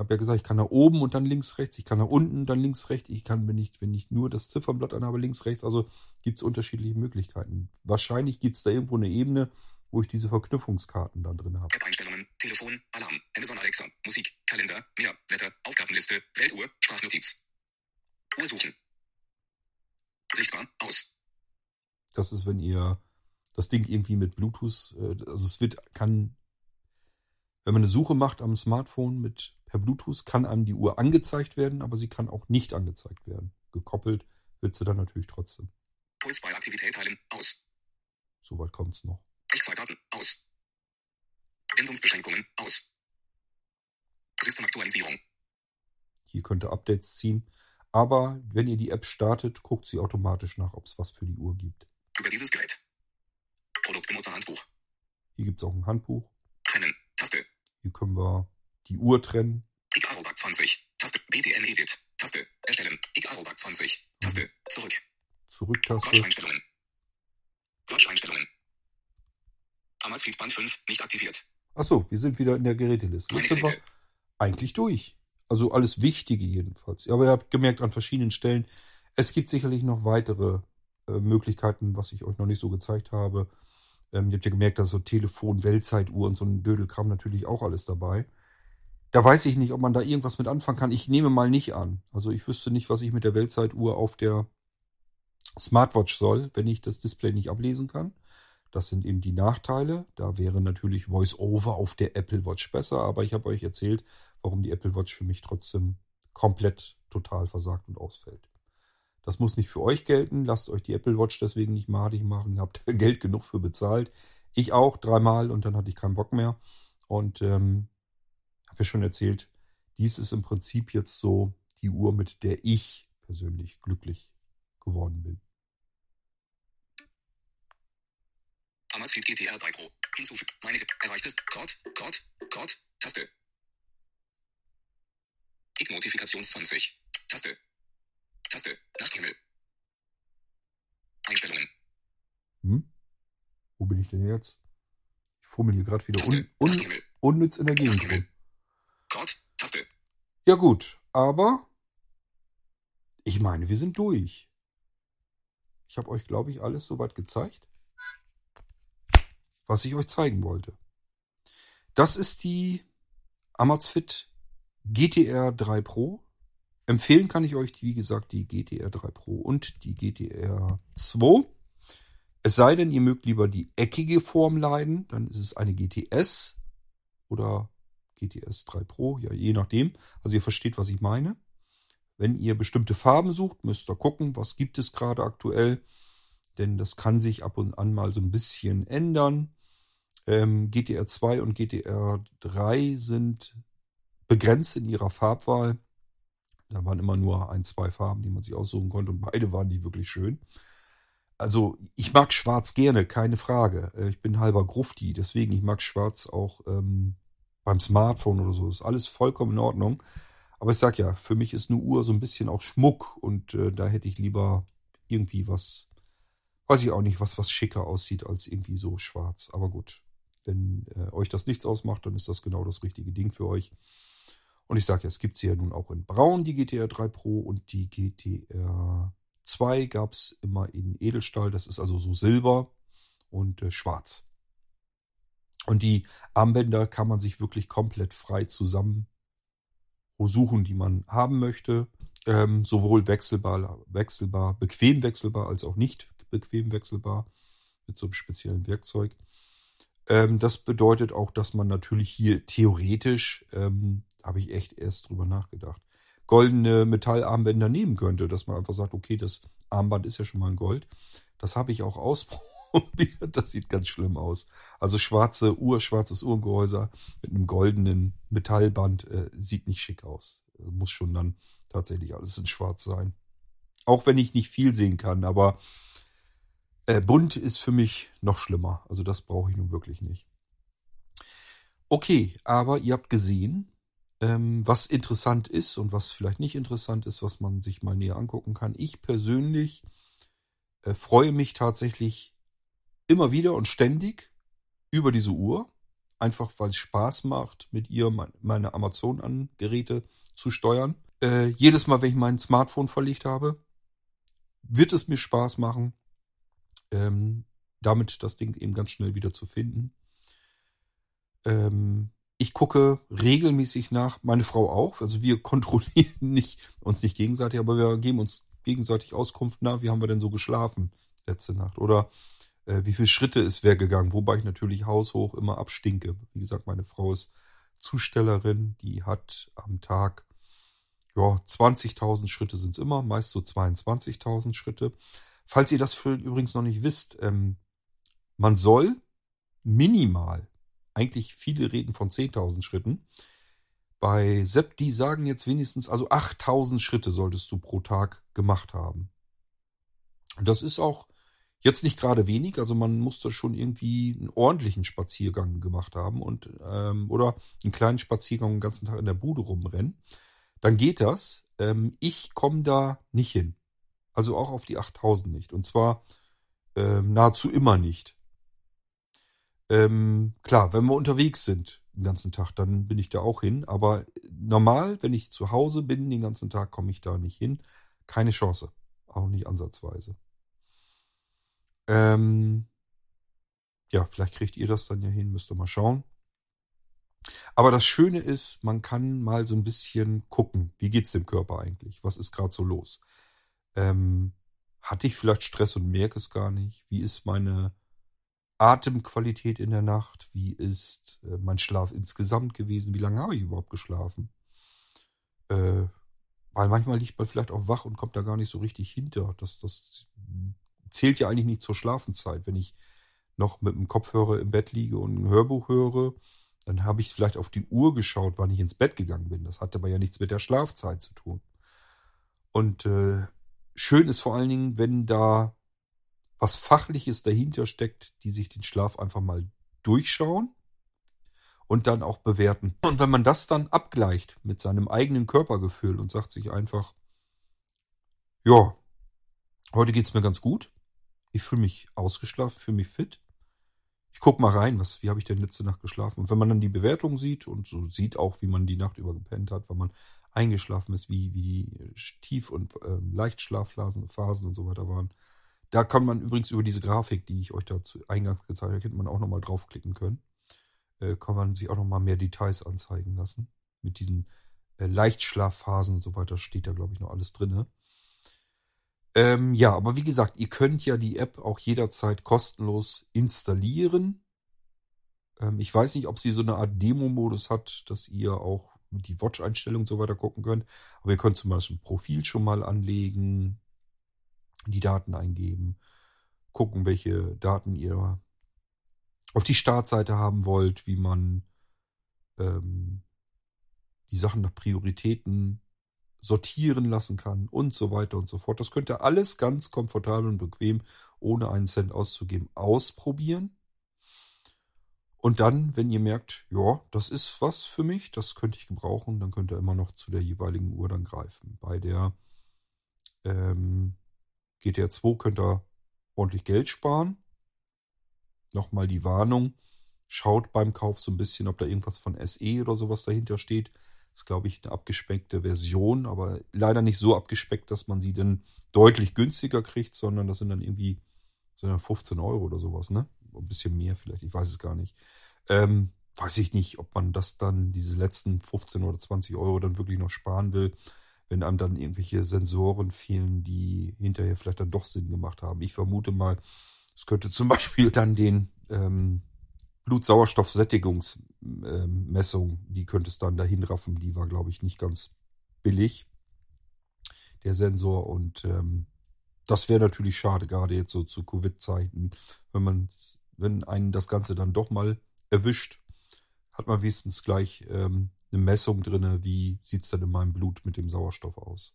Ich habe ja gesagt, ich kann nach oben und dann links, rechts, ich kann nach unten und dann links, rechts. Ich kann, wenn ich, wenn ich nur das Ziffernblatt anhabe, links, rechts. Also gibt es unterschiedliche Möglichkeiten. Wahrscheinlich gibt es da irgendwo eine Ebene, wo ich diese Verknüpfungskarten dann drin habe. App-Einstellungen. Telefon. Alarm. Amazon Alexa. Musik. Kalender. Mehr. Wetter. Aufgabenliste. Weltuhr. Sprachnotiz. Uhr suchen. Sichtbar. Aus. Das ist, wenn ihr das Ding irgendwie mit Bluetooth, äh, also es wird, kann, wenn man eine Suche macht am Smartphone mit per Bluetooth, kann einem die Uhr angezeigt werden, aber sie kann auch nicht angezeigt werden. Gekoppelt wird sie dann natürlich trotzdem. Puls bei Aktivität teilen. Aus. Soweit kommt es noch. Echtzeitdaten. Aus. Bindungsbeschränkungen. Aus. Systemaktualisierung. Hier könnt ihr Updates ziehen. Aber wenn ihr die App startet, guckt sie automatisch nach, ob es was für die Uhr gibt. Über dieses Gerät. Produktbenutzerhandbuch. Hier gibt es auch ein Handbuch. Hier können wir die Uhr trennen. Ich Arobak 20. Taste. BTN Edit. Taste. Erstellen. Ich Arobak 20. Taste. Zurück. Zurücktaste. Watch-Einstellungen. Watch-Einstellungen. Amazfit Band 5 nicht aktiviert. Achso, wir sind wieder in der Geräteliste. Jetzt sind wir eigentlich durch. Also alles Wichtige jedenfalls. Aber ihr habt gemerkt an verschiedenen Stellen, es gibt sicherlich noch weitere äh, Möglichkeiten, was ich euch noch nicht so gezeigt habe. Ähm, ihr habt ja gemerkt, dass so Telefon, Weltzeituhr und so ein Dödelkram natürlich auch alles dabei. Da weiß ich nicht, ob man da irgendwas mit anfangen kann. Ich nehme mal nicht an. Also ich wüsste nicht, was ich mit der Weltzeituhr auf der Smartwatch soll, wenn ich das Display nicht ablesen kann. Das sind eben die Nachteile. Da wäre natürlich VoiceOver auf der Apple Watch besser, aber ich habe euch erzählt, warum die Apple Watch für mich trotzdem komplett total versagt und ausfällt. Das muss nicht für euch gelten. Lasst euch die Apple Watch deswegen nicht madig machen. Habt Geld genug für bezahlt. Ich auch dreimal und dann hatte ich keinen Bock mehr. Und ähm, habe ja schon erzählt, dies ist im Prinzip jetzt so die Uhr, mit der ich persönlich glücklich geworden bin. Amazfit GTR 3 Pro. Hinzufügen. Meine erreichtes. Code. Code. Code. Taste. Ich Notifikations 20. Taste. Taste. Nachthimmel. Einstellungen. Hm? Wo bin ich denn jetzt? Ich fummel hier gerade wieder un Taste. un unnütz in der Gegend rum. Code. Taste. Ja gut, aber ich meine, wir sind durch. Ich habe euch, glaube ich, alles soweit gezeigt, was ich euch zeigen wollte. Das ist die Amazfit GTR 3 Pro. Empfehlen kann ich euch, wie gesagt, die GTR 3 Pro und die GTR 2. Es sei denn, ihr mögt lieber die eckige Form leiden, dann ist es eine GTS oder GTS 3 Pro, ja, je nachdem. Also ihr versteht, was ich meine. Wenn ihr bestimmte Farben sucht, müsst ihr gucken, was gibt es gerade aktuell. Denn das kann sich ab und an mal so ein bisschen ändern. Ähm, GTR 2 und GTR 3 sind begrenzt in ihrer Farbwahl. Da waren immer nur ein, zwei Farben, die man sich aussuchen konnte und beide waren die wirklich schön. Also ich mag Schwarz gerne, keine Frage. Äh, ich bin halber Grufti, deswegen ich mag Schwarz auch ähm, beim Smartphone oder so. Ist alles vollkommen in Ordnung. Aber ich sag ja, für mich ist eine Uhr so ein bisschen auch Schmuck und äh, da hätte ich lieber irgendwie was, weiß ich auch nicht, was was schicker aussieht als irgendwie so schwarz. Aber gut, wenn äh, euch das nichts ausmacht, dann ist das genau das richtige Ding für euch. Und ich sage ja, es gibt sie ja nun auch in Braun, die GTR 3 Pro und die GTR 2 gab es immer in Edelstahl. Das ist also so Silber und äh, Schwarz. Und die Armbänder kann man sich wirklich komplett frei zusammen suchen, die man haben möchte. Ähm, sowohl wechselbar, wechselbar, bequem wechselbar als auch nicht bequem wechselbar mit so einem speziellen Werkzeug. Ähm, das bedeutet auch, dass man natürlich hier theoretisch ähm, habe ich echt erst drüber nachgedacht. Goldene Metallarmbänder nehmen könnte, dass man einfach sagt, okay, das Armband ist ja schon mal ein Gold. Das habe ich auch ausprobiert. Das sieht ganz schlimm aus. Also schwarze Uhr, schwarzes Uhrengehäuse mit einem goldenen Metallband äh, sieht nicht schick aus. Muss schon dann tatsächlich alles in Schwarz sein. Auch wenn ich nicht viel sehen kann, aber äh, bunt ist für mich noch schlimmer. Also das brauche ich nun wirklich nicht. Okay, aber ihr habt gesehen, ähm, was interessant ist und was vielleicht nicht interessant ist, was man sich mal näher angucken kann. Ich persönlich äh, freue mich tatsächlich immer wieder und ständig über diese Uhr. Einfach weil es Spaß macht, mit ihr meine Amazon-Geräte zu steuern. Äh, jedes Mal, wenn ich mein Smartphone verlegt habe, wird es mir Spaß machen, ähm, damit das Ding eben ganz schnell wieder zu finden. Ähm, ich gucke regelmäßig nach, meine Frau auch. Also wir kontrollieren nicht, uns nicht gegenseitig, aber wir geben uns gegenseitig Auskunft nach, wie haben wir denn so geschlafen letzte Nacht? Oder äh, wie viele Schritte ist wer gegangen? Wobei ich natürlich haushoch immer abstinke. Wie gesagt, meine Frau ist Zustellerin, die hat am Tag ja, 20.000 Schritte sind es immer, meist so 22.000 Schritte. Falls ihr das für, übrigens noch nicht wisst, ähm, man soll minimal eigentlich viele reden von 10.000 Schritten. Bei Sepp, die sagen jetzt wenigstens, also 8.000 Schritte solltest du pro Tag gemacht haben. Das ist auch jetzt nicht gerade wenig, also man muss da schon irgendwie einen ordentlichen Spaziergang gemacht haben und ähm, oder einen kleinen Spaziergang den ganzen Tag in der Bude rumrennen. Dann geht das. Ähm, ich komme da nicht hin. Also auch auf die 8000 nicht. Und zwar ähm, nahezu immer nicht. Ähm, klar, wenn wir unterwegs sind den ganzen Tag, dann bin ich da auch hin. Aber normal, wenn ich zu Hause bin den ganzen Tag, komme ich da nicht hin. Keine Chance. Auch nicht ansatzweise. Ähm, ja, vielleicht kriegt ihr das dann ja hin, müsst ihr mal schauen. Aber das Schöne ist, man kann mal so ein bisschen gucken, wie geht's dem Körper eigentlich? Was ist gerade so los? Ähm, hatte ich vielleicht Stress und merke es gar nicht? Wie ist meine Atemqualität in der Nacht? Wie ist äh, mein Schlaf insgesamt gewesen? Wie lange habe ich überhaupt geschlafen? Äh, weil manchmal liegt man vielleicht auch wach und kommt da gar nicht so richtig hinter. Das, das zählt ja eigentlich nicht zur Schlafenszeit. Wenn ich noch mit dem Kopfhörer im Bett liege und ein Hörbuch höre, dann habe ich vielleicht auf die Uhr geschaut, wann ich ins Bett gegangen bin. Das hat aber ja nichts mit der Schlafzeit zu tun. Und äh, schön ist vor allen Dingen, wenn da was Fachliches dahinter steckt, die sich den Schlaf einfach mal durchschauen und dann auch bewerten. Und wenn man das dann abgleicht mit seinem eigenen Körpergefühl und sagt sich einfach, ja, heute geht's mir ganz gut. Ich fühle mich ausgeschlafen, fühle mich fit. Ich guck mal rein, was, wie habe ich denn letzte Nacht geschlafen? Und wenn man dann die Bewertung sieht und so sieht auch, wie man die Nacht über gepennt hat, wenn man eingeschlafen ist, wie, wie die Tief- und äh, Leichtschlafphasen Phasen und so weiter waren, da kann man übrigens über diese Grafik, die ich euch dazu eingangs gezeigt habe, hätte man auch nochmal draufklicken können. Äh, kann man sich auch nochmal mehr Details anzeigen lassen. Mit diesen äh, Leichtschlafphasen und so weiter steht da, glaube ich, noch alles drin. Ähm, ja, aber wie gesagt, ihr könnt ja die App auch jederzeit kostenlos installieren. Ähm, ich weiß nicht, ob sie so eine Art Demo-Modus hat, dass ihr auch die Watch-Einstellungen und so weiter gucken könnt. Aber ihr könnt zum Beispiel ein Profil schon mal anlegen, die Daten eingeben, gucken, welche Daten ihr auf die Startseite haben wollt, wie man ähm, die Sachen nach Prioritäten sortieren lassen kann und so weiter und so fort. Das könnt ihr alles ganz komfortabel und bequem, ohne einen Cent auszugeben, ausprobieren. Und dann, wenn ihr merkt, ja, das ist was für mich, das könnte ich gebrauchen, dann könnt ihr immer noch zu der jeweiligen Uhr dann greifen. Bei der ähm, GTR 2 könnt ihr ordentlich Geld sparen. Nochmal die Warnung. Schaut beim Kauf so ein bisschen, ob da irgendwas von SE oder sowas dahinter steht. Das ist, glaube ich, eine abgespeckte Version, aber leider nicht so abgespeckt, dass man sie dann deutlich günstiger kriegt, sondern das sind dann irgendwie sind dann 15 Euro oder sowas, ne? Ein bisschen mehr vielleicht, ich weiß es gar nicht. Ähm, weiß ich nicht, ob man das dann, diese letzten 15 oder 20 Euro dann wirklich noch sparen will, wenn einem dann irgendwelche Sensoren fehlen, die hinterher vielleicht dann doch Sinn gemacht haben. Ich vermute mal, es könnte zum Beispiel dann den ähm, Blutsauerstoffsättigungsmessung, die könnte es dann dahin raffen. Die war, glaube ich, nicht ganz billig, der Sensor. Und ähm, das wäre natürlich schade, gerade jetzt so zu Covid-Zeiten, wenn wenn einen das Ganze dann doch mal erwischt, hat man wenigstens gleich ähm, eine Messung drin, wie sieht es denn in meinem Blut mit dem Sauerstoff aus.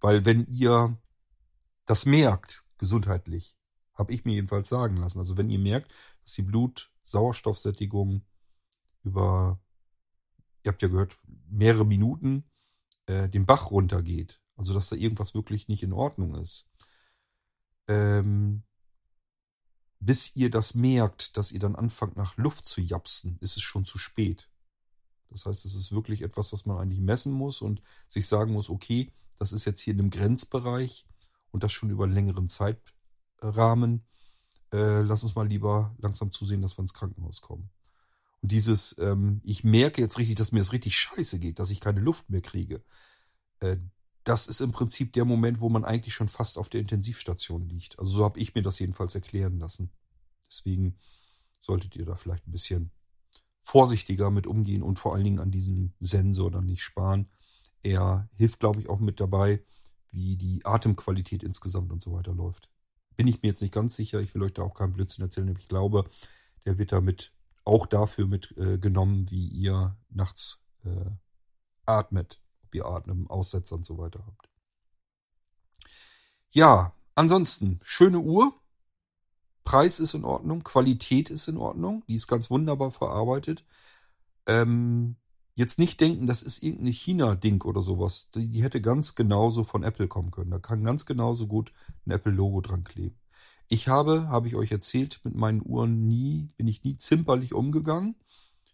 Weil wenn ihr das merkt, gesundheitlich, habe ich mir jedenfalls sagen lassen. Also wenn ihr merkt, dass die Blutsauerstoffsättigung über, ihr habt ja gehört, mehrere Minuten äh, den Bach runtergeht, also dass da irgendwas wirklich nicht in Ordnung ist, ähm, bis ihr das merkt, dass ihr dann anfangt nach Luft zu japsen, ist es schon zu spät. Das heißt, es ist wirklich etwas, was man eigentlich messen muss und sich sagen muss, okay, das ist jetzt hier in einem Grenzbereich und das schon über einen längeren Zeitrahmen. Äh, lass uns mal lieber langsam zusehen, dass wir ins Krankenhaus kommen. Und dieses, ähm, ich merke jetzt richtig, dass mir es richtig scheiße geht, dass ich keine Luft mehr kriege. Äh, das ist im Prinzip der Moment, wo man eigentlich schon fast auf der Intensivstation liegt. Also so habe ich mir das jedenfalls erklären lassen. Deswegen solltet ihr da vielleicht ein bisschen vorsichtiger mit umgehen und vor allen Dingen an diesem Sensor dann nicht sparen. Er hilft, glaube ich, auch mit dabei, wie die Atemqualität insgesamt und so weiter läuft. Bin ich mir jetzt nicht ganz sicher. Ich will euch da auch keinen Blödsinn erzählen. Aber ich glaube, der wird damit auch dafür mitgenommen, äh, wie ihr nachts äh, atmet. Atmen, Aussetzer und so weiter habt. Ja, ansonsten, schöne Uhr. Preis ist in Ordnung, Qualität ist in Ordnung, die ist ganz wunderbar verarbeitet. Ähm, jetzt nicht denken, das ist irgendein China-Ding oder sowas. Die, die, hätte ganz genauso von Apple kommen können. Da kann ganz genauso gut ein Apple-Logo dran kleben. Ich habe, habe ich euch erzählt, mit meinen Uhren nie, bin ich nie zimperlich umgegangen.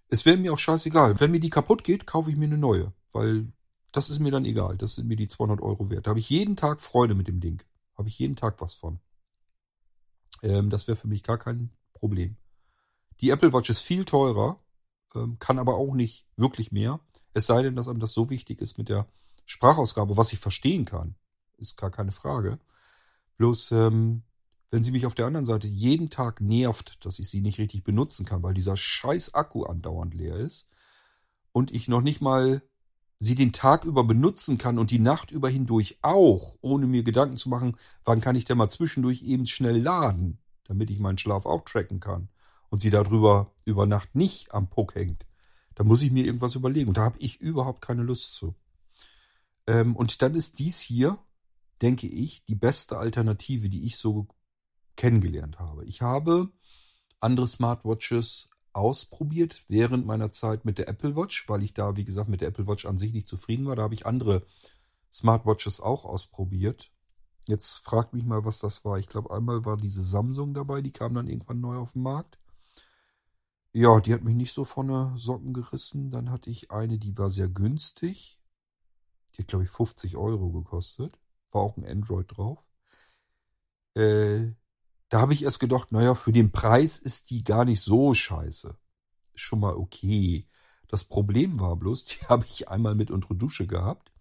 Es wäre mir auch scheißegal. Wenn mir die kaputt geht, kaufe ich mir eine neue, weil das ist mir dann egal. Das sind mir die 200 Euro wert. Da habe ich jeden Tag Freude mit dem Ding. Habe ich jeden Tag was von. Ähm, das wäre für mich gar kein Problem. Die Apple Watch ist viel teurer, ähm, kann aber auch nicht wirklich mehr. Es sei denn, dass einem das so wichtig ist mit der Sprachausgabe, was ich verstehen kann. Ist gar keine Frage. Bloß, ähm, wenn sie mich auf der anderen Seite jeden Tag nervt, dass ich sie nicht richtig benutzen kann, weil dieser scheiß Akku andauernd leer ist und ich noch nicht mal sie den Tag über benutzen kann und die Nacht über hindurch auch, ohne mir Gedanken zu machen, wann kann ich denn mal zwischendurch eben schnell laden, damit ich meinen Schlaf auch tracken kann und sie darüber über Nacht nicht am Puck hängt, da muss ich mir irgendwas überlegen und da habe ich überhaupt keine Lust zu. Ähm, und dann ist dies hier, denke ich, die beste Alternative, die ich so kennengelernt habe. Ich habe andere Smartwatches ausprobiert während meiner Zeit mit der Apple Watch, weil ich da, wie gesagt, mit der Apple Watch an sich nicht zufrieden war. Da habe ich andere Smartwatches auch ausprobiert. Jetzt fragt mich mal, was das war. Ich glaube, einmal war diese Samsung dabei, die kam dann irgendwann neu auf den Markt. Ja, die hat mich nicht so von der Socken gerissen. Dann hatte ich eine, die war sehr günstig. Die hat, glaube ich, 50 Euro gekostet. War auch ein Android drauf. Äh, da habe ich erst gedacht, naja, für den Preis ist die gar nicht so scheiße. Schon mal okay. Das Problem war bloß, die habe ich einmal mit unter Dusche gehabt.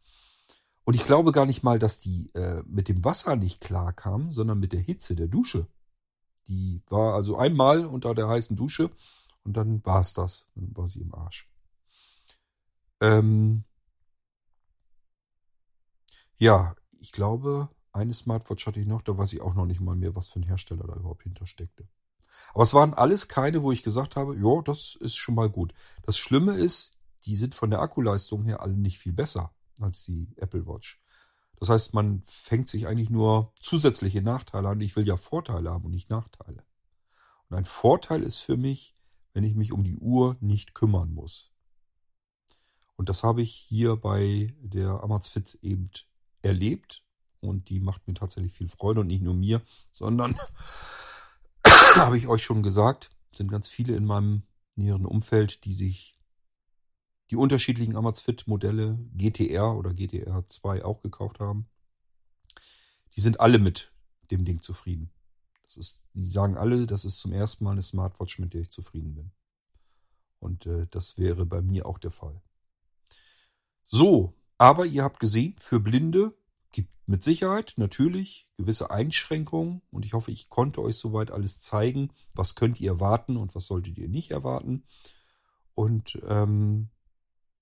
Und ich glaube gar nicht mal, dass die äh, mit dem Wasser nicht klar kam, sondern mit der Hitze der Dusche. Die war also einmal unter der heißen Dusche und dann war es das. Dann war sie im Arsch. Ähm, ja, ich glaube, eine Smartwatch hatte ich noch, da weiß ich auch noch nicht mal mehr, was für ein Hersteller da überhaupt hintersteckte. Aber es waren alles keine, wo ich gesagt habe, ja, das ist schon mal gut. Das Schlimme ist, die sind von der Akkuleistung her alle nicht viel besser als die Apple Watch. Das heißt, man fängt sich eigentlich nur zusätzliche Nachteile an. Ich will ja Vorteile haben und nicht Nachteile. Und ein Vorteil ist für mich, wenn ich mich um die Uhr nicht kümmern muss. Und das habe ich hier bei der Amazfit eben erlebt. Und die macht mir tatsächlich viel Freude und nicht nur mir, sondern habe ich euch schon gesagt, sind ganz viele in meinem näheren Umfeld, die sich die unterschiedlichen Amazfit-Modelle GTR oder GTR 2 auch gekauft haben. Die sind alle mit dem Ding zufrieden. Das ist, die sagen alle, das ist zum ersten Mal eine Smartwatch, mit der ich zufrieden bin. Und äh, das wäre bei mir auch der Fall. So, aber ihr habt gesehen, für Blinde gibt mit Sicherheit natürlich gewisse Einschränkungen und ich hoffe, ich konnte euch soweit alles zeigen, was könnt ihr erwarten und was solltet ihr nicht erwarten. Und ähm,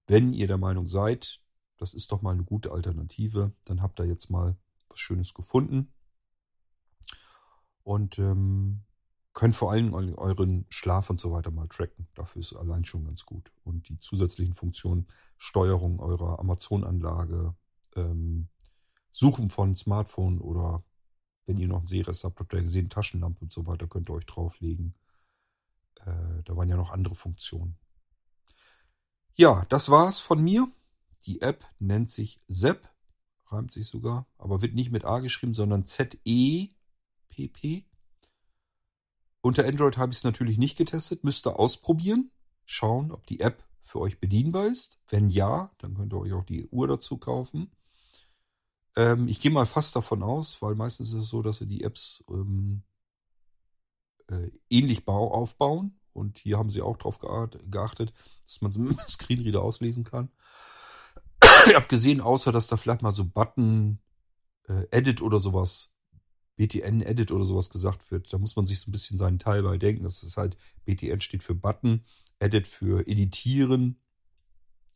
wenn ihr der Meinung seid, das ist doch mal eine gute Alternative, dann habt ihr jetzt mal was Schönes gefunden. Und ähm, könnt vor allem euren Schlaf und so weiter mal tracken. Dafür ist allein schon ganz gut. Und die zusätzlichen Funktionen, Steuerung eurer Amazon-Anlage, ähm, Suchen von Smartphone oder wenn ihr noch ein Sehrest habt, habt ihr gesehen, Taschenlampe und so weiter, könnt ihr euch drauflegen. Äh, da waren ja noch andere Funktionen. Ja, das war's von mir. Die App nennt sich Zepp, reimt sich sogar, aber wird nicht mit A geschrieben, sondern Z-E-P-P. Unter Android habe ich es natürlich nicht getestet, müsst ihr ausprobieren, schauen, ob die App für euch bedienbar ist. Wenn ja, dann könnt ihr euch auch die Uhr dazu kaufen. Ähm, ich gehe mal fast davon aus, weil meistens ist es so, dass sie die Apps ähm, äh, ähnlich bau aufbauen. Und hier haben sie auch darauf geachtet, dass man Screenreader auslesen kann. ich habe gesehen, außer dass da vielleicht mal so Button äh, Edit oder sowas, BTN Edit oder sowas gesagt wird. Da muss man sich so ein bisschen seinen Teil bei denken. Das ist halt, BTN steht für Button, Edit für Editieren.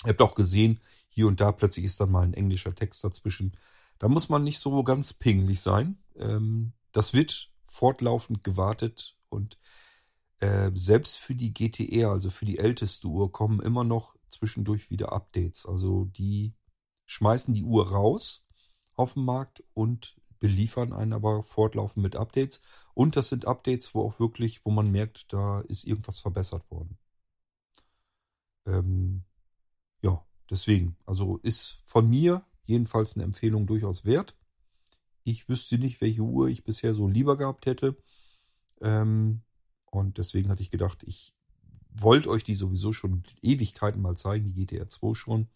Ihr habt auch gesehen, hier und da plötzlich ist dann mal ein englischer Text dazwischen. Da muss man nicht so ganz pingelig sein. Ähm, das wird fortlaufend gewartet und äh, selbst für die GTR, also für die älteste Uhr, kommen immer noch zwischendurch wieder Updates. Also die schmeißen die Uhr raus auf den Markt und beliefern einen aber fortlaufend mit Updates. Und das sind Updates, wo auch wirklich, wo man merkt, da ist irgendwas verbessert worden. Ähm, ja, deswegen, also ist von mir jedenfalls eine Empfehlung durchaus wert. Ich wüsste nicht, welche Uhr ich bisher so lieber gehabt hätte. Ähm, und deswegen hatte ich gedacht, ich wollte euch die sowieso schon Ewigkeiten mal zeigen, die GTR 2 schon.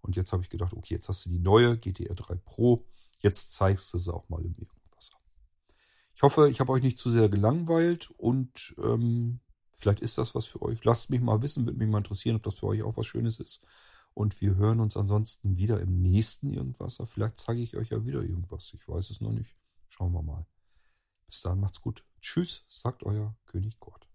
Und jetzt habe ich gedacht, okay, jetzt hast du die neue GTR 3 Pro. Jetzt zeigst du sie auch mal im Irgendwasser. Ich hoffe, ich habe euch nicht zu sehr gelangweilt und ähm, vielleicht ist das was für euch. Lasst mich mal wissen, würde mich mal interessieren, ob das für euch auch was Schönes ist. Und wir hören uns ansonsten wieder im nächsten Irgendwasser. Vielleicht zeige ich euch ja wieder irgendwas. Ich weiß es noch nicht. Schauen wir mal. Bis dann, macht's gut. Tschüss, sagt euer König Kurt.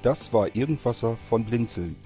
Das war Irgendwasser von Blinzeln.